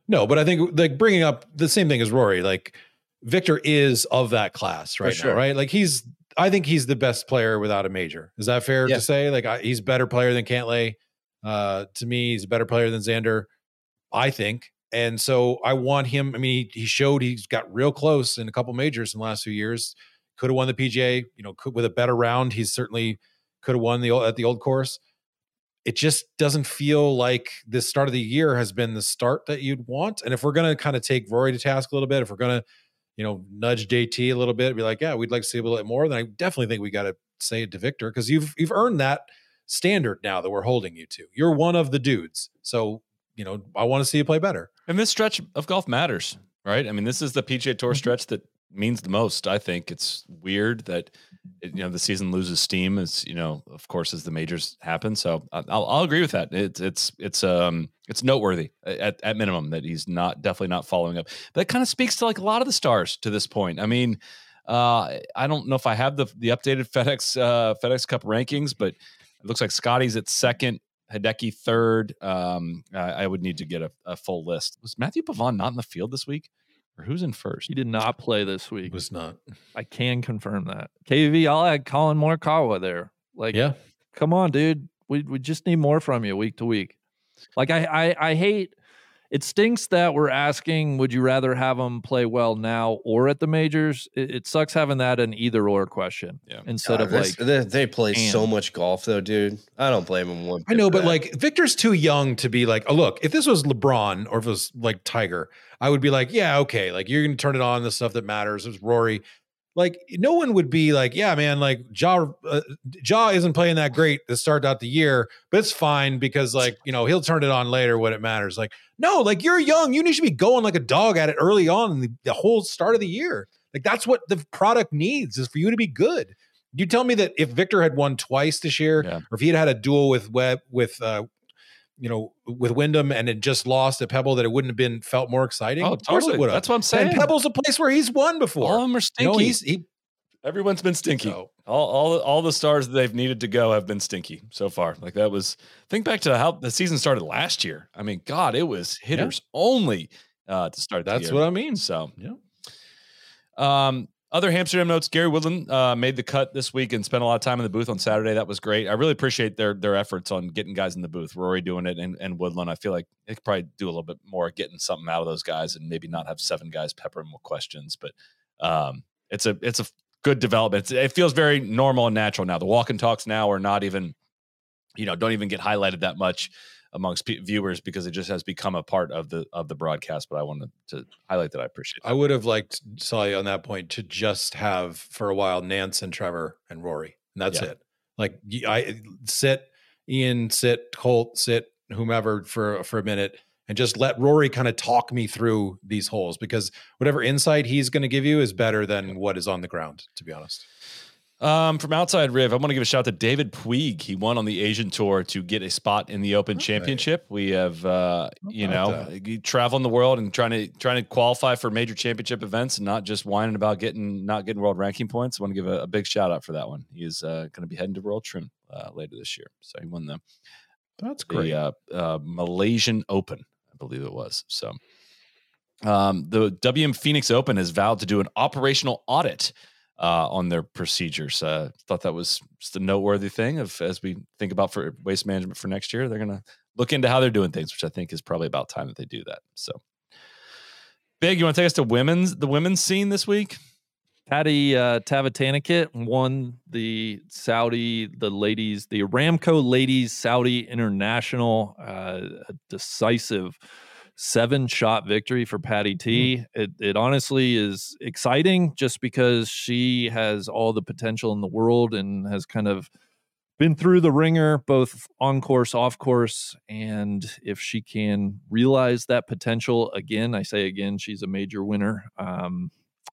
No, but I think like bringing up the same thing as Rory, like Viktor is of that class right sure. now, right? Like he's, I think he's the best player without a major. Is that fair Yeah. to say? Like I, he's a better player than Cantlay. Uh, to me, he's a better player than Xander, I think. And so I want him. I mean, he, he showed he's got real close in a couple majors in the last few years. Could have won the PGA. You know, could, with a better round, he's certainly could have won the old- at the old course it just doesn't feel like this start of the year has been the start that you'd want. And if we're going to kind of take Rory to task a little bit, if we're going to, you know, nudge JT a little bit, be like, yeah, we'd like to see a little bit more, then I definitely think we got to say it to Viktor because you've you've earned that standard now that we're holding you to. You're one of the dudes. So, you know, I want to see you play better. And this stretch of golf matters, right? I mean, this is the PGA Tour Mhm. stretch that means the most. I think it's weird that it, you know the season loses steam as you know, of course, as the majors happen. So I'll, I'll agree with that. It's it's it's um it's noteworthy at, at minimum that he's not definitely not following up. But that kind of speaks to like a lot of the stars to this point. I mean, uh, I don't know if I have the the updated FedEx uh, FedEx Cup rankings, but it looks like Scottie's at second. Hideki third. Um, I, I would need to get a, a full list. Was Matthieu Pavon not in the field this week, or who's in first? He did not play this week. Was not. I can confirm that. KV, I'll add Collin Morikawa there. Like, Yeah. come on, dude. We we just need more from you week to week. Like I I, I hate it stinks that we're asking, would you rather have them play well now or at the majors? It, it sucks having that an either or question Yeah. instead God, of like they, they play so much golf though, dude. I don't blame him one. I know, but that. like Viktor's too young to be like, oh, look, if this was LeBron or if it was like Tiger, I would be like, yeah, okay, like you're gonna turn it on the stuff that matters. It was Rory. Like no one would be like, yeah, man, like Jaw uh, Jaw isn't playing that great to start out the year, but it's fine because like you know he'll turn it on later when it matters. Like no, like you're young, you need to be going like a dog at it early on in the, the whole start of the year. Like that's what the product needs is for you to be good. You tell me that if Viktor had won twice this year, Yeah. or if he had had a duel with Webb with uh, you know with Wyndham and had just lost at Pebble, that it wouldn't have been felt more exciting. Oh, of course totally. it would have. That's what I'm saying. And Pebble's a place where he's won before. All of them are you stinky. know, he's he. Everyone's been stinky. So, All, all all the stars that they've needed to go have been stinky so far. Like that was think back to how the season started last year. I mean, God, it was hitters only uh, to start. the that's year. what I mean. So, Yeah. um, other Hamsterdam notes. Gary Woodland uh, made the cut this week and spent a lot of time in the booth on Saturday. That was great. I really appreciate their their efforts on getting guys in the booth. Rory doing it and, and Woodland. I feel like they could probably do a little bit more getting something out of those guys and maybe not have seven guys pepper them with questions. But um, it's a it's a good development. It's, it feels very normal and natural now. The walk and talks now are not even, you know, don't even get highlighted that much amongst pe viewers because it just has become a part of the of the broadcast. But I wanted to highlight that I appreciate. I would have liked Sully on that point to just have for a while Nance and Trevor and Rory, and that's Yeah. it. Like I sit, Ian, sit, Colt, sit, whomever for for a minute, and just let Rory kind of talk me through these holes because whatever insight he's going to give you is better than what is on the ground. To be honest, Um, from outside Riv, I want to give a shout out to David Puig. He won on the Asian Tour to get a spot in the Open Right. Championship. We have, uh, you know, you traveling the world and trying to trying to qualify for major championship events and not just whining about getting not getting world ranking points. I want to give a, a big shout out for that one. He is uh, going to be heading to Royal Troon uh, later this year, so he won the that's the uh, uh, Malaysian Open, I believe it was. So, um, the WM Phoenix Open has vowed to do an operational audit uh, on their procedures. Uh, thought that was just a noteworthy thing of as we think about for waste management for next year. They're going to look into how they're doing things, which I think is probably about time that they do that. So, big. You want to take us to women's the women's scene this week? Patty uh, Tavatanakit won the Saudi, the ladies, the Aramco Ladies Saudi International, uh, decisive seven shot victory for Patty T. It, it honestly is exciting just because she has all the potential in the world and has kind of been through the ringer, both on course, off course. And if she can realize that potential again, I say again, she's a major winner. Um,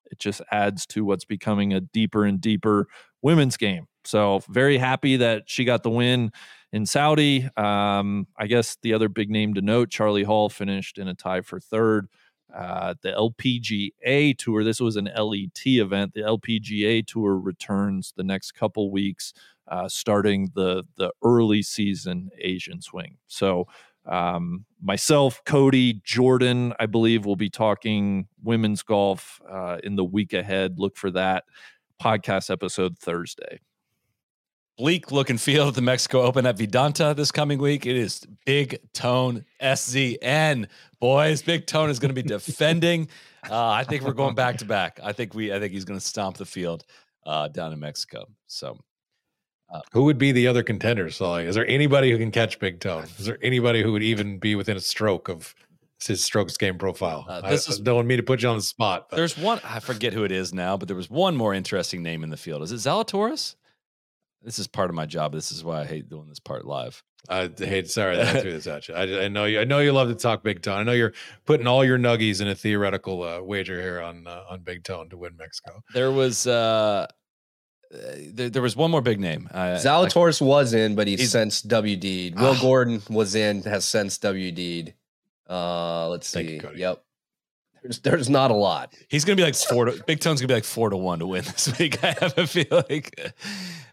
it just adds to what's becoming a deeper and deeper women's game. So, very happy that she got the win in Saudi. Um, I guess the other big name to note, Charley Hull finished in a tie for third. Uh, the LPGA tour, this was an LET event. The LPGA tour returns the next couple weeks, uh, starting the the early season Asian swing. So um, myself, Cody, Jordan, I believe will be talking women's golf uh, in the week ahead. Look for that podcast episode Thursday bleak look and feel at the Mexico Open at Vidanta this coming week. It is Big Tone SZN. Boys, Big Tone is going to be defending. Uh, I think we're going back to back. I think we I think he's going to stomp the field uh, down in Mexico. So uh, who would be the other contenders? So, like, is there anybody who can catch Big Tone? Is there anybody who would even be within a stroke of his strokes game profile? Uh, this I, is, I don't want me to put you on the spot. But. There's one I forget who it is now, but there was one more interesting name in the field. Is it Zalatoris? This is part of my job. This is why I hate doing this part live. I hate. Sorry that I threw this at you. I, I, know you. I know you love to talk Big Tone. I know you're putting all your nuggies in a theoretical uh, wager here on uh, on Big Tone to win Mexico. There was uh, uh there, there was one more big name. Uh, Zalatoris was in, but he since WD'd. Will ah. Gordon was in, has since WD'd. Uh, let's see. You, yep. There's, there's not a lot. He's gonna be like four to Big Tone's gonna be like four to one to win this week. I have a feel like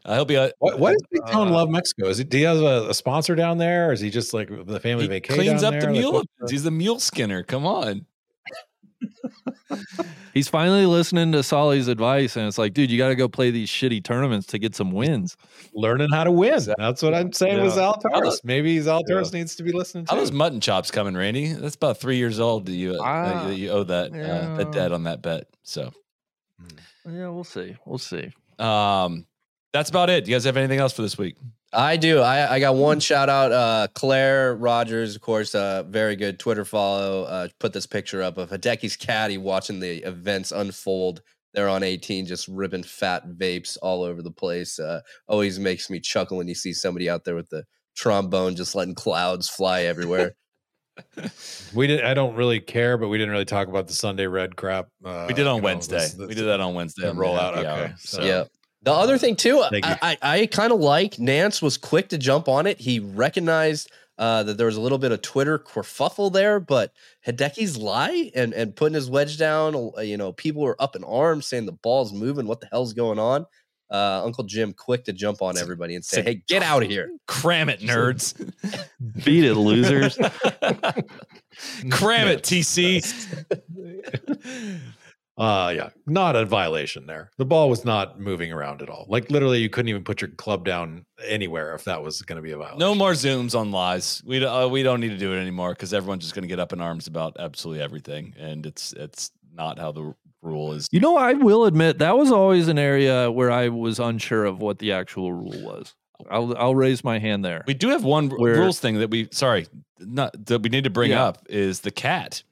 uh, he'll be. A, what, what does Big Tone uh, love Mexico? Is it? Do he have a, a, sponsor down there, or is he just like the family vacation? Cleans up there? the mule. Like, He's the mule skinner. Come on. He's finally listening to Solly's advice, and it's like, dude, you got to go play these shitty tournaments to get some wins. Learning how to win. That's what I'm saying yeah. with Zalatoris. Maybe Zalatoris yeah. needs to be listening to. How those mutton chops coming, Randy? That's about three years old. Do You uh, uh, you owe that yeah. uh, that debt on that bet. So, yeah, we'll see. We'll see. Um, that's about it. Do you guys have anything else for this week? I do. I, I got one shout out. Uh, Claire Rogers, of course, uh, very good Twitter follow. Uh, put this picture up of Hideki's caddy watching the events unfold. They're on 18, just ripping fat vapes all over the place. Uh, always makes me chuckle when you see somebody out there with the trombone just letting clouds fly everywhere. we did. I don't really care, but we didn't really talk about the Sunday red crap. Uh, we did on Wednesday. Know, this, this, we did that on Wednesday. Roll out. Okay. So. Yeah. The other thing too, I, I, I kind of like Nance was quick to jump on it. He recognized uh, that there was a little bit of Twitter kerfuffle there, but Hideki's lie and and putting his wedge down. Uh, you know, people were up in arms saying the ball's moving. What the hell's going on? Uh, Uncle Jim quick to jump on everybody and say, "Hey, get out of here! Cram it, nerds! Beat it, losers! Cram it, TC!" Uh yeah, not a violation there. The ball was not moving around at all. Like literally, you couldn't even put your club down anywhere if that was going to be a violation. No more zooms on lies. We uh, we don't need to do it anymore because everyone's just going to get up in arms about absolutely everything, and it's it's not how the rule is. You know, I will admit that was always an area where I was unsure of what the actual rule was. I'll I'll raise my hand there. We do have one where, rules thing that we sorry not that we need to bring yeah. up is the cat.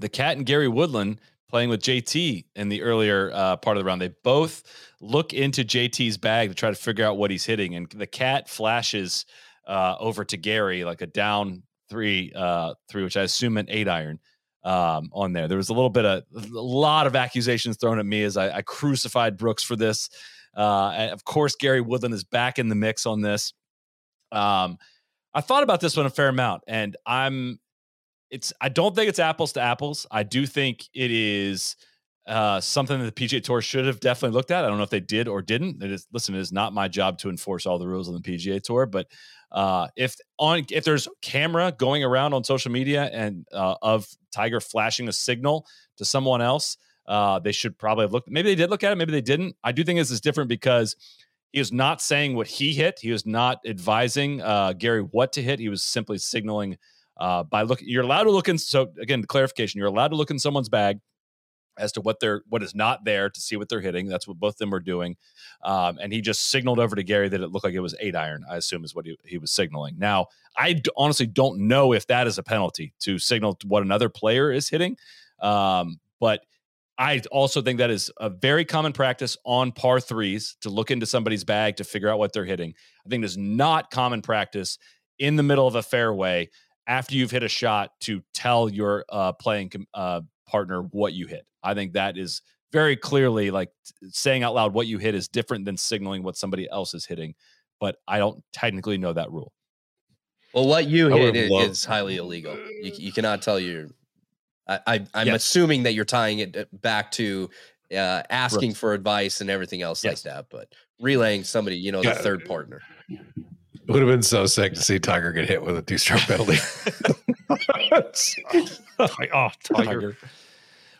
The cat and Gary Woodland playing with JT in the earlier uh, part of the round. They both look into JT's bag to try to figure out what he's hitting, and the cat flashes uh, over to Gary like a down three, uh, three, which I assume an eight iron um, on there. There was a little bit of a lot of accusations thrown at me as I, I crucified Brooks for this. Uh, of course, Gary Woodland is back in the mix on this. Um, I thought about this one a fair amount, and I'm it's I don't think it's apples to apples. I do think it is uh, something that the PGA Tour should have definitely looked at. I don't know if they did or didn't. It is listen, it is not my job to enforce all the rules on the PGA Tour, but uh, if on if there's camera going around on social media and uh, of Tiger flashing a signal to someone else, uh, they should probably have looked. Maybe they did look at it. Maybe they didn't. I do think this is different because he was not saying what he hit. He was not advising uh, Gary what to hit. He was simply signaling uh, by looking. You're allowed to look in. So again, clarification: you're allowed to look in someone's bag as to what they're what is not there to see what they're hitting. That's what both of them are doing. Um, and he just signaled over to Gary that it looked like it was eight iron. I assume is what he, he was signaling. Now, I d- honestly don't know if that is a penalty to signal what another player is hitting. Um, but I also think that is a very common practice on par threes to look into somebody's bag to figure out what they're hitting. I think it is not common practice in the middle of a fairway after you've hit a shot to tell your uh, playing uh, partner what you hit. I think that is very clearly like saying out loud what you hit is different than signaling what somebody else is hitting. But I don't technically know that rule. Well, what you hit is, is, highly illegal. You, you cannot tell your I, I am yes. assuming that you're tying it uh, back to uh, asking right. for advice and everything else yes. like that, but relaying somebody, you know, the third partner. It would have been so sick to see Tiger get hit with a two stroke penalty. oh, Tiger.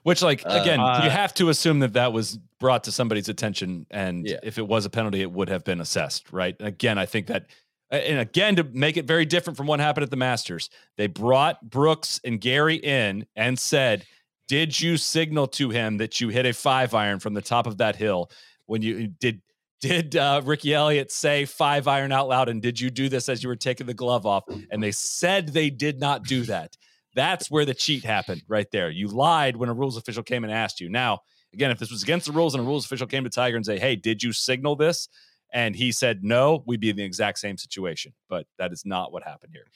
Which, like, again, uh, you have to assume that that was brought to somebody's attention, and yeah. if it was a penalty, it would have been assessed, right? And again, I think that and again to make it very different from what happened at the Masters, they brought Brooks and Gary in and said, "Did you signal to him that you hit a five iron from the top of that hill when you did?" Did uh, Ricky Elliott say five iron out loud? And did you do this as you were taking the glove off? And they said they did not do that. That's where the cheat happened right there. You lied when a rules official came and asked you. Now, again, if this was against the rules and a rules official came to Tiger and say, "Hey, did you signal this?" and he said no, we'd be in the exact same situation. But that is not what happened here.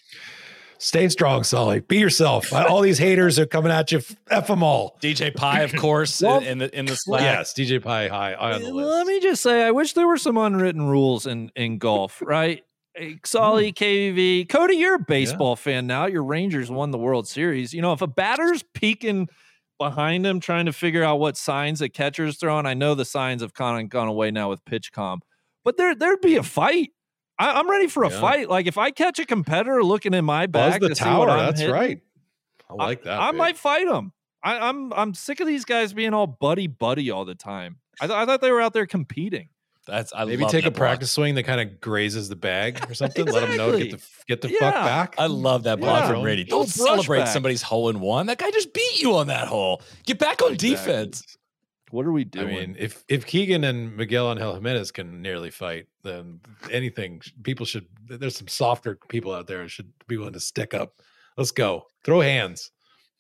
Stay strong, Sully. Be yourself. all these haters are coming at you. F them all. DJ Pie, of course, well, in, in, the in the Slack. Yes, DJ Pie high, high on the list. Let me just say, I wish there were some unwritten rules in in golf, right? Hey, Solly, hmm. KV, Cody, you're a baseball yeah. fan now. Your Rangers won the World Series. You know, if a batter's peeking behind him, trying to figure out what signs a catcher's throwing, I know the signs have kind of gone away now with PitchCom but there there'd be a fight. I, am ready for a yeah. fight. Like if I catch a competitor looking in my back, the tower. that's hitting, right. I like that. I, I might fight him. I, am I'm, I'm sick of these guys being all buddy buddy all the time. I, th- I thought they were out there competing. That's I maybe take a block. practice swing that kind of grazes the bag or something. exactly. Let them know get the get the yeah. fuck back. I love that block yeah. from Brady. Don't celebrate back. somebody's hole in one. That guy just beat you on that hole. Get back on exactly. defense. What are we doing? I mean, if if Keegan and Miguel Angel Jimenez can nearly fight, then anything people should. There's some softer people out there should be willing to stick up. Let's go. Throw hands.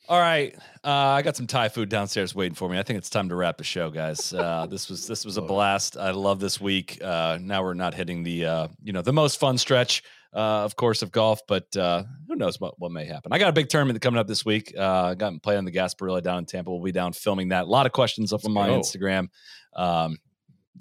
All right, uh, I got some Thai food downstairs waiting for me. I think it's time to wrap the show, guys. Uh, this was this was a blast. I love this week. Uh, now we're not hitting the uh, you know the most fun stretch uh, of course, of golf, but uh, who knows what, what may happen. I got a big tournament coming up this week. Uh, I got playing on the Gasparilla down in Tampa. We'll be down filming that. A lot of questions up on my Instagram. Um,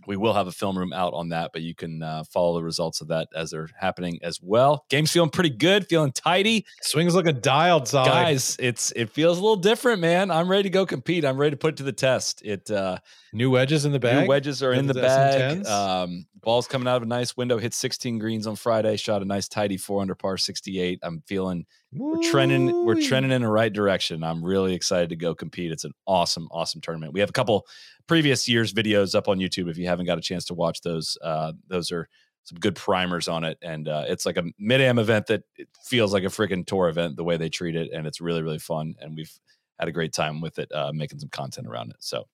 we will have a film room out on that, but you can uh, follow the results of that as they're happening as well. Game's feeling pretty good, feeling tidy. Swings looking dialed, solid. guys. It's it feels a little different, man. I'm ready to go compete. I'm ready to put it to the test. It uh, new wedges in the bag. New wedges are in the, the bag. Um, ball's coming out of a nice window. Hit 16 greens on Friday. Shot a nice tidy four under par 68. I'm feeling we're trending. We're trending in the right direction. I'm really excited to go compete. It's an awesome, awesome tournament. We have a couple previous years videos up on YouTube. If you haven't got a chance to watch those, uh, those are some good primers on it. And uh, it's like a mid am event that feels like a freaking tour event the way they treat it, and it's really really fun. And we've had a great time with it, uh, making some content around it. So.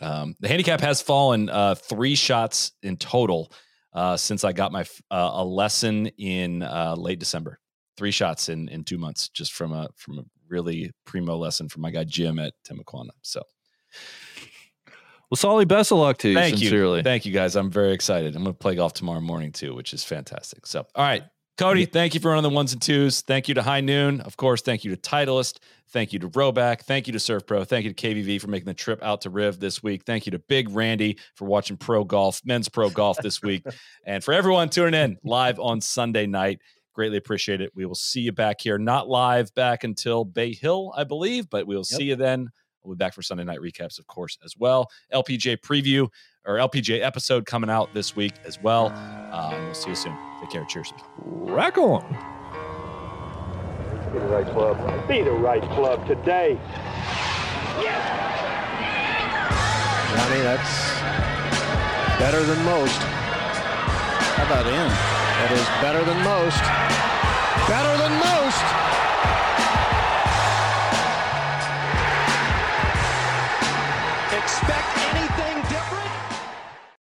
Um, the handicap has fallen uh, three shots in total uh, since I got my uh, a lesson in uh, late December. Three shots in in two months, just from a from a really primo lesson from my guy Jim at Timuquana. So well, Solly, best of luck to you. Thank sincerely. you. Thank you, guys. I'm very excited. I'm going to play golf tomorrow morning too, which is fantastic. So, all right. Cody, thank you for running the ones and twos. Thank you to High Noon. Of course, thank you to Titleist. Thank you to Rhoback. Thank you to Surf Pro. Thank you to KVV for making the trip out to Riv this week. Thank you to Big Randy for watching pro golf, men's pro golf this week. and for everyone tuning in live on Sunday night, greatly appreciate it. We will see you back here, not live back until Bay Hill, I believe, but we will yep. see you then We'll be back for Sunday night recaps, of course, as well. LPGA preview or LPGA episode coming out this week as well. Uh, we'll see you soon. Take care. Cheers. Rack on. Be the right club. Be the right club today. Yes. Johnny, that's better than most. How about in? That is better than most. Better than most. Expect